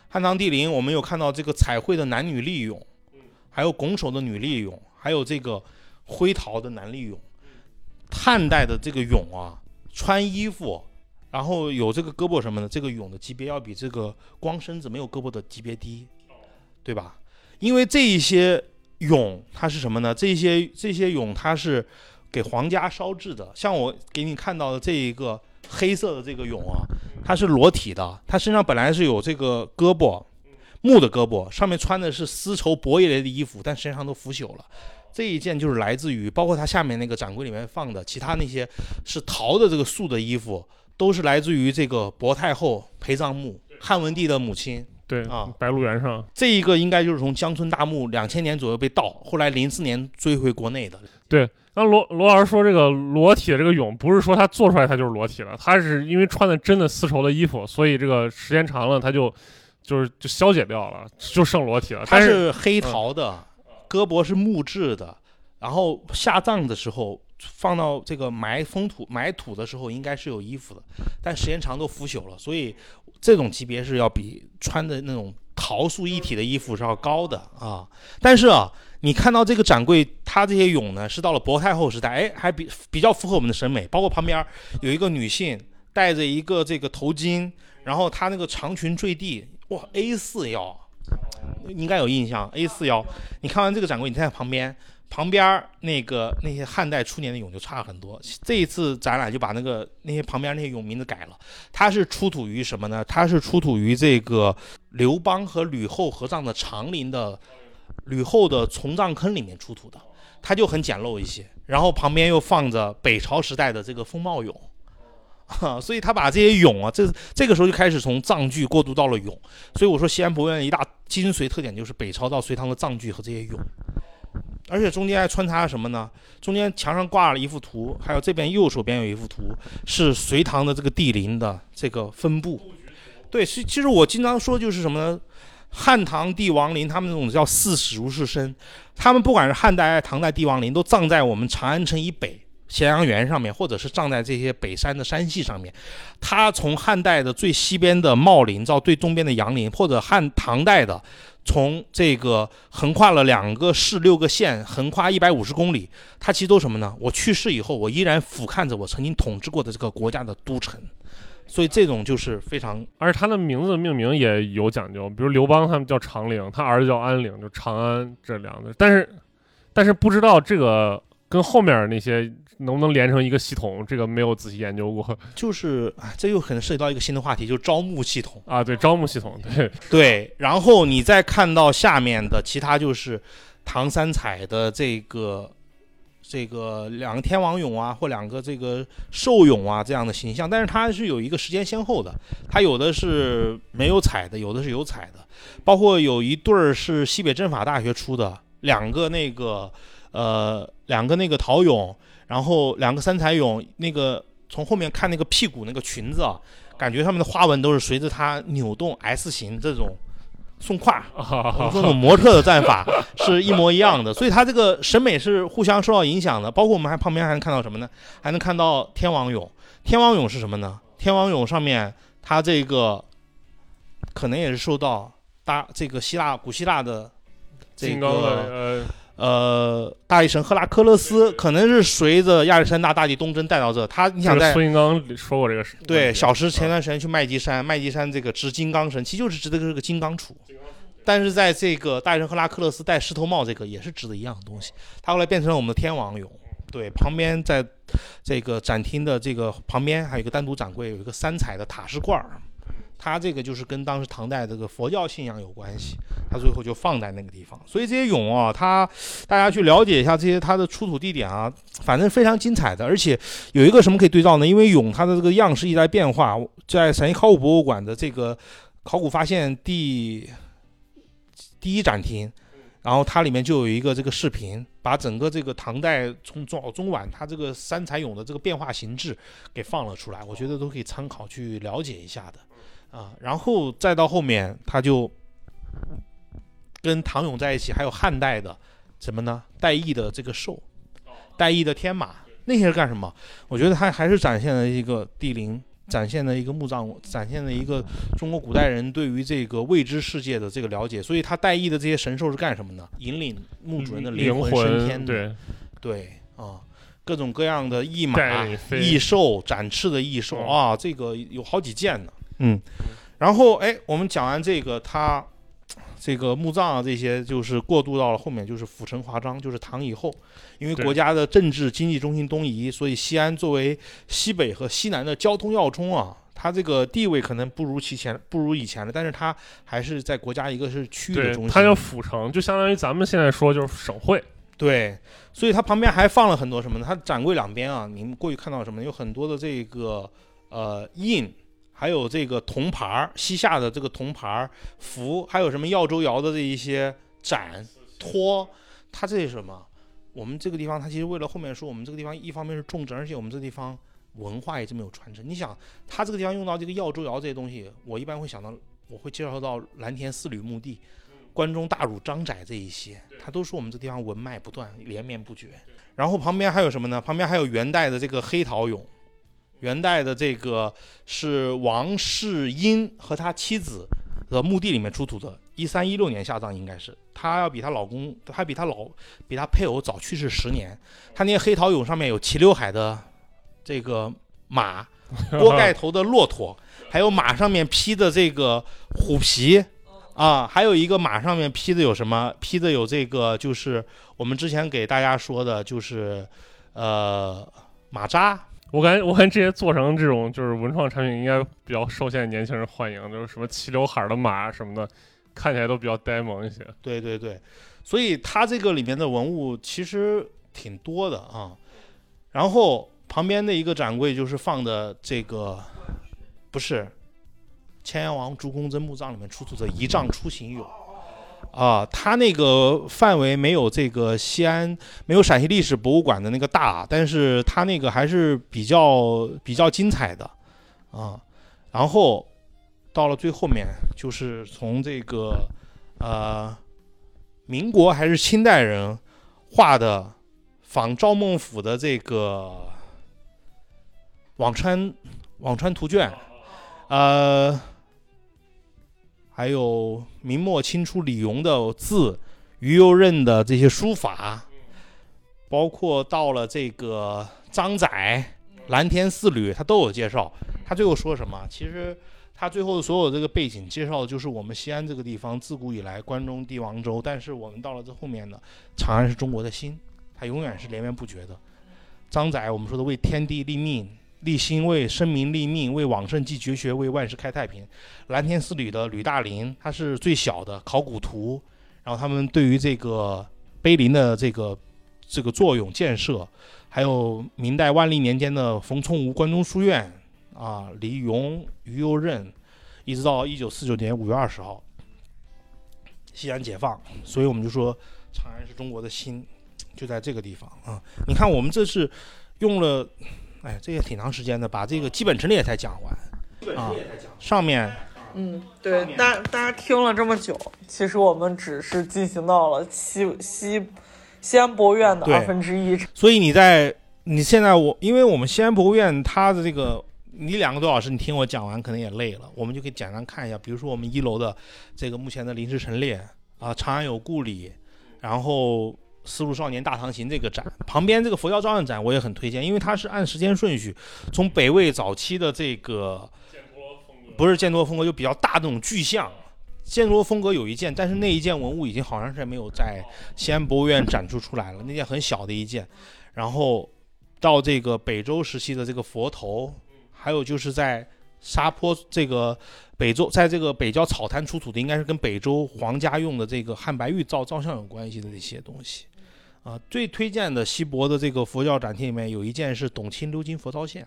汉唐帝陵，我们有看到这个彩绘的男女利俑，还有拱手的女利俑，还有这个灰陶的男立俑。汉代的这个俑啊，穿衣服，然后有这个胳膊什么的，这个俑的级别要比这个光身子没有胳膊的级别低，对吧？因为这一些俑它是什么呢？这些这些俑它是给皇家烧制的，像我给你看到的这一个黑色的这个俑啊，它是裸体的，它身上本来是有这个胳膊，木的胳膊，上面穿的是丝绸薄一类的衣服，但身上都腐朽了。这一件就是来自于，包括它下面那个展柜里面放的其他那些是陶的这个素的衣服，都是来自于这个薄太后陪葬墓，汉文帝的母亲。对啊，白鹿原上这一个应该就是从江村大墓两千年左右被盗，后来零四年追回国内的。对。那罗罗老师说这个裸体的这个俑，不是说他做出来他就是裸体了，他是因为穿的真的丝绸的衣服，所以这个时间长了他就就是就消解掉了，就剩裸体了。它是黑陶的，胳膊是木质的，然后下葬的时候放到这个埋封土埋土的时候应该是有衣服的，但时间长都腐朽了，所以这种级别是要比穿的那种陶塑一体的衣服是要高的啊。但是啊，你看到这个展柜，它这些俑呢是到了薄太后时代，哎，还比比较符合我们的审美，包括旁边有一个女性戴着一个这个头巾，然后她那个长裙坠地，哇，A 四腰。应该有印象，A 四幺。你看完这个展柜，你再看旁边，旁边那个那些汉代初年的俑就差很多。这一次展览就把那个那些旁边那些俑名字改了。它是出土于什么呢？它是出土于这个刘邦和吕后合葬的长陵的吕后的从葬坑里面出土的，它就很简陋一些。然后旁边又放着北朝时代的这个风貌俑。哈，所以他把这些俑啊，这这个时候就开始从藏具过渡到了俑，所以我说西安博物院一大精髓特点就是北朝到隋唐的藏具和这些俑，而且中间还穿插了什么呢？中间墙上挂了一幅图，还有这边右手边有一幅图，是隋唐的这个帝陵的这个分布。对，其其实我经常说就是什么呢？汉唐帝王陵，他们那种叫四史如是深，他们不管是汉代还是、唐代帝王陵，都葬在我们长安城以北。咸阳园上面，或者是葬在这些北山的山系上面，它从汉代的最西边的茂陵到最东边的杨陵，或者汉唐代的从这个横跨了两个市六个县，横跨一百五十公里，它其实都什么呢？我去世以后，我依然俯瞰着我曾经统治过的这个国家的都城，所以这种就是非常，而且他的名字命名也有讲究，比如刘邦他们叫长陵，他儿子叫安陵，就长安这两个，但是但是不知道这个跟后面那些。能不能连成一个系统？这个没有仔细研究过。就是这又可能涉及到一个新的话题，就是招募系统啊。对，招募系统，对 对。然后你再看到下面的其他，就是唐三彩的这个这个两个天王俑啊，或两个这个兽俑啊这样的形象，但是它是有一个时间先后的。它有的是没有彩的，有的是有彩的。包括有一对儿是西北政法大学出的两个那个呃两个那个陶俑。然后两个三彩俑，那个从后面看那个屁股那个裙子啊，感觉上面的花纹都是随着它扭动 S 型这种送胯，这种模特的战法 是一模一样的，所以它这个审美是互相受到影响的。包括我们还旁边还能看到什么呢？还能看到天王俑。天王俑是什么呢？天王俑上面它这个可能也是受到大这个希腊古希腊的这个。呃，大力神赫拉克勒斯可能是随着亚历山大大帝东征带到这，他你想在孙金刚说过这个事，对，小石前段时间去麦积山，麦积山这个执金刚神，其实就是指的这个金刚杵，但是在这个大力神赫拉克勒斯戴狮头帽这个也是指的一样的东西，他后来变成了我们的天王俑，对，旁边在这个展厅的这个旁边还有一个单独展柜，有一个三彩的塔式罐儿。它这个就是跟当时唐代这个佛教信仰有关系，它最后就放在那个地方。所以这些俑啊，它大家去了解一下这些它的出土地点啊，反正非常精彩的。而且有一个什么可以对照呢？因为俑它的这个样式一直在变化，在陕西考古博物馆的这个考古发现第第一展厅，然后它里面就有一个这个视频，把整个这个唐代从早中晚它这个三彩俑的这个变化形制给放了出来，我觉得都可以参考去了解一下的。啊，然后再到后面，他就跟唐勇在一起，还有汉代的什么呢？戴翼的这个兽，戴翼的天马，那些是干什么？我觉得他还是展现了一个帝陵展现了一个墓葬，展现了一个中国古代人对于这个未知世界的这个了解。所以他带义的这些神兽是干什么呢？引领墓主人的灵魂升天的。对，对啊，各种各样的异马、异兽、展翅的异兽嗯啊，这个有好几件呢。嗯，然后哎，我们讲完这个，他这个墓葬啊，这些就是过渡到了后面，就是府城华章，就是唐以后，因为国家的政治经济中心东移，所以西安作为西北和西南的交通要冲啊。它这个地位可能不如其前，不如以前了，但是它还是在国家一个是区域的中，心。它叫府城，就相当于咱们现在说就是省会。对，所以它旁边还放了很多什么呢？它展柜两边啊，你们过去看到什么呢？有很多的这个呃印，还有这个铜牌儿，西夏的这个铜牌儿符，还有什么耀州窑的这一些盏托，它这是什么？我们这个地方，它其实为了后面说，我们这个地方一方面是重镇，而且我们这个地方文化也这么有传承。你想，它这个地方用到这个耀州窑这些东西，我一般会想到，我会介绍到蓝田四吕墓地。关中大儒张载这一些，它都说我们这地方文脉不断，连绵不绝。然后旁边还有什么呢？旁边还有元代的这个黑陶俑，元代的这个是王世英和他妻子的墓地里面出土的，一三一六年下葬应该是。她要比她老公，她比她老，比她配偶早去世十年。她那些黑陶俑上面有齐刘海的这个马，锅盖头的骆驼，还有马上面披的这个虎皮。啊，还有一个马上面披的有什么？披的有这个，就是我们之前给大家说的，就是呃马扎。我感觉，我感觉这些做成这种就是文创产品，应该比较受现在年轻人欢迎，就是什么齐刘海的马什么的，看起来都比较呆萌一些。对对对，所以它这个里面的文物其实挺多的啊。然后旁边的一个展柜就是放的这个，不是千阳王朱公真墓葬里面出土的仪仗出行俑。啊，它那个范围没有这个西安没有陕西历史博物馆的那个大，但是它那个还是比较比较精彩的啊。然后到了最后面，就是从这个呃民国还是清代人画的仿赵孟俯的这个辋川辋川图卷，呃。还有明末清初李颉的字，于右任的这些书法，包括到了这个张载、蓝田四吕，他都有介绍。他最后说什么？其实他最后的所有这个背景介绍的就是我们西安这个地方自古以来关中帝王州，但是我们到了这后面呢，长安是中国的心，它永远是连绵不绝的。张载我们说的为天地立命。立心为生民立命，为往圣继绝学，为万世开太平。蓝田寺里的吕大林，他是最小的考古图，然后他们对于这个碑林的这个这个作用建设，还有明代万历年间的冯崇吾关中书院啊，李颉、于右任，一直到一九四九年五月二十号，西安解放，所以我们就说长安是中国的心，就在这个地方啊。你看，我们这是用了。哎，这也挺长时间的，把这个基本陈列才讲完啊。上面，嗯，对，大大家听了这么久，其实我们只是进行到了西西西安博物院的二分之一。所以你在你现在我，因为我们西安博物院它的这个，你两个多小时，你听我讲完可能也累了，我们就可以简单看一下，比如说我们一楼的这个目前的临时陈列啊，长安有故里，然后。丝路少年大唐行这个展旁边这个佛教照相展我也很推荐，因为它是按时间顺序，从北魏早期的这个不是犍陀风格，就比较大那种巨像。犍陀风格有一件，但是那一件文物已经好长时间没有在西安博物院展出出来了。那件很小的一件，然后到这个北周时期的这个佛头，还有就是在沙坡这个北周，在这个北郊草滩出土的，应该是跟北周皇家用的这个汉白玉造造像有关系的这些东西。啊，最推荐的西博的这个佛教展厅里面有一件是董卿鎏金佛造像，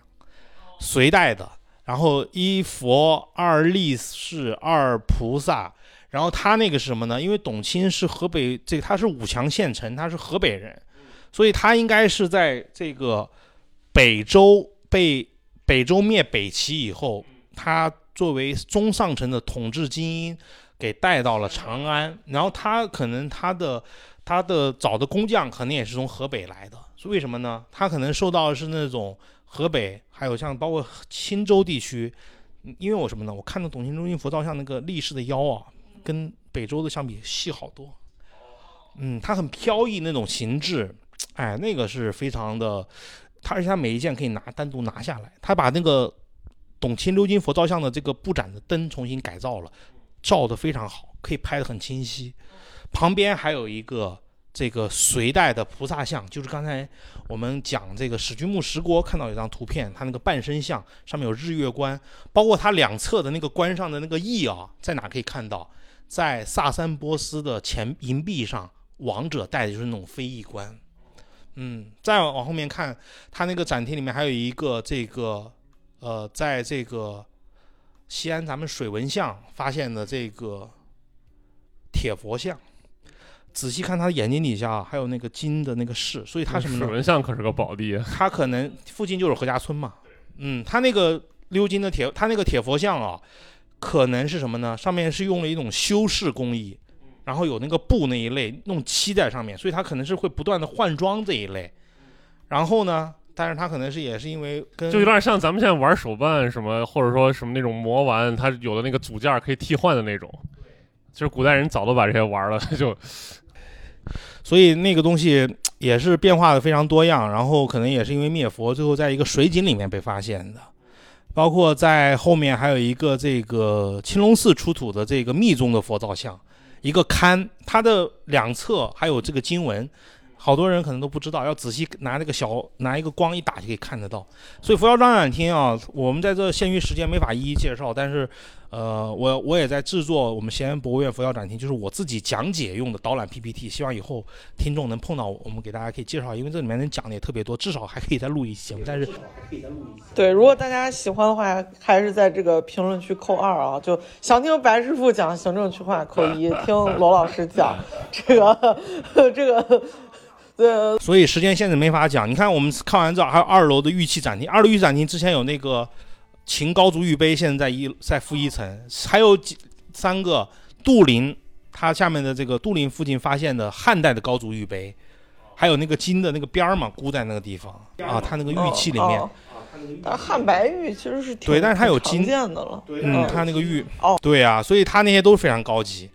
隋代的，然后一佛二力士二菩萨，然后他那个是什么呢？因为董卿是河北这个他是武强县城，他是河北人，所以他应该是在这个北周被北周灭北齐以后，他作为中上层的统治精英给带到了长安，然后他可能他的。他的找的工匠可能也是从河北来的，是为什么呢？他可能受到的是那种河北，还有像包括青州地区，因为我什么呢？我看到董卿中心佛造像那个立式的腰啊，跟北周的相比细好多。嗯，它很飘逸那种形制，哎，那个是非常的，它而且它每一件可以拿单独拿下来，他把那个董卿鎏金佛造像的这个布展的灯重新改造了，照得非常好，可以拍得很清晰。旁边还有一个这个隋代的菩萨像，就是刚才我们讲这个史君木石国看到有张图片，它那个半身像上面有日月冠，包括它两侧的那个冠上的那个翼啊，在哪可以看到？在萨珊波斯的前银币上，王者戴的就是那种飞翼冠。嗯，再往后面看，它那个展厅里面还有一个这个呃，在这个西安咱们水文巷发现的这个铁佛像。仔细看他的眼睛底下还有那个金的那个饰，所以他什么水呢？文巷可是个宝地，他可能附近就是何家村嘛。嗯，他那个鎏金的铁，他那个铁佛像啊，可能是什么呢？上面是用了一种修饰工艺，然后有那个布那一类弄漆在上面，所以他可能是会不断的换装这一类。然后呢，但是他可能是也是因为跟就有点像咱们现在玩手办什么，或者说什么那种魔玩，它有的那个组件可以替换的那种。其实古代人早都把这些玩了，就所以那个东西也是变化的非常多样，然后可能也是因为灭佛，最后在一个水井里面被发现的，包括在后面还有一个这个青龙寺出土的这个密宗的佛造像，一个龛，它的两侧还有这个经文。好多人可能都不知道，要仔细拿那个小拿一个光一打就可以看得到。所以佛教张展厅啊，我们在这限于时间没法一一介绍，但是，呃，我我也在制作我们西安博物院佛教展厅，就是我自己讲解用的导览 PPT，希望以后听众能碰到我，我们给大家可以介绍，因为这里面能讲的也特别多，至少还可以再录一期节目。但是对，如果大家喜欢的话，还是在这个评论区扣二啊。就想听白师傅讲行政区划扣一，听罗老师讲这个这个。呃，所以时间限制没法讲。你看，我们看完之后，还有二楼的玉器展厅。二楼玉器展厅之前有那个秦高足玉杯，现在在一在负一层，还有几三个杜陵，它下面的这个杜陵附近发现的汉代的高足玉杯，还有那个金的那个边儿嘛，箍在那个地方啊，它那个玉器里面。哦但汉白玉其实是挺对但是它有金的了。嗯，它那个玉哦，对啊，所以它那些都非常高级，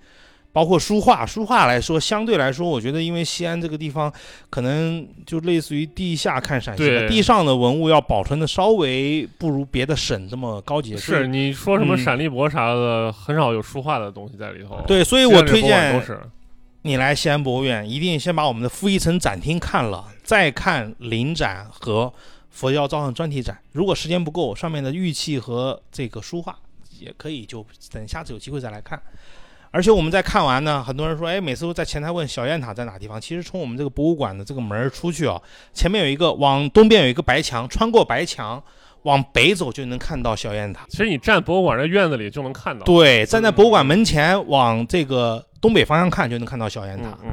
包括书画。书画来说，相对来说，我觉得因为西安这个地方可能就类似于地下看陕西地上的文物要保存的稍微不如别的省这么高级。是你说什么嗯陕历博啥的，很少有书画的东西在里头。对，所以我推荐你来西安博物院，一定先把我们的负一层展厅看了，再看临展和佛教造像专题展。如果时间不够，上面的玉器和这个书画也可以就等下次有机会再来看。而且我们在看完呢，很多人说，哎，每次都在前台问小雁塔在哪地方。其实从我们这个博物馆的这个门儿出去啊，前面有一个往东边有一个白墙，穿过白墙往北走就能看到小雁塔。其实你站博物馆这院子里就能看到。对，站在博物馆门前往这个东北方向看就能看到小雁塔。嗯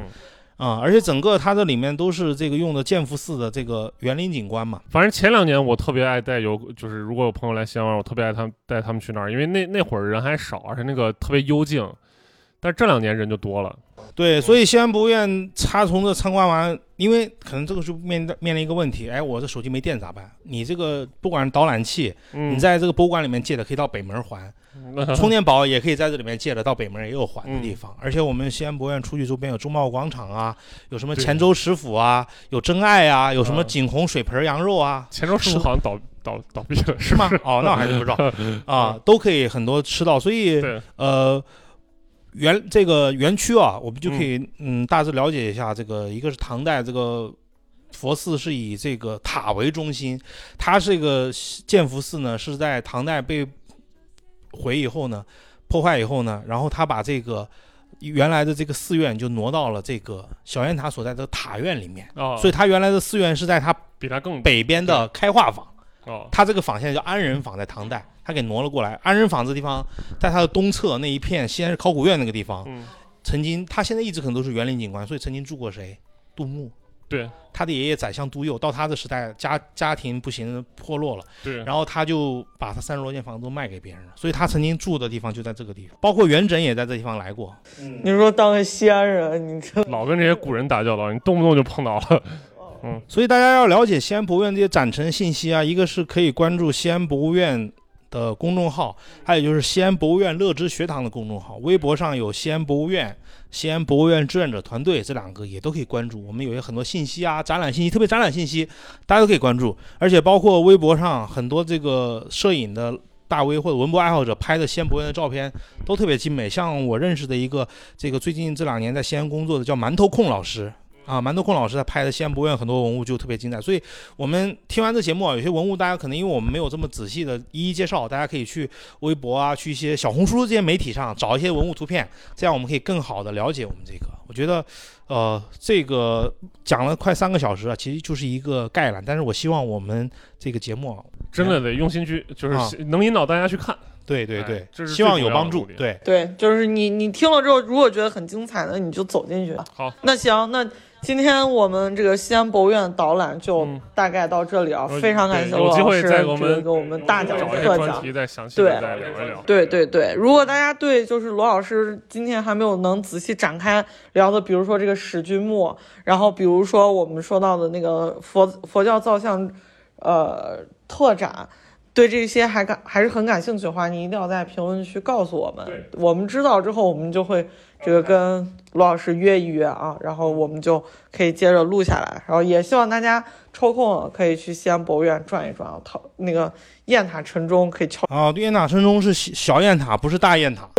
嗯，啊、而且整个它这里面都是这个用的建福寺的这个园林景观嘛。反正前两年我特别爱带游，就是如果有朋友来西安玩，我特别爱他们带他们去那儿，因为那那会儿人还少，而且那个特别幽静。但是这两年人就多了。对，所以西安博物院它从这参观完，因为可能这个就面面临一个问题，哎，我这手机没电咋办？你这个不管是导览器，嗯，你在这个博物馆里面借的可以到北门还，充电宝也可以在这里面借的，到北门也有还的地方。而且我们西安博物院出去周边有中贸广场啊，有什么对乾州食府啊，有真爱啊，有什么嗯景洪水盆羊肉啊，前周师傅好像倒倒倒闭了，是吗？哦，那我还真不知道 啊，都可以很多吃到，所以，呃，园这个园区啊，我们就可以嗯大致了解一下这个，一个是唐代这个佛寺是以这个塔为中心，它这个建福寺呢是在唐代被毁以后呢，破坏以后呢，然后他把这个原来的这个寺院就挪到了这个小雁塔所在的塔院里面，哦，所以它原来的寺院是在它比他更北边的开化坊。哦，它这个坊现在叫安仁坊，在唐代，它给挪了过来。安仁坊这地方，在它的东侧那一片西安市考古院那个地方，嗯，曾经他现在一直可能都是园林景观，所以曾经住过谁？杜牧。对他的爷爷宰相杜佑，到他的时代，家家庭不行，破落了，对，然后他就把他三十多间房子都卖给别人了，所以他曾经住的地方就在这个地方，包括元稹也在这地方来过。你说当个西安人，你这老跟这些古人打交道，你动不动就碰到了。嗯，所以大家要了解西安博物院这些展陈信息啊，一个是可以关注西安博物院的公众号，还有就是西安博物院乐知学堂的公众号，微博上有西安博物院、西安博物院志愿者团队这两个也都可以关注。我们有些很多信息啊，展览信息，特别展览信息，大家都可以关注。而且包括微博上很多这个摄影的大 V 或者文博爱好者拍的西安博物院的照片都特别精美。像我认识的一个这个最近这两年在西安工作的叫馒头控老师。啊，馒头控老师他拍的西安博物院很多文物就特别精彩，所以我们听完这节目啊，有些文物大家可能因为我们没有这么仔细的一一介绍，大家可以去微博啊，去一些小红书这些媒体上找一些文物图片，这样我们可以更好的了解我们这个。我觉得，呃，这个讲了快三个小时啊，其实就是一个概览，但是我希望我们这个节目啊，真的得用心去，就啊是能引导大家去看。哎对对对，希望有帮助。对，对，就是你你听了之后，如果觉得很精彩的，你就走进去。好，那行，那今天我们这个西安博物院的导览就嗯大概到这里啊，呃非常感谢罗老师再给我们这个给我们大讲特讲。再详细对的再聊一聊。对对对，如果大家对就是罗老师今天还没有能仔细展开聊的，比如说这个史君墓，然后比如说我们说到的那个佛佛教造像，呃，特展，对这些还感还是很感兴趣的话，你一定要在评论区告诉我们，我们知道之后，我们就会这个跟罗老师约一约啊，然后我们就可以接着录下来，然后也希望大家抽空可以去西安博物院转一转啊，陶那个雁塔城中可以敲。啊，雁塔城中是小小雁塔，不是大雁塔。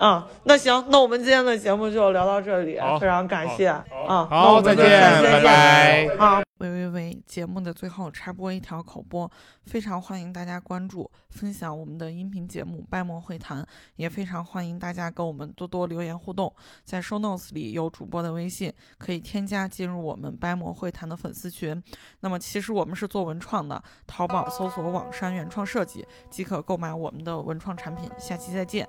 啊，那行，那我们今天的节目就聊到这里，非常感谢啊。好，再见，拜拜。啊，喂喂喂！节目的最后插播一条口播，非常欢迎大家关注、分享我们的音频节目《掰馍会谈》，也非常欢迎大家跟我们多多留言互动。在 show notes 里有主播的微信，可以添加进入我们掰馍会谈的粉丝群。那么其实我们是做文创的，淘宝搜索“网山原创设计”即可购买我们的文创产品。下期再见。